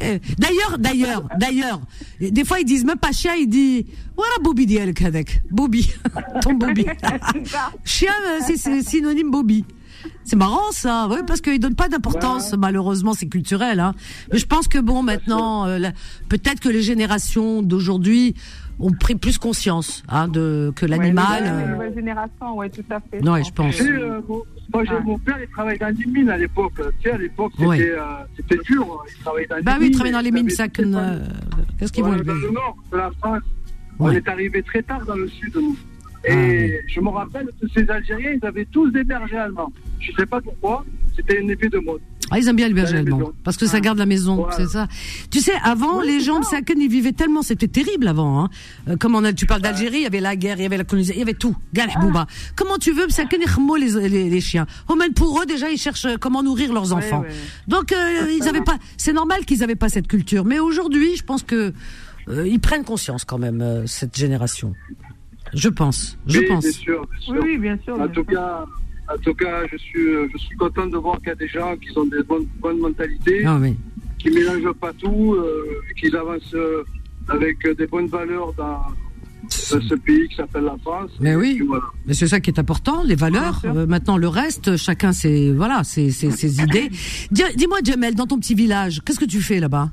eh. D'ailleurs, d'ailleurs, d'ailleurs, des fois ils disent même pas chien, ils disent voilà Bobby avec Bobby, ton Bobby. chien, euh, c'est c'est synonyme Bobby. C'est marrant ça, ouais, parce qu'ils donnent pas d'importance. Malheureusement, c'est culturel. Hein. Mais je pense que bon, maintenant, euh, peut-être que les générations d'aujourd'hui ont pris plus conscience hein, de que l'animal. Ouais, euh, nouvelle génération, ouais, tout à fait. Ouais, je pense. Sais, euh, moi, mon père, il travaillait dans les mines à l'époque. Tu sais, à l'époque, c'était Ouais. euh, dur. hein. Il travaillait dans les Bah mines. oui, ils travaillent dans les il mines, ça. euh, Qu'est-ce qu'ils vont élever dans le nord de la France. On est arrivé très tard dans le sud, nous. Ah, Et je me rappelle que ces Algériens, ils avaient tous des bergers allemands. Je sais pas pourquoi. C'était un effet de mode. Ah, ils aiment bien les allemands. maisons. Parce que ça garde la maison, Voilà. c'est ça. Tu sais, avant, les gens de Saken, ils vivaient tellement, c'était terrible avant, hein. Euh, comme on a, tu parles d'Algérie, il y avait la guerre, il y avait la colonisation, il y avait tout. Bouba. Comment tu veux, Saken, les, les, les chiens? Oh, pour eux, déjà, ils cherchent euh, comment nourrir leurs enfants. ouais. Donc, euh, ils avaient pas, c'est normal qu'ils avaient pas cette culture. Mais aujourd'hui, je pense que, euh, ils prennent conscience quand même, cette génération. Je pense. Je Oui, pense. Bien sûr, bien sûr. Oui, bien sûr. En bien tout sûr. cas, en tout cas, je suis, je suis content de voir qu'il y a des gens qui ont des bonnes, bonnes mentalités, Ah oui. qui mélangent pas tout, euh, qui avancent avec des bonnes valeurs dans, dans ce pays qui s'appelle la France. Mais oui. voilà. Mais c'est ça qui est important, les valeurs. Euh, maintenant, le reste, chacun ses voilà, ses, ses, ses idées. Dis- Dis-moi, Jamel, dans ton petit village, qu'est-ce que tu fais là-bas?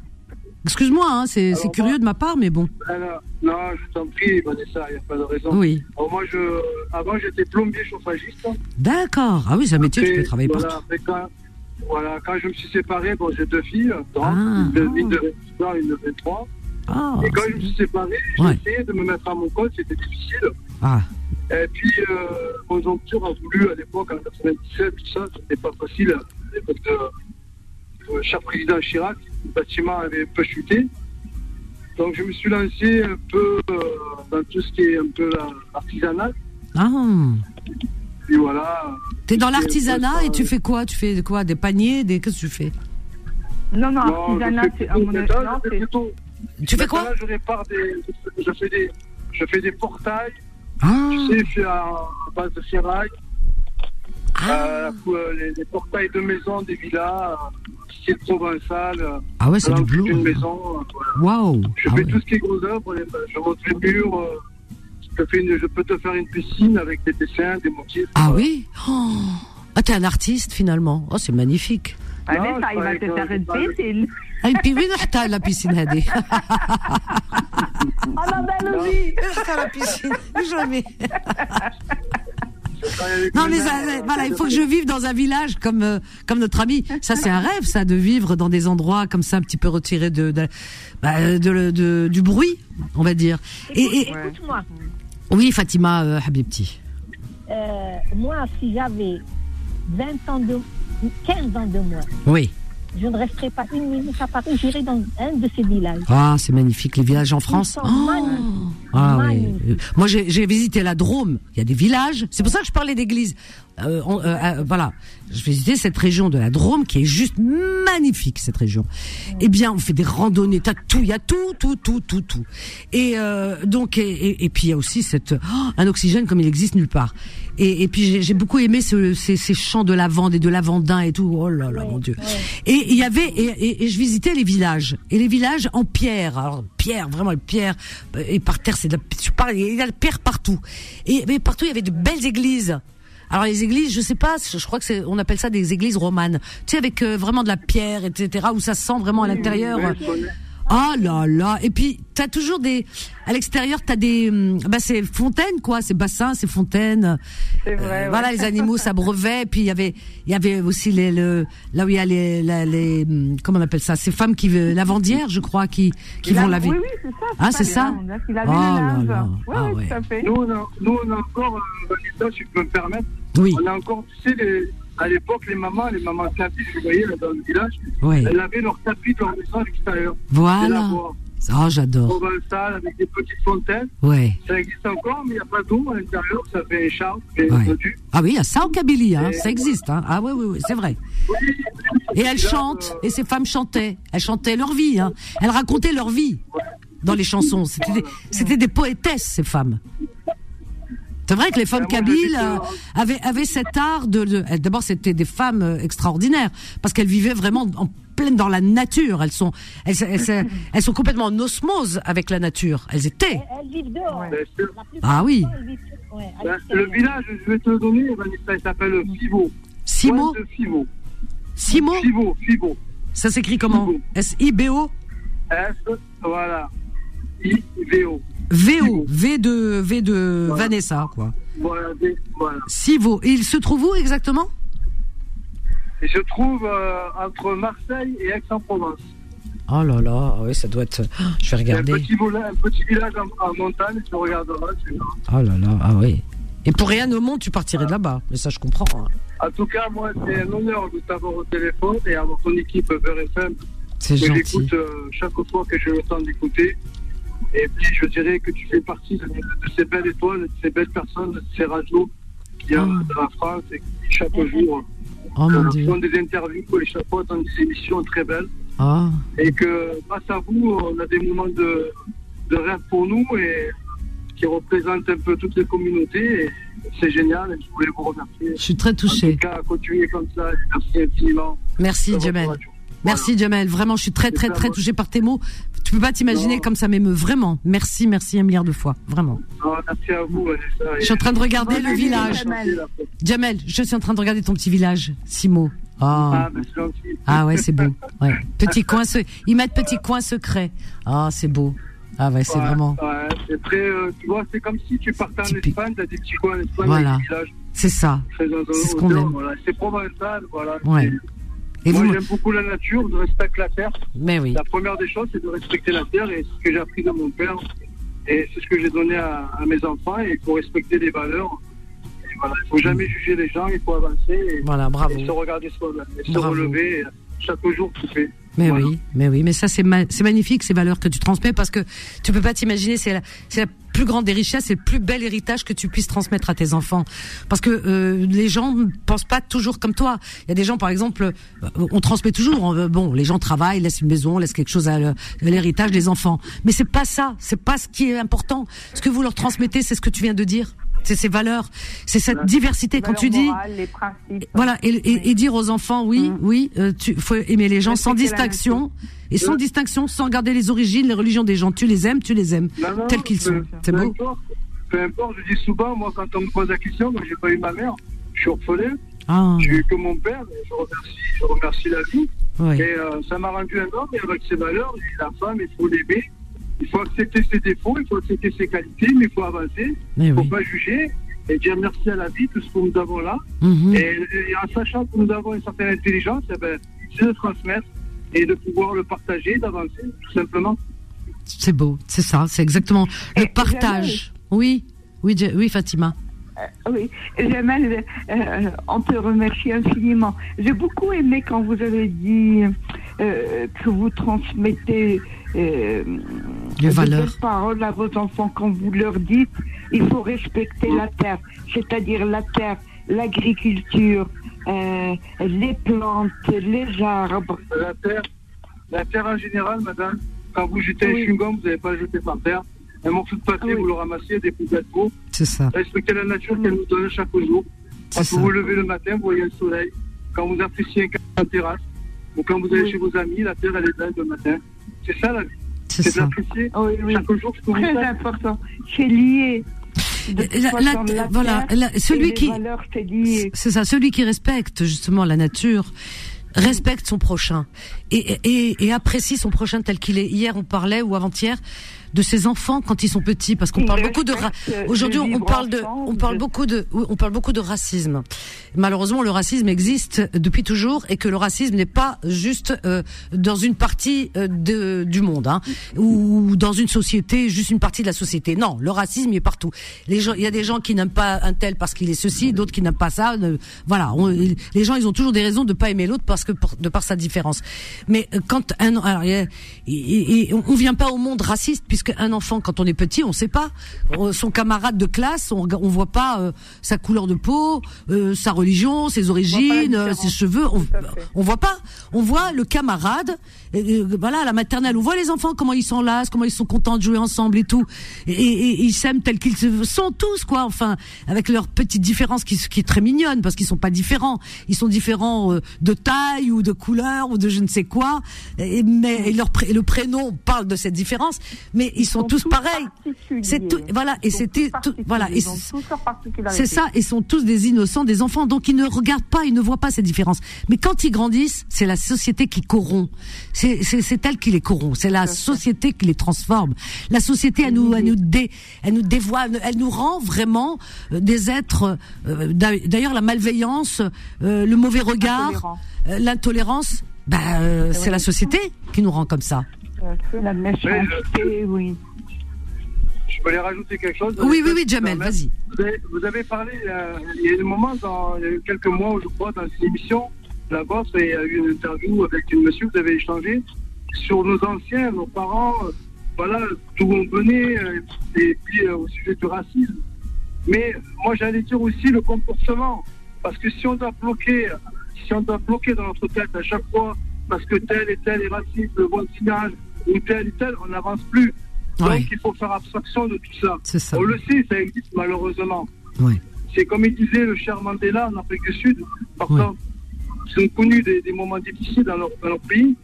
Excuse-moi, hein, c'est curieux de ma part, mais bon. Alors, non, je t'en prie, Vanessa, il n'y a pas de raison. Oui. Alors, moi, je, avant, j'étais plombier chauffagiste. D'accord. Ah oui, c'est un métier, tu peux travailler voilà, partout. après, quand, voilà, quand je me suis séparé, bon, j'ai deux filles, donc, Ah. une, de, une de 26 ans, une de 23. Ah, Et quand je me suis séparé, j'ai Ouais. essayé de me mettre à mon compte, c'était difficile. ah, Et puis, euh, conjoncture a voulu, à l'époque, en 97, tout ça, c'était pas facile. À l'époque de euh, cher président Chirac, le bâtiment avait un peu chuté. Donc, je me suis lancé un peu euh, dans tout ce qui est un peu l'artisanat. ah. Puis voilà. T'es dans l'artisanat et tu fais quoi? Tu fais quoi? Des paniers? Des qu'est-ce que tu fais? Non, non, artisanat, je c'est à mon avis. maintenant, non, je fais c'est- plutôt- Tu fais quoi? Je répare des. Je fais des, je fais des portails. Ah, Tu sais, fait à, à base de ferraille. ah, Euh, les, les portails de maison, des villas, style provençal. Euh, ah ouais, c'est du. Une maison. Euh, voilà. Je ah fais ouais. tout ce qui est gros œuvre. Je monte les murs. Euh, je, fais une, je, peux te faire une piscine avec des dessins, des motifs. Ah oui? Oh. Ah, t'es un artiste finalement. Oh, c'est magnifique. Ah, mais il va te faire une piscine. Ah, et puis, oui, la piscine, Hadi. Ah, la belle vie. la piscine. Jamais. Non mais ça, voilà, il faut que je vive dans un village comme euh, comme notre ami. Ça c'est un rêve, ça, de vivre dans des endroits comme ça, un petit peu retirés de de, bah, de- de- du bruit, on va dire. Et, et- Écoute-moi, oui, Fatima euh, Habibti. euh, moi, si j'avais 20 ans de 15 ans de moins, Oui. Je ne resterais pas une minute à Paris, j'irais dans un de ces villages. Ah, c'est magnifique les villages en France. Oh. magnifiques. Ah oui. Euh, Moi j'ai visité la Drôme. Il y a des villages. C'est pour ça que je parlais d'église. Euh, euh, euh, voilà, je visitais cette région de la Drôme qui est juste magnifique cette région. Eh bien, on fait des randonnées. T'as tout, il y a tout, tout, tout, tout, tout. Et euh, donc et, et- et puis il y a aussi cette oh, un oxygène comme il existe nulle part. Et, et puis j'ai- beaucoup aimé ce- ces, ces champs de lavande et de lavandin et tout. Oh là là, mon Dieu. Et il y avait et je visitais les villages et les villages en pierre. Alors pierre, vraiment pierre. Et par terre, c'est de la, je parle, il y a de la pierre partout. Et mais partout il y avait de belles églises. Alors les églises, je sais pas, je crois que c'est, on appelle ça des églises romanes. Tu sais avec euh, vraiment de la pierre, etc. Où ça sent vraiment à l'intérieur. Oui. Oh là là. Et puis, t'as toujours des, à l'extérieur, t'as des, hum, bah, c'est fontaines, quoi. C'est bassin, c'est fontaines. C'est vrai. Euh, Voilà, les animaux s'abreuvaient. Puis il y avait, il y avait aussi les, le, là où il y a les, la- les, hum, comment on appelle ça, ces femmes qui, lavandières, je crois, qui, qui vont laver. Oui, oui, c'est ça. Ah, c'est ça? a Oh là là. Oui, Ah oui, ouais. tout à fait. Nous, on a, nous, on a encore, euh, Vanessa, si je peux me permettre, Oui. on a encore, tu sais, les- à l'époque, les mamans, les mamans tapis, vous voyez, là, dans le village, Oui. elles avaient leur tapis leur maison à l'extérieur. Voilà. Oh, j'adore. Provençal, avec des petites fontaines. Ouais. Ça existe encore, mais il n'y a pas d'eau à l'intérieur, ça fait Ouais. entendu. Ah oui, il y a ça en Kabylie, hein. Et- Ça existe, hein. Ah oui, oui, oui, c'est vrai. Et elles chantent, et ces femmes chantaient. Elles chantaient leur vie, hein. Elles racontaient leur vie dans les chansons. C'était des, c'était des poétesses, ces femmes. C'est vrai que les femmes moi, kabyles euh, avaient, avaient cet art de... de- elles- D'abord, c'était des femmes euh, extraordinaires, parce qu'elles vivaient vraiment en pleine dans la nature. Elles sont, elles, elles- elles sont complètement en osmose avec la nature. Elles étaient. Elles vivent dehors. Plupart Ah oui. ouais, Ben, le village, je vais te le donner, il s'appelle Fivo. Simo, Fivo. Simo, Fivo, Fivo. ça s'écrit comment Fivo. S-I-B-O S, voilà. I-V-O. V-O, V de, V de Vanessa, quoi. Voilà, V, voilà. Sivo. Et il se trouve où exactement? Et je trouve euh, entre Marseille et Aix-en-Provence. Oh là là, oui, ça doit être. Ah, Je vais Il un regarder. petit, un petit village en, en montagne, tu regarderas. Oh là là, ah oui. Et pour rien au monde, tu partirais de là-bas. Mais ça, je comprends. hein. En tout cas, moi, c'est un honneur de t'avoir au téléphone et avoir ton équipe Beurre FM C'est gentil. j'écoute euh, chaque fois que j'ai le temps d'écouter. Et puis, je dirais que tu fais partie de, de ces belles étoiles, de ces belles personnes, de ces radios qu'il y a Ah. dans la France et qui, chaque jour, Oh euh, Dieu. font des interviews chaque fois dans des émissions très belles. Ah. Et que, grâce à vous, on a des moments de, de rêve pour nous et qui représentent un peu toutes les communautés. C'est génial et je voulais vous remercier. Je suis très En touchée. tout cas, continuez comme ça. Merci infiniment. Merci, radio. Merci, Jamel. Vraiment, je suis très, très, C'est très touchée par tes mots. Tu peux pas t'imaginer comme ça m'émeut. Vraiment. Merci, merci un milliard de fois. Vraiment. Ah, merci à vous. Je suis en train de regarder le village. Jamel. Jamel, je suis en train de regarder ton petit village. Simo. Ah. Ah, gentil. Ah ouais, c'est beau. Ouais. Petit coin se... Ils mettent petit coin secret. Ah, c'est beau. Ah ouais, c'est Ouais, vraiment. Ouais, c'est très. euh, tu vois, c'est comme si tu partais en. Espagne, t'as des petits coins en Espagne, Voilà. C'est ça. C'est ce qu'on aime. Voilà. C'est provençal, voilà. Ouais. Et Moi, vous j'aime beaucoup la nature, je respecte la terre. Mais oui. La première des choses, c'est de respecter la terre et ce que j'ai appris de mon père. Et c'est ce que j'ai donné à, à mes enfants. Et il faut respecter les valeurs. Voilà, il ne faut jamais juger les gens, il faut avancer et, Voilà, bravo. et se regarder soi-même. Et se relever et chaque jour fait. Mais Voilà. oui, mais oui, mais ça c'est ma- c'est magnifique ces valeurs que tu transmets parce que tu peux pas t'imaginer c'est la c'est la plus grande des richesses, c'est le plus bel héritage que tu puisses transmettre à tes enfants parce que euh, les gens ne pensent pas toujours comme toi. Il y a des gens par exemple euh, on transmet toujours euh, bon, les gens travaillent, laissent une maison, laissent quelque chose à l'héritage des enfants. Mais c'est pas ça, c'est pas ce qui est important. Ce que vous leur transmettez, c'est ce que tu viens de dire. C'est ces valeurs, c'est cette diversité quand tu dis morales, les principes. voilà, et, et- et dire aux enfants, oui, Mm. oui, euh, tu faut aimer les gens sans distinction, et sans distinction, sans regarder les origines, les religions des gens. Tu les aimes, tu les aimes, Non, non, tels qu'ils sont. C'est peu beau. Importe, peu importe, je dis souvent, moi, quand on me pose la question, moi, j'ai pas eu ma mère, je suis orphelin, Ah, j'ai eu que mon père, je remercie, je remercie la vie. ouais. Et euh, ça m'a rendu un homme, et avec ses valeurs, la femme, il faut l'aimer. Il faut accepter ses défauts, il faut accepter ses qualités, mais il faut avancer. Il ne faut oui. pas juger et dire merci à la vie, tout ce que nous avons là. Mhm. Et, et en sachant que nous avons une certaine intelligence, eh ben, c'est de transmettre et de pouvoir le partager, d'avancer, tout simplement. C'est beau, c'est ça, c'est exactement le Et partage. Oui, oui, oui, Fatima. Oui, Jamel, euh, on te remercie infiniment. J'ai beaucoup aimé quand vous avez dit euh, que vous transmettez euh, Les de valeurs. paroles à vos enfants quand vous leur dites il faut respecter la terre, c'est-à-dire la terre, l'agriculture, euh, les plantes, les arbres. La terre, la terre en général, madame, quand vous jetez Oui. un chewing-gum, vous n'avez pas le jeter par terre. Un morceau de papier, Oui. vous le ramassez, des poubelles d'eau. C'est ça, Respectez la nature qu'elle nous donne chaque jour. Quand ça. vous vous levez le matin, vous voyez le soleil. Quand vous appréciez un café en terrasse, ou quand vous allez Oui. chez vos amis, la terre, elle est belle le matin. C'est ça la vie. C'est d'apprécier Oui, oui. chaque jour ce Très important. C'est lié. La- façon, la- la voilà, celui qui, valeurs, c'est lié. c'est ça, celui qui respecte justement la nature respecte son prochain et, et, et apprécie son prochain tel qu'il est. Hier, on parlait ou avant-hier de ces enfants quand ils sont petits, parce qu'on parle beaucoup de aujourd'hui on parle de on parle beaucoup de on parle beaucoup de racisme. Malheureusement, le racisme existe depuis toujours et que le racisme n'est pas juste euh, dans une partie euh, de, du monde hein, ou dans une société, juste une partie de la société. Non, le racisme il est partout. Les gens, il y a des gens qui n'aiment pas un tel parce qu'il est ceci, d'autres qui n'aiment pas ça. voilà, on- les gens ils ont toujours des raisons de pas aimer l'autre parce que pour- de par sa différence. Mais euh, quand un alors y a- et on on vient pas au monde raciste puisque un enfant quand on est petit on sait pas. Euh, son camarade de classe on, on voit pas euh, sa couleur de peau euh, sa religion ses origines euh, ses cheveux on, on voit pas. On voit le camarade et, euh, voilà à la maternelle on voit les enfants comment ils s'enlacent comment ils sont contents de jouer ensemble et tout. Et, et- et ils s'aiment tels qu'ils sont tous quoi enfin avec leurs petites différences qui, qui est très mignonne parce qu'ils sont pas différents. Ils sont différents euh, de taille ou de couleur ou de je ne sais quoi. Et, mais et leur le prénom parle de cette différence. Mais ils, sont, tous, pareils c'est tout voilà et c'était tout voilà et c'est ça, ils sont tous des innocents, des enfants, donc ils ne regardent pas, ils ne voient pas ces différences. Mais quand ils grandissent, c'est la société qui corrompt. C'est c'est- c'est elle qui les corrompt. C'est la société qui les transforme. La société, elle nous, elle nous, dé, elle nous dévoile, elle nous rend vraiment euh, des êtres. euh, d'a- D'ailleurs, la malveillance, euh, le mauvais regard, l'intolérance, bah, euh, c'est la société qui nous rend comme ça. La méchanceté, oui. Je aller rajouter quelque chose Oui, oui, oui, Jamel, vas-y. Vous avez, parlé, euh, il y a eu un moment, dans, il y a eu quelques mois, je crois, dans une émission, la vôtre, et il y a eu une interview avec une monsieur, vous avez échangé sur nos anciens, nos parents, euh, voilà, d'où on venait, euh, et puis euh, au sujet du racisme. Mais moi, j'allais dire aussi le comportement. Parce que si on doit bloquer, si on doit bloquer dans notre tête à chaque fois, parce que tel et tel est raciste, le voisinage, ou tel et tel, on n'avance plus. Donc, Ouais. il faut faire abstraction de tout ça. On le sait, ça existe malheureusement. Ouais. C'est comme il disait le cher Mandela en Afrique du Sud, par exemple, ils ont connu des, des moments difficiles dans leur, dans leur pays.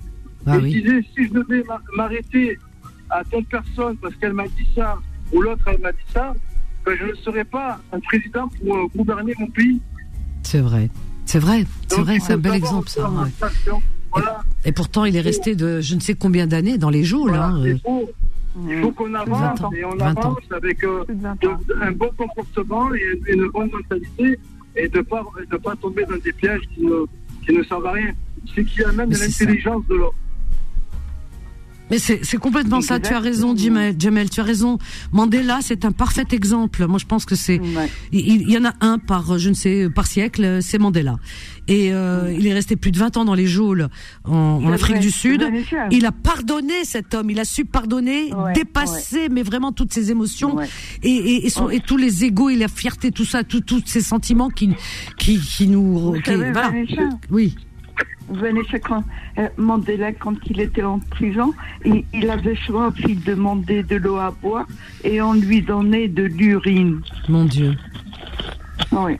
Ah oui. il disait, si je devais m'a- m'arrêter à telle personne parce qu'elle m'a dit ça, ou l'autre elle m'a dit ça, ben, je ne serais pas un président pour euh, gouverner mon pays. C'est vrai. C'est vrai, c'est vrai, c'est un bel exemple, ça. ouais. Voilà. Et pourtant, il est resté de je ne sais combien d'années dans les geôles. Voilà, hein, euh. il faut, qu'on avance 20 ans. et on 20 ans. avance avec euh, de- un bon comportement et une, bonne mentalité et de ne pas, de pas tomber dans des pièges qui ne, qui ne servent à rien. C'est qu'il y a même de l'intelligence de l'homme. Mais c'est c'est complètement ça. Tu as raison, Jamel. Jamel, tu as raison. Mandela, c'est un parfait exemple. Moi, je pense que c'est. Il, il y en a un par, je ne sais, par siècle. C'est Mandela. Et euh, il est resté plus de 20 ans dans les geôles en, en Afrique vrai, du Sud. Il a pardonné cet homme. Il a su pardonner, Ouais, dépasser, mais vraiment toutes ses émotions et, et, et, son- et tous les égaux et la fierté, tout ça, tout- tous ces sentiments qui, qui, qui nous. Vous qui- savez, voilà. Oui. Vanessa, quand euh, Mandela, quand il était en prison, il, il avait soif, il demandait de l'eau à boire et on lui donnait de l'urine. Mon Dieu. Oui.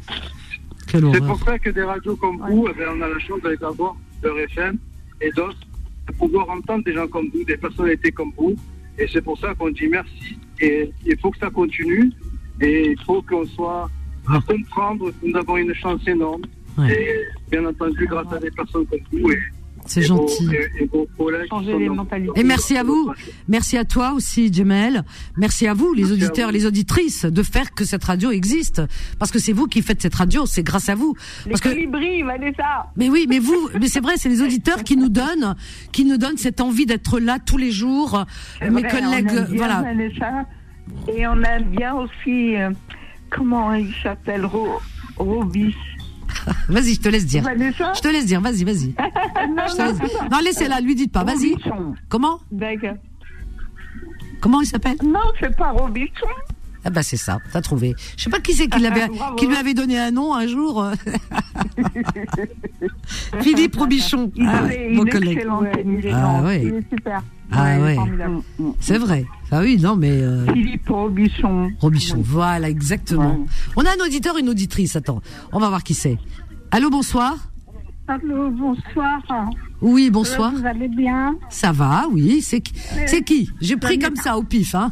C'est pour ça que des radios comme vous, eh bien, on a la chance d'aller avoir leur FM et d'autres, de pouvoir entendre des gens comme vous, des personnalités comme vous. Et c'est pour ça qu'on dit merci. Et il faut que ça continue. Et il faut qu'on soit à comprendre que nous avons une chance énorme. Ouais. Et bien entendu, grâce à des personnes comme vous et, C'est et gentil. Vos, et, et vos collègues. qui sont dans- Et merci à vous. Merci à toi aussi, Jamel. Merci à vous, les auditeurs, les auditrices, de faire que cette radio existe. Parce que c'est vous qui faites cette radio, c'est grâce à vous. Les Parce que, colibris, Vanessa. mais oui, mais vous, mais c'est vrai, c'est les auditeurs qui nous donnent, qui nous donnent cette envie d'être là tous les jours. C'est Mes vrai, on collègues, aime bien voilà. Vanessa. Et on aime bien aussi, euh, comment il s'appelle, Ro- Robis. Vas-y, je te laisse dire. Je te laisse dire, vas-y, vas-y. Laisse- Non, laissez-la, lui dites pas, vas-y. Comment D'accord. Comment il s'appelle? Non, c'est pas Robisson. Ah bah c'est ça, t'as trouvé. Je sais pas qui c'est qui, l'avait- Bravo. qui lui avait donné un nom un jour. Philippe Robichon, Il ah, mon une collègue. excellente Ah intelligence. ouais. Il est super. Ah ouais, formidable. c'est vrai. Ah oui, non mais... euh, Philippe Robichon. Robichon, voilà, exactement. On a un auditeur, une auditrice, attends, on va voir qui c'est. Allô, bonsoir Allô, bonsoir. Oui, bonsoir. Vous allez bien? Ça va, oui, c'est qui? C'est qui? J'ai pris comme ça au pif, hein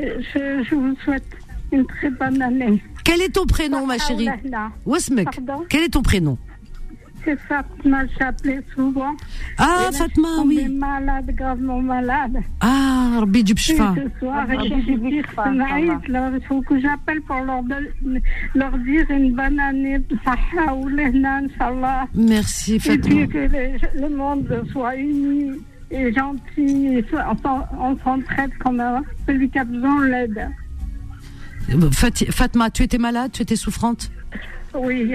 euh, je, je vous souhaite une très bonne année. Quel est ton prénom, ma Ah, chérie? oh là là. Wasmek, Pardon? Quel est ton prénom? C'est Fatma, j'appelais souvent. Ah, là, Fatma, je suis oui. malade, gravement malade. Ah, Rabbi Bshfa. ce soir, Ah, là, il faut que j'appelle pour leur, don- leur dire une bonne année de Saha ou Lehna, Inch'Allah. Merci, Et puis Fatma. que le monde soit uni et gentil, et soit- on s'en- on s'entraide comme un- celui qui a besoin l'aide. Fati- Fatma, tu étais malade, tu étais souffrante? Oui.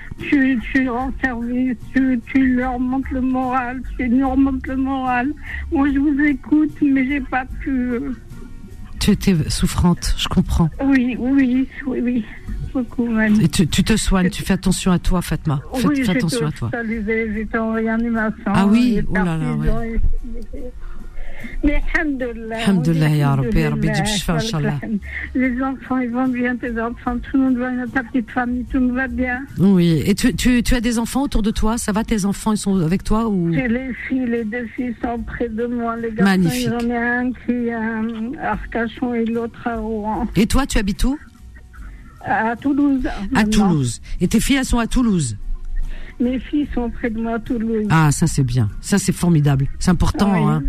tu tu, rends service, tu, tu leur montres le moral, tu nous remontes le moral. Moi, je vous écoute, mais j'ai pas pu. Tu étais souffrante, je comprends. Oui, oui, oui, oui, beaucoup même. Et tu, tu te soignes, tu fais attention à toi, Fatma. Fais, Oui, fais attention à toi. j'étais en réanimation. Ah oui, oh là là, partie, Rabbi, alhamdoulilah, Rabbi dik shifa, Inch'Allah. Les enfants, ils vont bien, tes enfants, tout le monde va bien, ta petite famille, tout va bien. Oui. Et tu, tu, tu as des enfants autour de toi Ça va Tes enfants, ils sont avec toi ou? J'ai les filles, les deux filles sont près de moi. Les garçons, Magnifique. j'en ai un qui est à Arcachon et l'autre à Rouen. Et toi, tu habites où? À Toulouse. À maintenant. Toulouse. Et tes filles, elles sont à Toulouse? Mes filles sont près de moi à Toulouse. Ah, ça c'est bien. Ça c'est formidable. C'est important. Oui. Hein.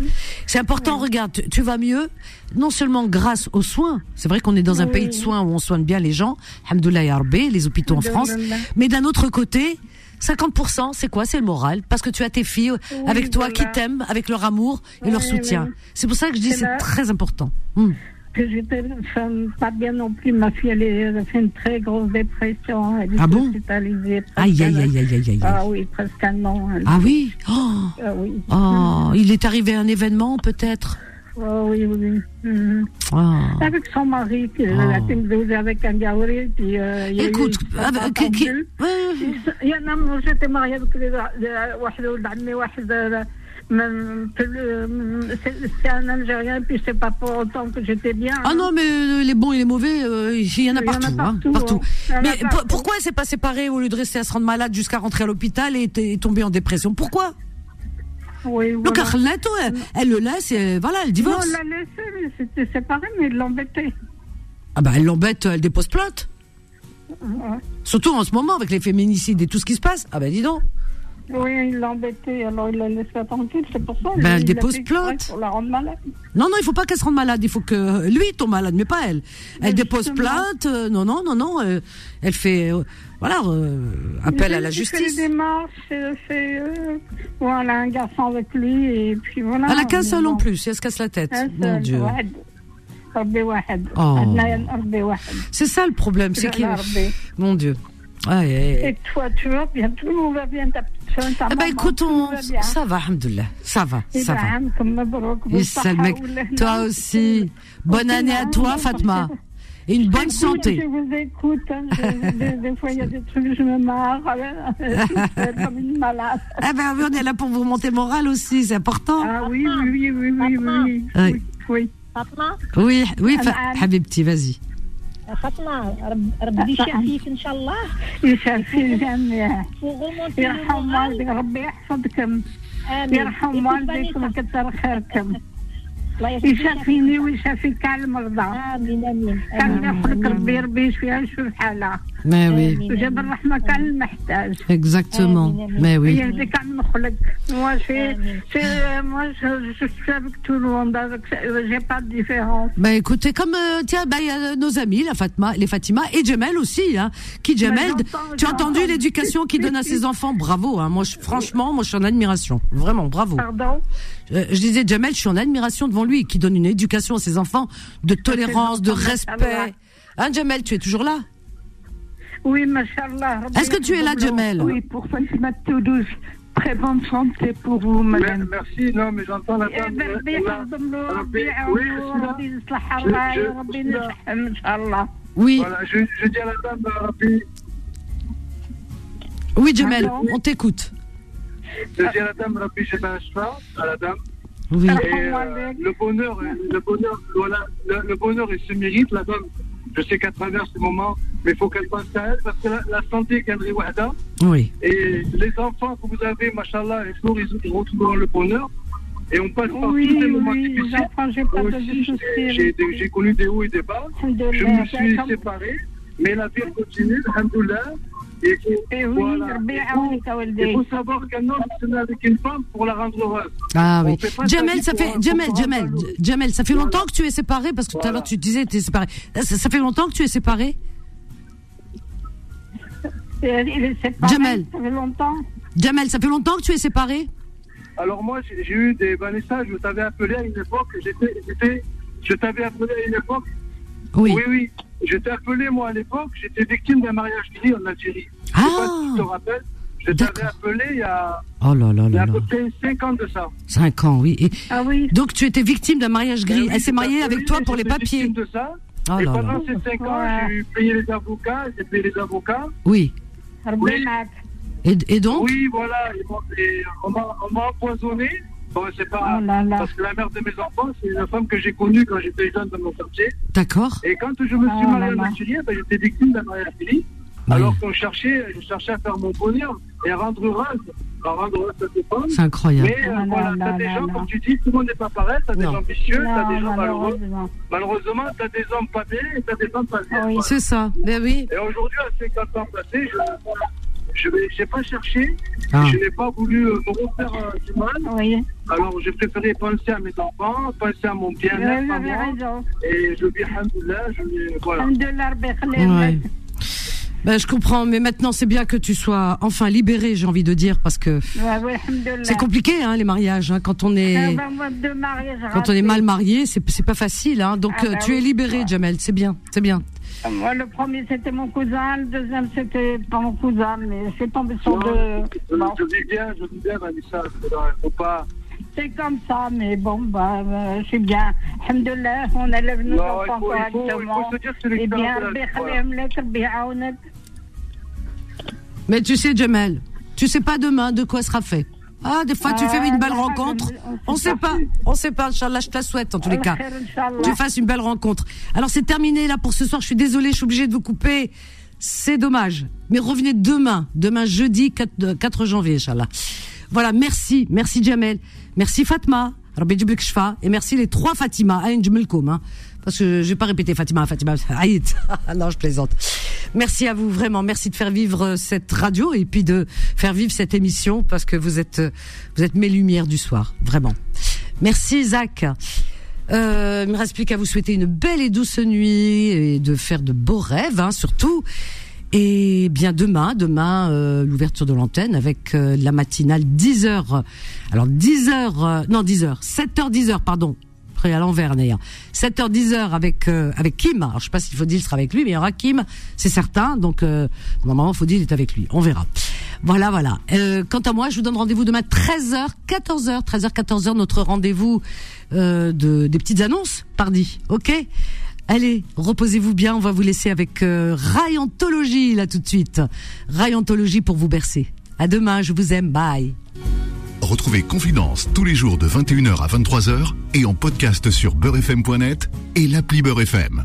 C'est important. Regarde, tu, tu vas mieux, non seulement grâce aux soins. C'est vrai qu'on est dans un pays de soins où on soigne bien les gens. Alhamdoulilah ya Rabbi, les hôpitaux en France. Mais d'un autre côté, 50%, c'est quoi? C'est le moral. Parce que tu as tes filles avec toi voilà. qui t'aiment, avec leur amour et leur soutien. C'est pour ça que je dis C'est très important. Hmm. Que j'étais enfin, pas bien non plus. Ma fille, elle, est- elle a fait une très grosse dépression. Elle est Ah bon hospitalisée. Aïe, aïe, aïe, aïe, aïe. Ah oui, presque un an. Ah oui Oh, Ah oui. oh il est arrivé un événement peut-être Ah oui, oui. Mhm. Ah. Avec son mari, qui Oh. a été mzouja avec un gaouri, puis euh, Écoute. Il y en a, moi, j'étais mariée avec les- c'est un Algérien, et puis c'est pas pour autant que j'étais bien. Ah non, hein. mais euh, les bons et les mauvais, euh, il y en a partout. Hein, partout, hein. Mais pourquoi elle s'est pas séparée au lieu de rester à se rendre malade jusqu'à rentrer à l'hôpital et, tomber en dépression? Pourquoi? Oui, voilà. Donc, elle, le laisse et voilà, elle divorce. Non, elle l'a laissé, mais c'était séparé, mais elle l'embêtait. Ah bah elle l'embête, elle dépose plainte. Surtout en ce moment avec les féminicides et tout ce qui se passe. Ah ben dis donc. Oui, il l'a embêté, alors il l'a laissé tranquille, c'est pour ça. Ben, lui, elle dépose plainte. Pour la rendre malade. Non, non, il ne faut pas qu'elle se rende malade, il faut que lui tombe malade, mais pas elle. Elle ben, dépose plainte, euh, non, non, non, non, euh, elle fait, euh, voilà, appel à la justice. Elle démarche, c'est, voilà, un garçon avec lui, et puis voilà. Elle a qu'un seul en plus, elle se casse la tête, mon Dieu. Oh. C'est ça le problème, c'est que... Mon Dieu. Ah, et toi, tu vas bien, tout va bien, ta petite ta ah bah écoute, on... ça va, alhamdoulilah, ça va, ça va. Toi aussi, bonne année à toi, Fatma. Et une bonne santé. Je vous écoute. Hein. des, fois, il y a des trucs, je me marre. Hein. comme une malade. Ah ben, on est là pour vous remonter le moral aussi, c'est important. Ah oui, oui, oui, oui, oui. Oui, oui. Oui, oui, Habibti, vas-y. فاطمة رب ربي يشافيك إن شاء الله. يشافي الجميع وغموتي يرحم والديك ربي يحفظكم. يرحم والديك ويكثر خيركم. يشافيني ويشافي كاع المرضى. آمين آمين. كان يخلق ربي ربي يشفيها ويشفي بحالها Mais oui. Exactement. Mais oui. Moi, je, suis avec tout le monde. J'ai pas de différence. Bah, écoutez, comme euh, tiens, bah, y a euh, nos amis, la Fatma, les Fatima et Jamel aussi, hein, qui Jamel, tu as entendu l'éducation qu'il donne à ses enfants? Bravo. Hein, moi, franchement, moi, je suis en admiration. Vraiment, bravo. Pardon? Euh, je disais, Jamel, je suis en admiration devant lui, qui donne une éducation à ses enfants de tolérance, de respect. Hein, Jamel, tu es toujours là? Oui, Machallah. Est-ce que tu es là, Jamel Oui, pour Fatima Toulouse. Très bonne santé pour vous, madame. Merci, non, mais j'entends la femme. Oui, Oui. Voilà, je, je dis à la dame, euh, Rabbi. Oui, Jamel, on t'écoute. Je dis à la dame, Rabbi, j'ai un cheval à la dame. Oui. Et, euh, le bonheur, le bonheur, voilà, le bonheur, il se mérite, la dame. Je sais qu'à travers ce moment, mais il faut qu'elle pense à elle, parce que la, la santé, qu'elle Wahda, Oui. et les enfants que vous avez, machallah, les jours, ils, ils retrouveront le bonheur. Et on passe par Oui, tous ces moments oui, difficiles. les enfants, j'ai pas Moi de aussi, soucis j'ai- j'ai des- j'ai connu des hauts et des bas. Je me suis séparé, mais la vie continue, alhamdoulilah. Et oui, Il faut savoir qu'un homme se met avec une femme pour la rendre heureuse. Ah oui. Jamel, ça fait, Jamel, Jamel, ça fait longtemps que tu es séparé parce que tout à l'heure tu disais que tu es séparé. Ça, fait longtemps que tu es séparé Jamel. Ça fait longtemps. Jamel, ça fait longtemps que tu es séparé Alors moi, j'ai eu des Vanessa, je t'avais appelé à une époque, j'étais, je t'avais appelé à une époque. Oui. Oui, oui. J'étais appelé, moi, à l'époque, j'étais victime d'un mariage fini en Algérie. Ah, pas tu te rappelles, je t'avais appelé il y a, oh là là il y a à peu près 5 ans de ça. 5 ans, oui. Ah oui. Donc tu étais victime d'un mariage gris. Eh Elle s'est mariée avec toi pour les papiers. Victime de ça. Oh et pendant ces 5 ans, ouais. j'ai payé les avocats, j'ai payé les avocats. Oui. oui. Et, et, donc Oui, voilà. Et on m'a empoisonné. Bon, c'est pas. Oh là là. Parce que la mère de mes enfants, c'est la femme que j'ai connue quand j'étais jeune dans mon quartier. D'accord. Et quand je me suis mariée à Montpellier, j'étais victime d'un mariage gris. Oui. Alors qu'on cherchait, je cherchais à faire mon bonheur et à rendre heureuse, à rendre heureuse. C'est incroyable. Mais euh, Ah là voilà, là t'as des gens, comme tu dis, tout le monde n'est pas pareil. T'as des Non. gens ambitieux, t'as des Non, gens malheureux. malheureusement. T'as des hommes pas bien et t'as des femmes pas bien. Oui. Voilà. C'est ça. Ben oui. Et aujourd'hui, à 50 ans passés, je n'ai pas cherché, Ah. je n'ai pas voulu euh, me refaire euh, du mal. Oui. Alors, j'ai préféré penser à mes enfants, penser à mon bien-être raison. Et je dis, alhamdoulilah, je vais- voilà. Ben, je comprends, mais maintenant c'est bien que tu sois enfin libéré, j'ai envie de dire, parce que ouais, c'est compliqué, hein, les mariages, hein, quand on est Ah, ben, moi, quand on est mal marié, c'est c'est pas facile, hein. Donc Ah, euh, bah tu es oui. libéré, Jamel, c'est bien, c'est bien. Moi, le premier, c'était mon cousin. Le deuxième, c'était pas mon cousin, mais je suis tombée sur Non, deux. je, Bon, je dis bien, je dis bien, Vanessa, il faut pas c'est comme ça, mais bon, bah, euh, c'est bien. Alhamdoulilah, on élève nos enfants correctement. Et bien, mais tu sais, Jamel, tu sais pas demain de quoi sera fait. Ah, des fois, tu fais une euh, belle rencontre. On sait pas. On sait pas, Inch'Allah, je te la souhaite, en tous les cas. Tu fasses une belle rencontre. Alors, c'est terminé, là, pour ce soir. Je suis désolée, je suis obligée de vous couper. C'est dommage. Mais revenez demain. Demain, jeudi 4, 4 euh, janvier, Inch'Allah. Voilà, merci. Merci, Jamel merci Fatma, et merci les trois Fatima, hein, parce que j'ai pas répété Fatima, Fatima, non, je plaisante. Merci à vous vraiment, merci de faire vivre euh, cette radio et puis de faire vivre cette émission parce que vous êtes, euh, vous êtes mes lumières du soir, vraiment. Merci Zach. Euh, il me reste plus qu'à vous souhaiter une belle et douce nuit et de faire de beaux rêves, hein, surtout. Et bien demain, demain euh, l'ouverture de l'antenne avec euh, la matinale 10h. Alors 10h, non 10h, 7h 10h pardon. Après à l'envers d'ailleurs. 7h 10h avec euh, avec Kim. Alors je sais pas s'il faut dire sera avec lui, mais il y aura Kim, c'est certain. Donc euh, normalement faut dire il est avec lui. On verra. Voilà voilà. Euh, quant à moi, je vous donne rendez-vous demain 13h 14h 13h 14h notre rendez-vous euh, de des petites annonces pardi. OK? Allez, reposez-vous bien, on va vous laisser avec euh, Rayantologie là tout de suite. Rayantologie pour vous bercer. À demain, je vous aime, bye. Retrouvez Confidence tous les jours de 21h à 23h et en podcast sur beurrefm.net et l'appli Beurrefm.